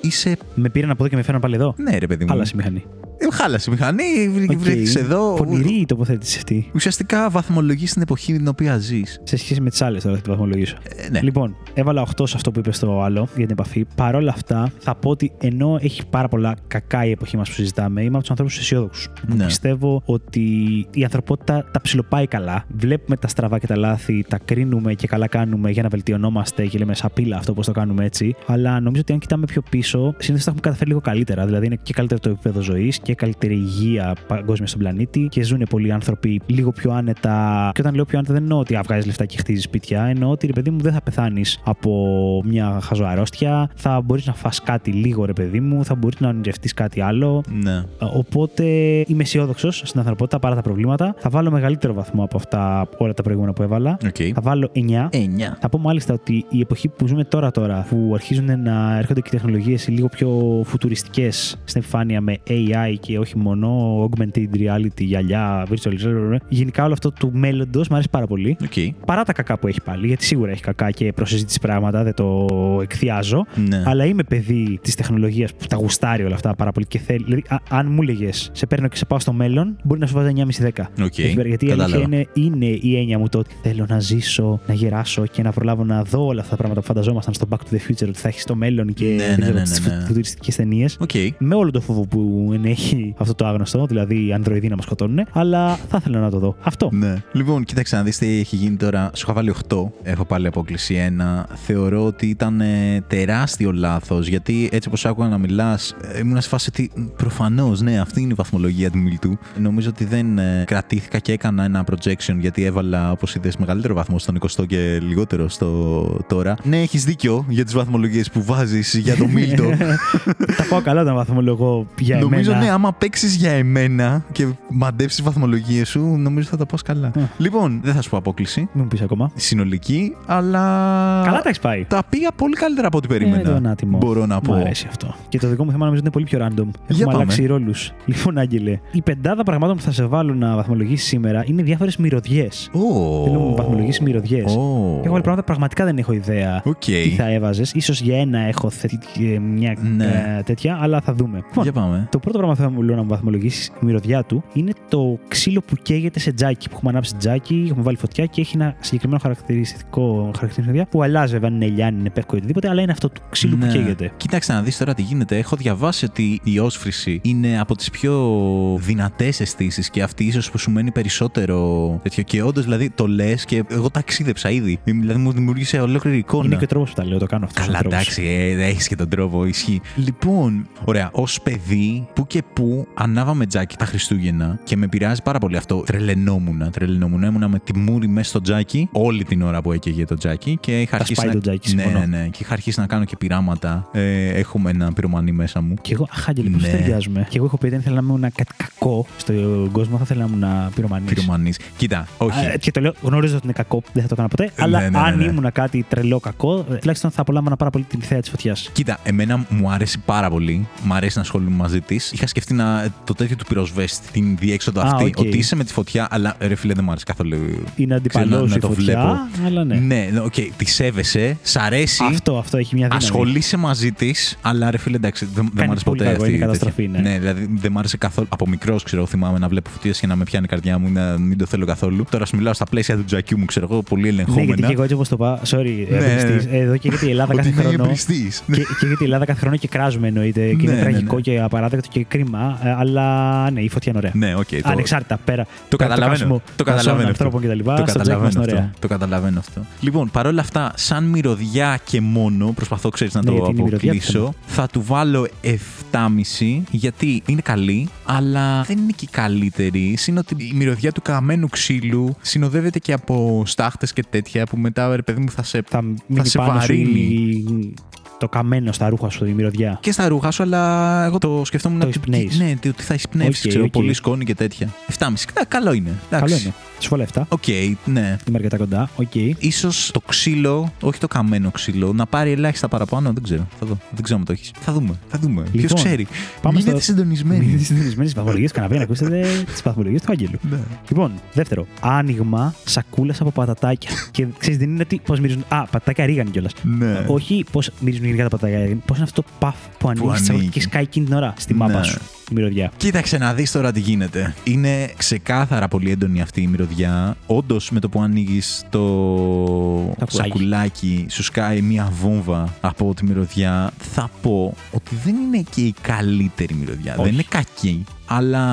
είσαι. Με πήραν από εδώ και με φέραν πάλι εδώ. Ναι, ρε παιδί μου. Χάλασε η μηχανή. Ε, χάλασε η μηχανή, ΟΚ. βρέθηκε εδώ. Πονηρή η τοποθέτηση αυτή. Ουσιαστικά βαθμολογείς την εποχή την οποία ζεις. Σε σχέση με τις άλλες τώρα θα τη βαθμολογήσω. Ε, ναι. Λοιπόν, έβαλα 8 σε αυτό που είπες στο άλλο για την επαφή. Παρ' όλα αυτά, θα πω ότι ενώ έχει πάρα πολλά κακά η εποχή μας που συζητάμε, είμαι από τους ανθρώπους αισιόδοξους. Που Ναι. πιστεύω ότι η ανθρωπότητα τα ψιλοπάει καλά. Βλέπουμε τα στραβά και τα λάθη, τα κρίνουμε και καλά κάνουμε για να βελτιωνόμαστε και λέμε σαπίλα αυτό πώ το κάνουμε έτσι. Αλλά νομίζω ότι αν κοιτάμε πιο πίσω, συνήθως τα έχουμε καταφέρει λίγο καλύτερα. Δηλαδή είναι και καλύτερο το επίπεδο ζωής και καλύτερη υγεία παγκόσμια στον πλανήτη και ζουν πολλοί άνθρωποι λίγο πιο άνετα. Και όταν λέω πιο άνετα, δεν εννοώ ότι βγάζεις λεφτά και χτίζεις σπίτια. Εννοώ ότι ρε παιδί μου δεν θα πεθάνεις από μια χαζοαρρώστια. Θα μπορείς να φας κάτι λίγο, ρε παιδί μου. Θα μπορείς να ονειρευτείς κάτι άλλο. Ναι. Ε, Οπότε είμαι αισιόδοξος στην ανθρωπότητα παρά τα προβλήματα. Θα βάλω μεγαλύτερο βαθμό από αυτά όλα τα προηγούμενα που έβαλα. ΟΚ. Θα βάλω 9. 9. Θα πω μάλιστα ότι η εποχή που ζούμε τώρα τώρα, που αρχίζουν να έρχονται και τεχνολογίες λίγο πιο φουτουριστικές στην επιφάνεια με AI και όχι μόνο augmented reality, γυαλιά, virtual reality, γενικά όλο αυτό του μέλλοντος μου αρέσει πάρα πολύ. ΟΚ. Παρά τα κακά που έχει πάλι, γιατί σίγουρα έχει κακά και προς συζήτηση πράγματα, δεν το εκθιάζω. Ναι. Αλλά είμαι παιδί της τεχνολογίας που τα γουστάρει όλα αυτά πάρα πολύ και θέλει. Δηλαδή, α- αν μου έλεγε, σε παίρνω και σε πάω στο μέλλον, μπορεί να σου βάζω 9,5-10. ΟΚ. Γιατί η Κατάλαβα. αλήθεια είναι, είναι η έννοιά μου το ότι θέλω να ζήσω, να γεράσω και να προλάβω να δω όλα αυτά τα πράγματα που φανταζόμασταν στο Back to the Future ότι θα έχεις στο μέλλον και Ναι, δεν ναι, ξέρω, ναι, τις ναι, ναι. φουτουριστικές ταινίες. ΟΚ. Με όλο το φόβο που ενέχει αυτό το άγνωστο, δηλαδή οι ανδροειδοί να μας σκοτώνουν, αλλά θα ήθελα να το δω. Αυτό. Ναι. Λοιπόν, κοίταξε να δεις τι έχει γίνει τώρα. Σου είχα βάλει 8. Έχω πάλι απόκλιση 1. Θεωρώ ότι ήταν ε, τεράστιο λάθος. Γιατί έτσι όπως άκουγα να μιλάς, ήμουν σε φάση ότι προφανώς, ναι, αυτή είναι η βαθμολογία του Μίλτου. Νομίζω ότι δεν ε, κρατήθηκα και έκανα ένα projection γιατί έβαλα, όπως είδες, μεγαλύτερο βαθμό στον 20 και λιγότερο στο τώρα. Ναι, έχεις δίκιο για τις βαθμολογίες που βάζεις για το Μίλτο. τα πάω καλά όταν βαθμολογώ για Νομίζω εμένα. ναι, άμα παίξεις για εμένα και μαντέψεις τις βαθμολογίες σου, νομίζω θα τα πας καλά. Ε. Λοιπόν, δεν θα σου πω απόκληση Μην μου πεις ακόμα. συνολική, αλλά. Καλά τα έχεις πάει. Τα πήγα πολύ καλύτερα από ό,τι Ε, περίμενα. το ανάτιμο. Μπορώ να Μου πω. αρέσει αυτό. Και το δικό μου θέμα νομίζω ότι είναι πολύ πιο random. Έχουμε πάμε. αλλάξει ρόλους. Λοιπόν, Άγγελε, η πεντάδα πραγμάτων που θα σε βάλω να βαθμολογήσεις σήμερα είναι διάφορες μυρωδιές. Ω. Θέλω να μου βαθμολογήσεις μυρωδιές. Ω. Έχω βάλει πράγματα που πραγματικά δεν έχω ιδέα ΟΚ. τι θα έβαζες. Ίσως για ένα έχω θετική, ε, μια Ναι. ε, τέτοια, αλλά θα δούμε. Λοιπόν, Για πάμε. το πρώτο πράγμα που θα σου λέω να μου βαθμολογήσεις η μυρωδιά του είναι το ξύλο που καίγεται σε τζάκι. Που έχουμε ανάψει τζάκι, έχουμε βάλει φωτιά και έχει ένα συγκεκριμένο χαρακτηριστικό χαρακτηριστικό που αλλάζει βέβαια αν είναι ελιά, είναι πεύκο ή οτιδήποτε, αλλά είναι αυτό του ξύλου που Ναι. καίγεται. Κοίταξε να δεις τώρα τι γίνεται. Έχω διαβάσει ότι η όσφρηση είναι από τις πιο δυνατές αισθήσεις και αυτή ίσως που σου μένει περισσότερο τέτοιο. Και όντως δηλαδή το λες και εγώ ταξίδεψα ήδη. Δηλαδή μου δημιούργησε ολόκληρη εικόνα. Είναι και ο τρόπος που τα λέω, το κάνω αυτό. Καλά, εντάξει, ε, έχεις και τον τρόπο, ισχύει. Λοιπόν, ωραία, ως παιδί, που και που ανάβαμε τζάκι τα Χριστούγεννα και με επηρεάζει πάρα πολύ αυτό. Τρελαινόμουν, τρελαινόμουν. Ήμουνα με τη μούρη μέσα στο τζάκι όλη την ώρα που έκαιγε το τζάκι και είχα Τα αρχίσει. σπάει να... το τζάκι, ναι, συμφωνώ. ναι, και είχα αρχίσει να κάνω και πειράματα. Ε, έχουμε ένα πυρομανί μέσα μου. Και εγώ, αχ, Άγγελε, πώς Ναι. ταιριάζουμε. Και εγώ έχω πει ότι αν ήθελα να ήμουν κάτι κακό στον κόσμο, θα ήθελα να ήμουν πυρομανής. Πυρομανής. Κοίτα, όχι. και το λέω, γνωρίζω ότι είναι κακό, δεν θα το έκανα ποτέ. Ναι, αλλά ναι, ναι, αν ναι. ήμουν κάτι τρελό κακό, ε, τουλάχιστον θα απολάμβανα πάρα πολύ την θέα της φωτιάς. Κοίτα, εμένα μου αρέσει πάρα πολύ. Μ' αρέσει να ασχολούμαι μαζί της. Είχα σκεφτεί να, το τέτοιο του πυροσβέστη, την διέξοδο Α, αυτή. ΟΚ. Ότι είσαι με τη φωτιά, αλλά ρε φίλε δεν μου αρέσει καθόλου. Είναι Ξέρω, αντίπαλος να η το φωτιά, βλέπω. αλλά ναι. Ναι, ναι, ΟΚ, τη σέβεσαι, σ' αρέσει. Αυτό, αυτό έχει μια δύναμη. Ασχολείσαι μαζί της, αλλά ρε φίλε, εντάξει, δεν, δεν Κάνει μ' άρεσε πολύ ποτέ κακό, αυτή. είναι η καταστροφή, τέτοια. ναι. ναι, δηλαδή δεν μ' άρεσε καθόλου. Από μικρός, ξέρω, θυμάμαι να βλέπω φωτιές και να με πιάνει η καρδιά μου, να μην το θέλω καθόλου. Τώρα σου μιλάω στα πλαίσια του τζακιού μου, ξέρω εγώ, πολύ Ναι, ελεγχόμενα. γιατί και εγώ έτσι όπως το πάω. Sorry, Ναι, εμπρηστής. ναι. Εδώ και γιατί η Ελλάδα Ότι κάθε είμαι χρόνο. εμπρηστής. Και, και γιατί η Ελλάδα κάθε χρόνο και κράζουμε εννοείται. Και είναι Ναι, ναι, τραγικό ναι. και απαράδεκτο και κρίμα. Ε, Αλλά ναι, η φωτιά είναι ωραία. Ναι, ΟΚ. το- Ανεξάρτητα πέρα. Το πέρα από καταλαβαίνω. καύσιμο Το δασών, καταλαβαίνω. αυτό. ανθρώπων κτλ. Το στο τζάκι μας καταλαβαίνω είναι ωραία. αυτό. Το καταλαβαίνω αυτό. Λοιπόν, παρόλα αυτά, σαν μυρωδιά και μόνο, προσπαθώ ξέρεις να Ναι, το γιατί είναι μυρωδιά, αποκλείσω, θα του βάλω 7,5 γιατί είναι καλή, αλλά δεν είναι και η καλύτερη. Συν ότι η μυρωδιά του καμένου ξύλου συνοδεύεται και από στάχτες και τέτοια που μετά, ρε παιδί μου, θα σε. Θα μείνει σε πάνω σου βαρύνει. Η- το καμένο στα ρούχα σου, η μυρωδιά. Και στα ρούχα σου, αλλά εγώ το σκεφτόμουν Το ότι- εισπνέεις. Ναι, ότι θα εισπνεύσεις, ΟΚ, ξέρω, ΟΚ. πολύ σκόνη και τέτοια. 7,5. Ε, Καλό είναι. Καλό Εντάξει. είναι. Σου βάλω 7. ΟΚ, ναι. Είμαι αρκετά κοντά. ΟΚ. Ίσως το ξύλο, όχι το καμένο ξύλο, να πάρει ελάχιστα παραπάνω. Δεν ξέρω. Θα δω. Δεν ξέρω αν το έχεις. Θα δούμε. Θα δούμε. Ποιος Λοιπόν, ξέρει. πάμε Μείνετε στο- συντονισμένοι. Μείνετε συντονισμένοι στις βαθμολογίες καναπέ να ακούσετε τις βαθμολογίες του Άγγελου. Ναι. Λοιπόν, δεύτερο. Άνοιγμα σακούλας από πατατάκια. και ξέρεις, δεν είναι ότι πώς μυρίζουν. Α, πατατάκια ρίγανη κιόλας. Ναι. Όχι πώς μυρίζουν γενικά τα πατατάκια ρίγανη. Πώς είναι αυτό το παφ που ανοίγεις τη σακούλα ανοίγει. και σκάει εκείνη την ώρα στη μάπα Ναι. σου. Η μυρωδιά. Κοίταξε να δεις τώρα τι γίνεται. Είναι ξεκάθαρα πολύ έντονη αυτή η μυρωδιά. Όντως με το που ανοίγεις το Σακουλάκι. σακουλάκι, σου σκάει μία βόμβα από τη μυρωδιά. Θα πω ότι δεν είναι και η καλύτερη μυρωδιά. Όχι. Δεν είναι κακή. Αλλά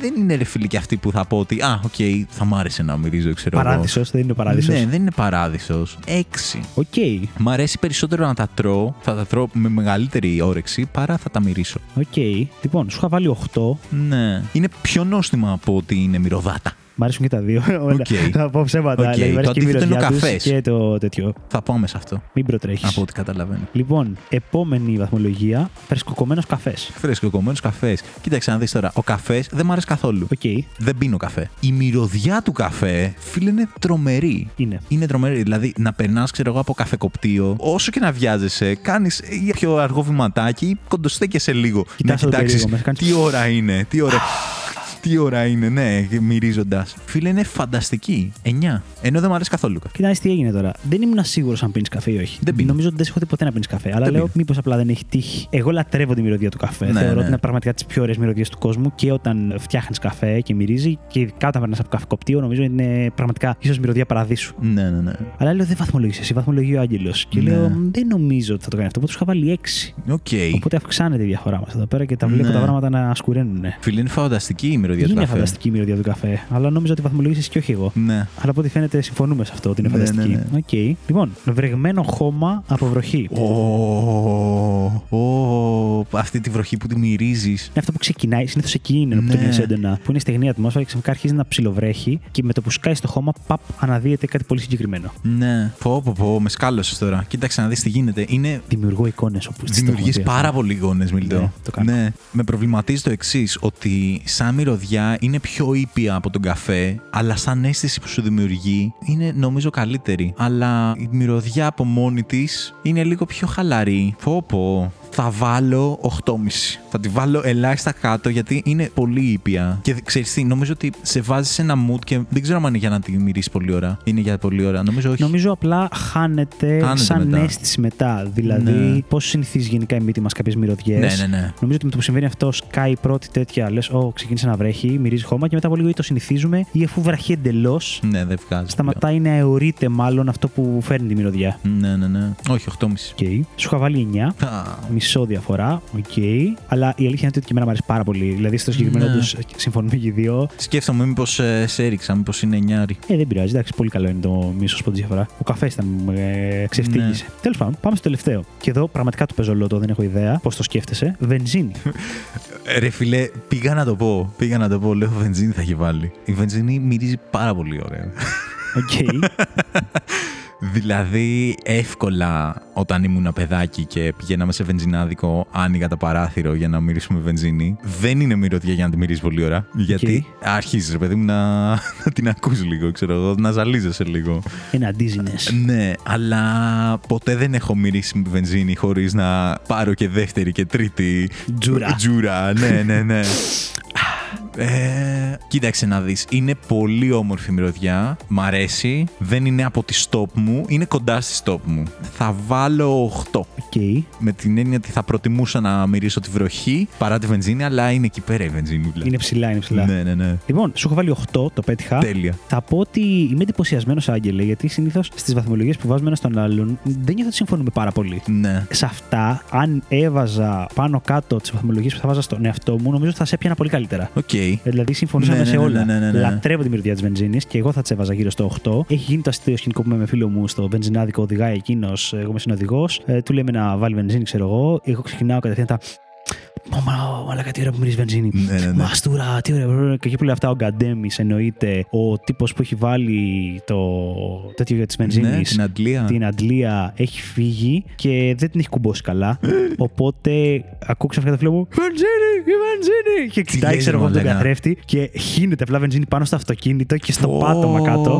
δεν είναι ρε φίλε και αυτή που θα πω ότι Α, ΟΚ, θα μ' άρεσε να μυρίζω, ξέρω εγώ. Παράδεισος, δεν είναι παράδεισος. Ναι, δεν είναι παράδεισος. Έξι. ΟΚ. Μ' αρέσει περισσότερο να τα τρώω, θα τα τρώω με μεγαλύτερη όρεξη παρά θα τα μυρίσω. Οκ. Λοιπόν, σου είχα βάλει 8. Ναι. Είναι πιο νόστιμα από ότι είναι μυρωδάτα. Μ' αρέσουν και τα δύο. Οκ. Θα πω ψέματα. Οκ. Δηλαδή, μ' αρέσει Το και η αντίθετο είναι ο μυρωδιά τους καφές. και το τέτοιο. Θα πάμε σε αυτό. Μην προτρέχεις. Από ό,τι καταλαβαίνω. Λοιπόν, επόμενη βαθμολογία. Φρεσκοκομμένος καφές. Φρεσκοκομμένος καφές. Κοίταξε να δεις τώρα. Ο καφές δεν μ' αρέσει καθόλου. Οκ. Δεν πίνω καφέ. Η μυρωδιά του καφέ, φίλε, είναι τρομερή. Είναι. Είναι τρομερή. Δηλαδή, να περνάς, ξέρω εγώ, από καφεκοπτείο, όσο και να βιάζεσαι, κάνεις πιο αργό βηματάκι, κοντοστέκεσαι λίγο. Κοιτάς το κοιτάξεις περίεργο μέσα, κάνεις- τι ώρα είναι, τι ώρα. Τι ώρα είναι, ναι, μυρίζοντας. Φίλε, είναι φανταστική. 9. Ενώ δεν μου αρέσει καθόλου. Κοιτάξτε τι έγινε τώρα. Δεν ήμουν σίγουρος αν πίνεις καφέ ή όχι. Δεν πίνω. Νομίζω ότι δεν σε έχω δει ποτέ να πίνεις καφέ. Αλλά Δεν λέω πίνω. μήπως απλά δεν έχει τύχει. Εγώ λατρεύω τη μυρωδία του καφέ. Ναι, Θεωρώ ναι. ότι είναι πραγματικά τις πιο ωραίες μυρωδιές του κόσμου και όταν φτιάχνεις καφέ και μυρίζει και ειδικά όταν περνά από καφεκοπτίο, νομίζω είναι πραγματικά ίσως μυρωδιά παραδείσου. Ναι, ναι, ναι. Αλλά λέω δεν βαθμολογήσει εσύ, βαθμολογεί ο Άγγελος. Και Ναι. λέω δεν νομίζω ότι θα το κάνει αυτό. Οπότε του είχα βάλει 6. Οκ. Οπότε αυξάνεται η διαφορά μας εδώ πέρα και τα βλέπω Ναι. τα πράγματα να σκουραίνουν. Φίλε, είναι φανταστική η μυρωδιά του Είναι καφέ. φανταστική η μυρωδιά του καφέ. Αλλά νόμιζα ότι βαθμολογήσεις εσύ και όχι εγώ. Ναι. Αλλά από ό,τι φαίνεται συμφωνούμε σε αυτό ότι είναι Ναι, φανταστική. ναι, Οκ. Λοιπόν, βρεγμένο χώμα από βροχή. Ω, ω, αυτή τη βροχή που τη μυρίζεις. Είναι αυτό που ξεκινάει, συνήθως εκεί είναι που το Ναι. μοιάζει έντονα. Που είναι στεγνή ατμόσφαιρα και ξαφνικά αρχίζει να ψιλοβρέχει και με το που σκάει στο χώμα, παπ, αναδύεται κάτι πολύ συγκεκριμένο. Ναι. Πω, πω, πω, με σκάλωσες τώρα. Κοίταξε να δεις τι γίνεται. Είναι. Δημιουργώ εικόνες όπω τι Δημιουργείς πάρα πολύ εικόνες, Μιλτό. Ναι, το κάνω. Ναι. Με προβληματίζει το εξής, ότι σαν μυρωδιά είναι πιο ήπια από τον καφέ, αλλά σαν αίσθηση που σου δημιουργεί είναι νομίζω καλύτερη. Αλλά η μυρωδιά από μόνη της είναι λίγο πιο χαλαρή. Πω, πω. Θα βάλω 8,5. Θα τη βάλω ελάχιστα κάτω γιατί είναι πολύ ήπια. Και ξέρεις τι, νομίζω ότι σε βάζει σε ένα mood και δεν ξέρω αν είναι για να τη μυρίσει πολύ ώρα. Είναι για πολύ ώρα. Νομίζω όχι. Νομίζω απλά χάνεται, Χάνεται σαν μετά. αίσθηση μετά. Δηλαδή, Ναι. πώς συνηθίζει γενικά η μύτη μας κάποιες μυρωδιές. Ναι, ναι, ναι. Νομίζω ότι με το που συμβαίνει αυτό, σκάει η πρώτη τέτοια. Λες, Ω, ξεκίνησε να βρέχει, μυρίζει χώμα και μετά από λίγο ή το συνηθίζουμε ή αφού βραχεί εντελώς, Ναι, δεν βγάζει. σταματάει να αιωρείται μάλλον αυτό που φέρνει τη μυρωδιά. Ναι, ναι, ναι. Όχι, 8,5. Οκ. Σου είχα βάλει 9. Α, Μισό μισό διαφορά. Οκ. Αλλά η αλήθεια είναι ότι και εμένα μου αρέσει πάρα πολύ. Δηλαδή στο συγκεκριμένο Ναι. τους συμφωνούμε και οι δύο. Σκέφτομαι μήπως ε, σε έριξα, μήπως είναι εννιάρι. Ε, δεν πειράζει. Εντάξει, πολύ καλό είναι το μισός πόντος διαφορά. Ο καφές ήταν μου ε, ξέφυγε. Ναι. Τέλος πάντων, πάμε στο τελευταίο. Και εδώ πραγματικά το παίζω λότο, δεν έχω ιδέα πώς το σκέφτεσαι. Βενζίνη. Ε, Ρε φίλε, πήγα να το πω. Πήγα να το πω. Λέω βενζίνη θα έχει βάλει. Η βενζίνη μυρίζει πάρα πολύ ωραία. Οκ. Δηλαδή, εύκολα όταν ήμουν παιδάκι και πηγαίναμε σε βενζινάδικο, άνοιγα το παράθυρο για να μυρίσουμε βενζίνη. Δεν είναι μυρωδιά για να τη μυρίζεις πολύ ώρα. Γιατί αρχίζεις, ρε παιδί μου, να, να την ακούς λίγο, ξέρω εγώ, να ζαλίζεσαι λίγο. Ένα dizziness. Ναι, αλλά ποτέ δεν έχω μυρίσει βενζίνη χωρίς να πάρω και δεύτερη και τρίτη Τζούρα. Τζούρα, ναι, ναι, ναι. Ε, κοίταξε να δεις, είναι πολύ όμορφη μυρωδιά, μ' αρέσει, δεν είναι από τις top μου, είναι κοντά στις top μου. Θα βάλω 8. Οκ. Με την έννοια ότι θα προτιμούσα να μυρίσω τη βροχή παρά τη βενζίνη, αλλά είναι εκεί πέρα η βενζίνη. Είναι ψηλά, είναι ψηλά. Ναι, ναι, ναι. Λοιπόν, σου έχω βάλει 8, το πέτυχα. Τέλεια. Θα πω ότι είμαι εντυπωσιασμένος, Άγγελε, γιατί συνήθως στις βαθμολογίες που βάζουμε ένας στον άλλον δεν νιώθω ότι συμφωνούμε πάρα πολύ. Ναι. Σε αυτά, αν έβαζα πάνω κάτω τις βαθμολογίες που θα βάζα στον εαυτό μου, νομίζω ότι θα σε έπιανα πολύ καλύτερα. Οκ. Δηλαδή, συμφωνούσαμε Ναι, ναι, σε ναι, όλα. ναι, ναι, ναι. Λατρεύω τη μυρωδιά της βενζίνης και εγώ θα τη έβαζα γύρω στο 8. Έχει γίνει το αστείο σκηνικό που είμαι με φίλο μου στο βενζινάδικο, οδηγάει εκείνος, εγώ είμαι συνοδηγός. Ε, του λέμε να βάλει βενζίνη, ξέρω εγώ. Εγώ ξεκινάω κατευθείαν τα. Μα μαλάκα, τι ωραία που μυρίζει βενζίνη. Ναι, ναι, ναι. Μαστούρα, τι ωραία. Και εκεί που λέει αυτά ο Γκαντέμις, εννοείται ο τύπος που έχει βάλει το τέτοιο για τη βενζίνης. Ναι, την αντλία. την αντλία έχει φύγει και δεν την έχει κουμπώσει καλά. Οπότε ακούω ξαφνικά το φίλο μου Βενζίνη, η βενζίνη! Και κοιτάει, λες, ξέρω εγώ, τον μαλάκα. καθρέφτη και χύνεται απλά βενζίνη πάνω στο αυτοκίνητο και στο Πω. πάτωμα κάτω.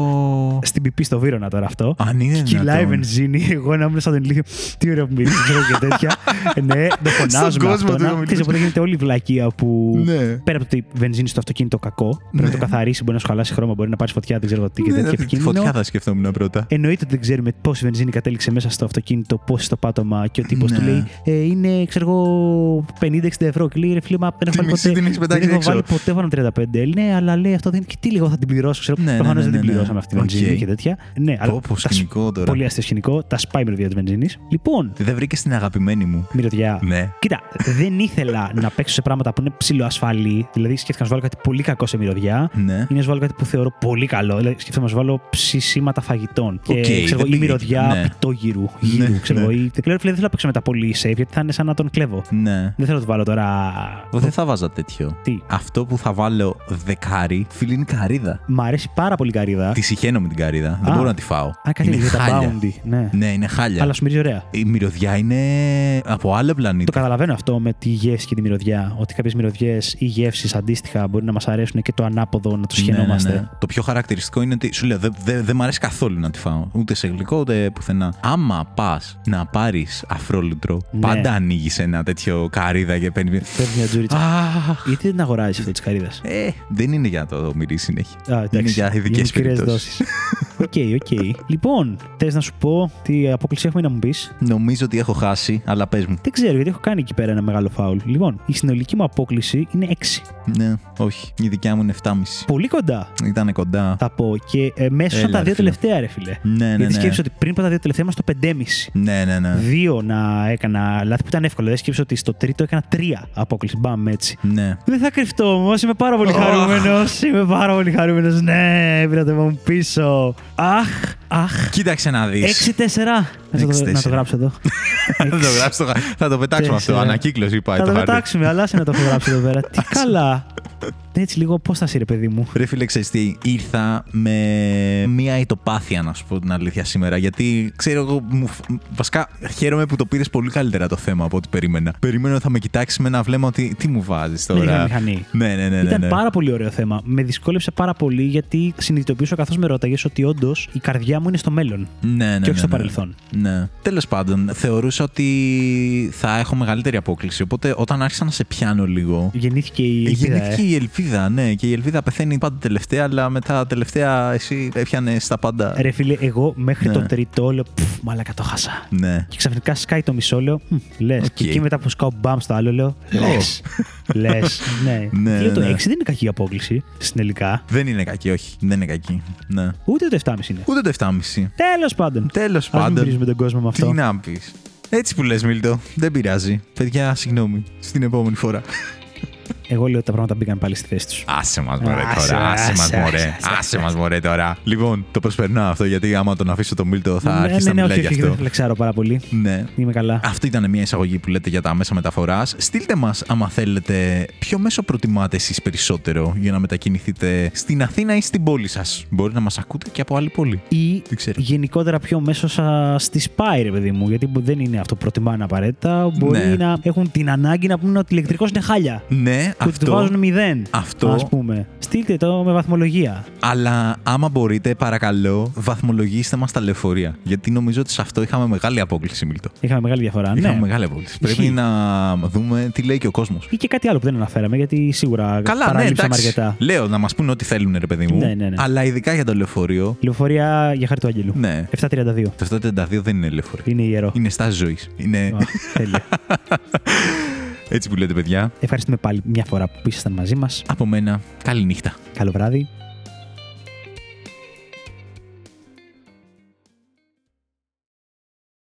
Στην πιπί στο Βύρονα τώρα αυτό. Αν είναι Και κυλάει δυνατόν. βενζίνη. Εγώ να ήμουν σαν τον ηλίθιο. Τι ωραία που μυρίζει, ξέρω και τέτοια. ναι, το φωνάζουμε κόσμο αυτό. του να- μιλήσεις. Ξέρεις, οπότε γίνεται όλη η βλακεία που Ναι. πέρα από το ότι βενζίνη στο αυτοκίνητο κακό, πρέπει να το καθαρίσει, μπορεί να σου χαλάσει χρώμα, μπορεί να πάρεις φωτιά, δεν ξέρω τι και Ναι, τέτοια τη επικίνδυνο. φωτιά θα σκεφτόμουν πρώτα. Εννοείται ότι δεν ξέρουμε πόση βενζίνη κατέληξε μέσα στο αυτοκίνητο, πόση στο πάτωμα και ο τύπος Ναι. του λέει ε, είναι, ξέρω εγώ, 50-60 ευρώ. Και λέει ρε φίλε, μα δεν έχω Τη βάλει μισή ποτέ. την έχεις δεν πετάξει έχω έξω. βάλει ποτέ βάλω 35. Ναι, αλλά λέει αυτό δεν είναι. Και τι λίγο θα την πληρώσω. Ξέρω. Ναι, ναι, Προφανώς ναι, δεν την ναι, ναι. πληρώσαμε αυτή τη βενζίνη Οκ. και τέτοια. Ναι, αλλά. Πω, πω, τα σ- σκηνικό τώρα. Πολύ αστείο σκηνικό. Τα σπάει η μυρωδιά της βενζίνης. Λοιπόν, Δεν βρήκες την αγαπημένη μου. μυρωδιά. Ναι. Κοίτα, δεν ήθελα να παίξω σε πράγματα που είναι ψιλοασφαλή. Δηλαδή, σκέφτηκα να σου βάλω κάτι πολύ κακό σε μυρωδιά. Ναι. Ή να σου βάλω κάτι που θεωρώ πολύ καλό. Δηλαδή, σκέφτομαι να σου βάλω ψησίματα φαγητών. Και Οκ, ξέρω, εγώ, δεν ή πήγε μυρωδιά εκεί, ναι. πιτόγυρου. Γύρου, Ναι, ξέρω ναι. εγώ. Ή... Λέω, ρε φίλε, δεν θέλω να παίξω με τα πολύ safe, γιατί θα είναι σαν να τον κλέβω. Ναι. Δεν θέλω να του βάλω τώρα. Εγώ δεν θα βάζα τέτοιο. Τι; Αυτό που θα βάλω δεκάρι, φίλοι, είναι καρύδα. Μ' αρέσει πάρα πολύ η καρύδα. Τη σιχαίνομαι την καρύδα. Δεν Α. μπορώ να τη φάω. Α, κάτι είναι για τα χάλια. Bounty. Ναι. Ναι, είναι χάλια. Αλλά σου μυρίζει ωραία. Η μυρωδιά είναι από άλλο πλανήτη. Το καταλαβαίνω αυτό με τη γεύση και τη μυρωδιά. Ότι κάποιες μυρωδιές ή γεύσεις αντίστοιχα μπορεί να μας αρέσουν και το ανάποδο να τις Ναι, ναι, σιχαινόμαστε. ναι. Το πιο χαρακτηριστικό είναι ότι σου λέω δεν δε, δεν μ' αρέσει καθόλου να τη φάω. Ούτε σε γλυκό ούτε πουθενά. Άμα πας να πάρεις αφρόλουτρο, Ναι. πάντα ανοίγεις ένα τέτοιο καρύδα και παίρνεις. Παίρνεις μια τζούριτσα. Αχ. Γιατί δεν την αγοράζεις αυτό της καρύδας; Ε, δεν είναι για το μυρί συνέχεια. Α, εντάξει. Είναι για ειδικές μικρές περιπτώσεις. δόσεις. OK, OK. Λοιπόν, θες να σου πω τι απόκλιση έχουμε να μου πεις; Νομίζω ότι έχω χάσει, αλλά πες μου. Δεν ξέρω, γιατί έχω κάνει εκεί πέρα ένα μεγάλο φάουλ. Λοιπόν, η συνολική μου απόκληση είναι 6. Ναι, όχι. Η δικιά μου είναι 7,5. Πολύ κοντά, Ήταν κοντά. θα πω. Και ε, μέσα Έλα, στα ρε δύο φίλε. τελευταία, ρε φιλε. Ναι, ναι, γιατί ναι. σκέψω ότι πριν από τα δύο τελευταία είμαστε στο 5,5. Ναι, ναι, ναι. Δύο να έκανα λάθη που ήταν εύκολο. Δεν σκέψω ότι στο τρίτο έκανα τρία απόκληση. Μπαμ έτσι. Ναι. Δεν θα κρυφτώ όμως. Είμαι πάρα πολύ Αχ. χαρούμενο. Είμαι πάρα πολύ χαρούμενος. Ναι, πήρατε μου πίσω. Αχ, αχ. Κοίταξε να δεις. 6-4. Να, το- 6-4. να το γράψω εδώ. θα το γράψω. το- Θα το πετάξουμε αυτό. Τέσσερα. Ανακύκλωση είπα. Θα το χάρτη. πετάξουμε, αλλά σε να το έχω γράψει εδώ πέρα. Τι καλά. Έτσι λίγο απόσταση, ρε παιδί μου; Ρε φίλε, ξέρεις τι, ήρθα με μία ητοπάθεια να σου πω την αλήθεια σήμερα. Γιατί ξέρω εγώ, μου, φ- βασικά χαίρομαι που το πήρες πολύ καλύτερα το θέμα από ό,τι περίμενα. Περίμενα ότι θα με κοιτάξεις με ένα βλέμμα ότι τι μου βάζεις τώρα. Λίγα μηχανή. Ναι, ναι, ναι. ναι, Ήταν ναι. πάρα πολύ ωραίο θέμα. Με δυσκόλεψε πάρα πολύ γιατί συνειδητοποιούσα καθώς με ρώταγες ότι όντως η καρδιά μου είναι στο μέλλον. Ναι, ναι, και ναι, όχι στο ναι. παρελθόν. Ναι. Τέλος πάντων, θεωρούσα ότι θα έχω μεγαλύτερη απόκλιση. Οπότε όταν άρχισα να σε πιάνω λίγο. Γεννήθηκε η ελπίδα. Γεννήθηκε ε. η ελπίδα, ναι. Και η ελπίδα πεθαίνει πάντα τελευταία, αλλά μετά τελευταία εσύ έπιανε τα πάντα. Ρε φίλε, εγώ μέχρι Ναι. το τρίτο λέω Πφ, μαλάκα το 'χασα. Ναι. Και ξαφνικά σκάει το μισό, λέω Λες. Οκ. Και εκεί μετά που σκάω μπαμ στο άλλο, λέω Λες. Λες. Ναι. Ναι, Λέω το 6 ναι. δεν είναι κακή απόκληση στην τελικά. Δεν είναι κακή, όχι. Δεν είναι κακή. Ναι. Ούτε το 7,5 είναι. Ούτε το 7,5. Τέλος πάντων. Τέλος Α μην πάντων. Βρίζουμε τον κόσμο με αυτό. Τι να πεις. Έτσι που λες Μίλτο. Δεν πειράζει. Παιδιά, συγγνώμη. Στην επόμενη φορά. Εγώ λέω ότι τα πράγματα μπήκαν πάλι στη θέση τους. Άσε μας μωρέ Άσε, τώρα. Άσε άσε, μας μωρέ. άσε, άσε. Άσε μας μωρέ τώρα. Λοιπόν, το προσπερνάω αυτό γιατί άμα τον αφήσω τον Μίλτο θα ναι, αρχίσει ναι, να ναι, μιλάει όχι, γι' όχι, δεν αυτό. θα φλεξάρω πάρα πολύ. Ναι. Είμαι καλά. Αυτή ήταν μια εισαγωγή που λέτε για τα μέσα μεταφοράς. Στείλτε μας, άμα θέλετε, ποιο μέσο προτιμάτε εσείς περισσότερο για να μετακινηθείτε στην Αθήνα ή στην πόλη σας. Μπορεί να μας ακούτε και από άλλη πόλη. Ή Δεν ξέρω. γενικότερα πιο μέσω σας τη πάει, ρε παιδί μου. Γιατί δεν είναι αυτό που προτιμάνε απαραίτητα. Μπορεί Ναι. να έχουν την ανάγκη να πούνε ότι ηλεκτρικός είναι χάλια. Ναι, Και ότι τους αυτό. βάζουν μηδέν. Αυτό. Α πούμε. Στείλτε το με βαθμολογία. Αλλά άμα μπορείτε, παρακαλώ, βαθμολογήστε μας τα λεωφορεία. Γιατί νομίζω ότι σε αυτό είχαμε μεγάλη απόκληση, Μίλτο. Είχαμε μεγάλη διαφορά. Είχαμε ναι. μεγάλη απόκληση. Ισχύει. Πρέπει να δούμε τι λέει και ο κόσμος. Ή και κάτι άλλο που δεν αναφέραμε, γιατί σίγουρα Καλά, ναι, παραλείψαμε εντάξει. αρκετά. Λέω να μας πούνε ό,τι θέλουν, ρε παιδί μου. Ναι, ναι, ναι. Αλλά ειδικά για το λεωφορείο. Λεωφορεία για χάρη του Αγγελού. Ναι. 732. Το 732 δεν είναι λεωφορείο. Είναι ιερό. Είναι στάση ζωής. Είναι Α, τέλεια. έτσι που λέτε, παιδιά. Ευχαριστούμε πάλι μια φορά που ήσασταν μαζί μας. Από μένα, καλή νύχτα. Καλό βράδυ.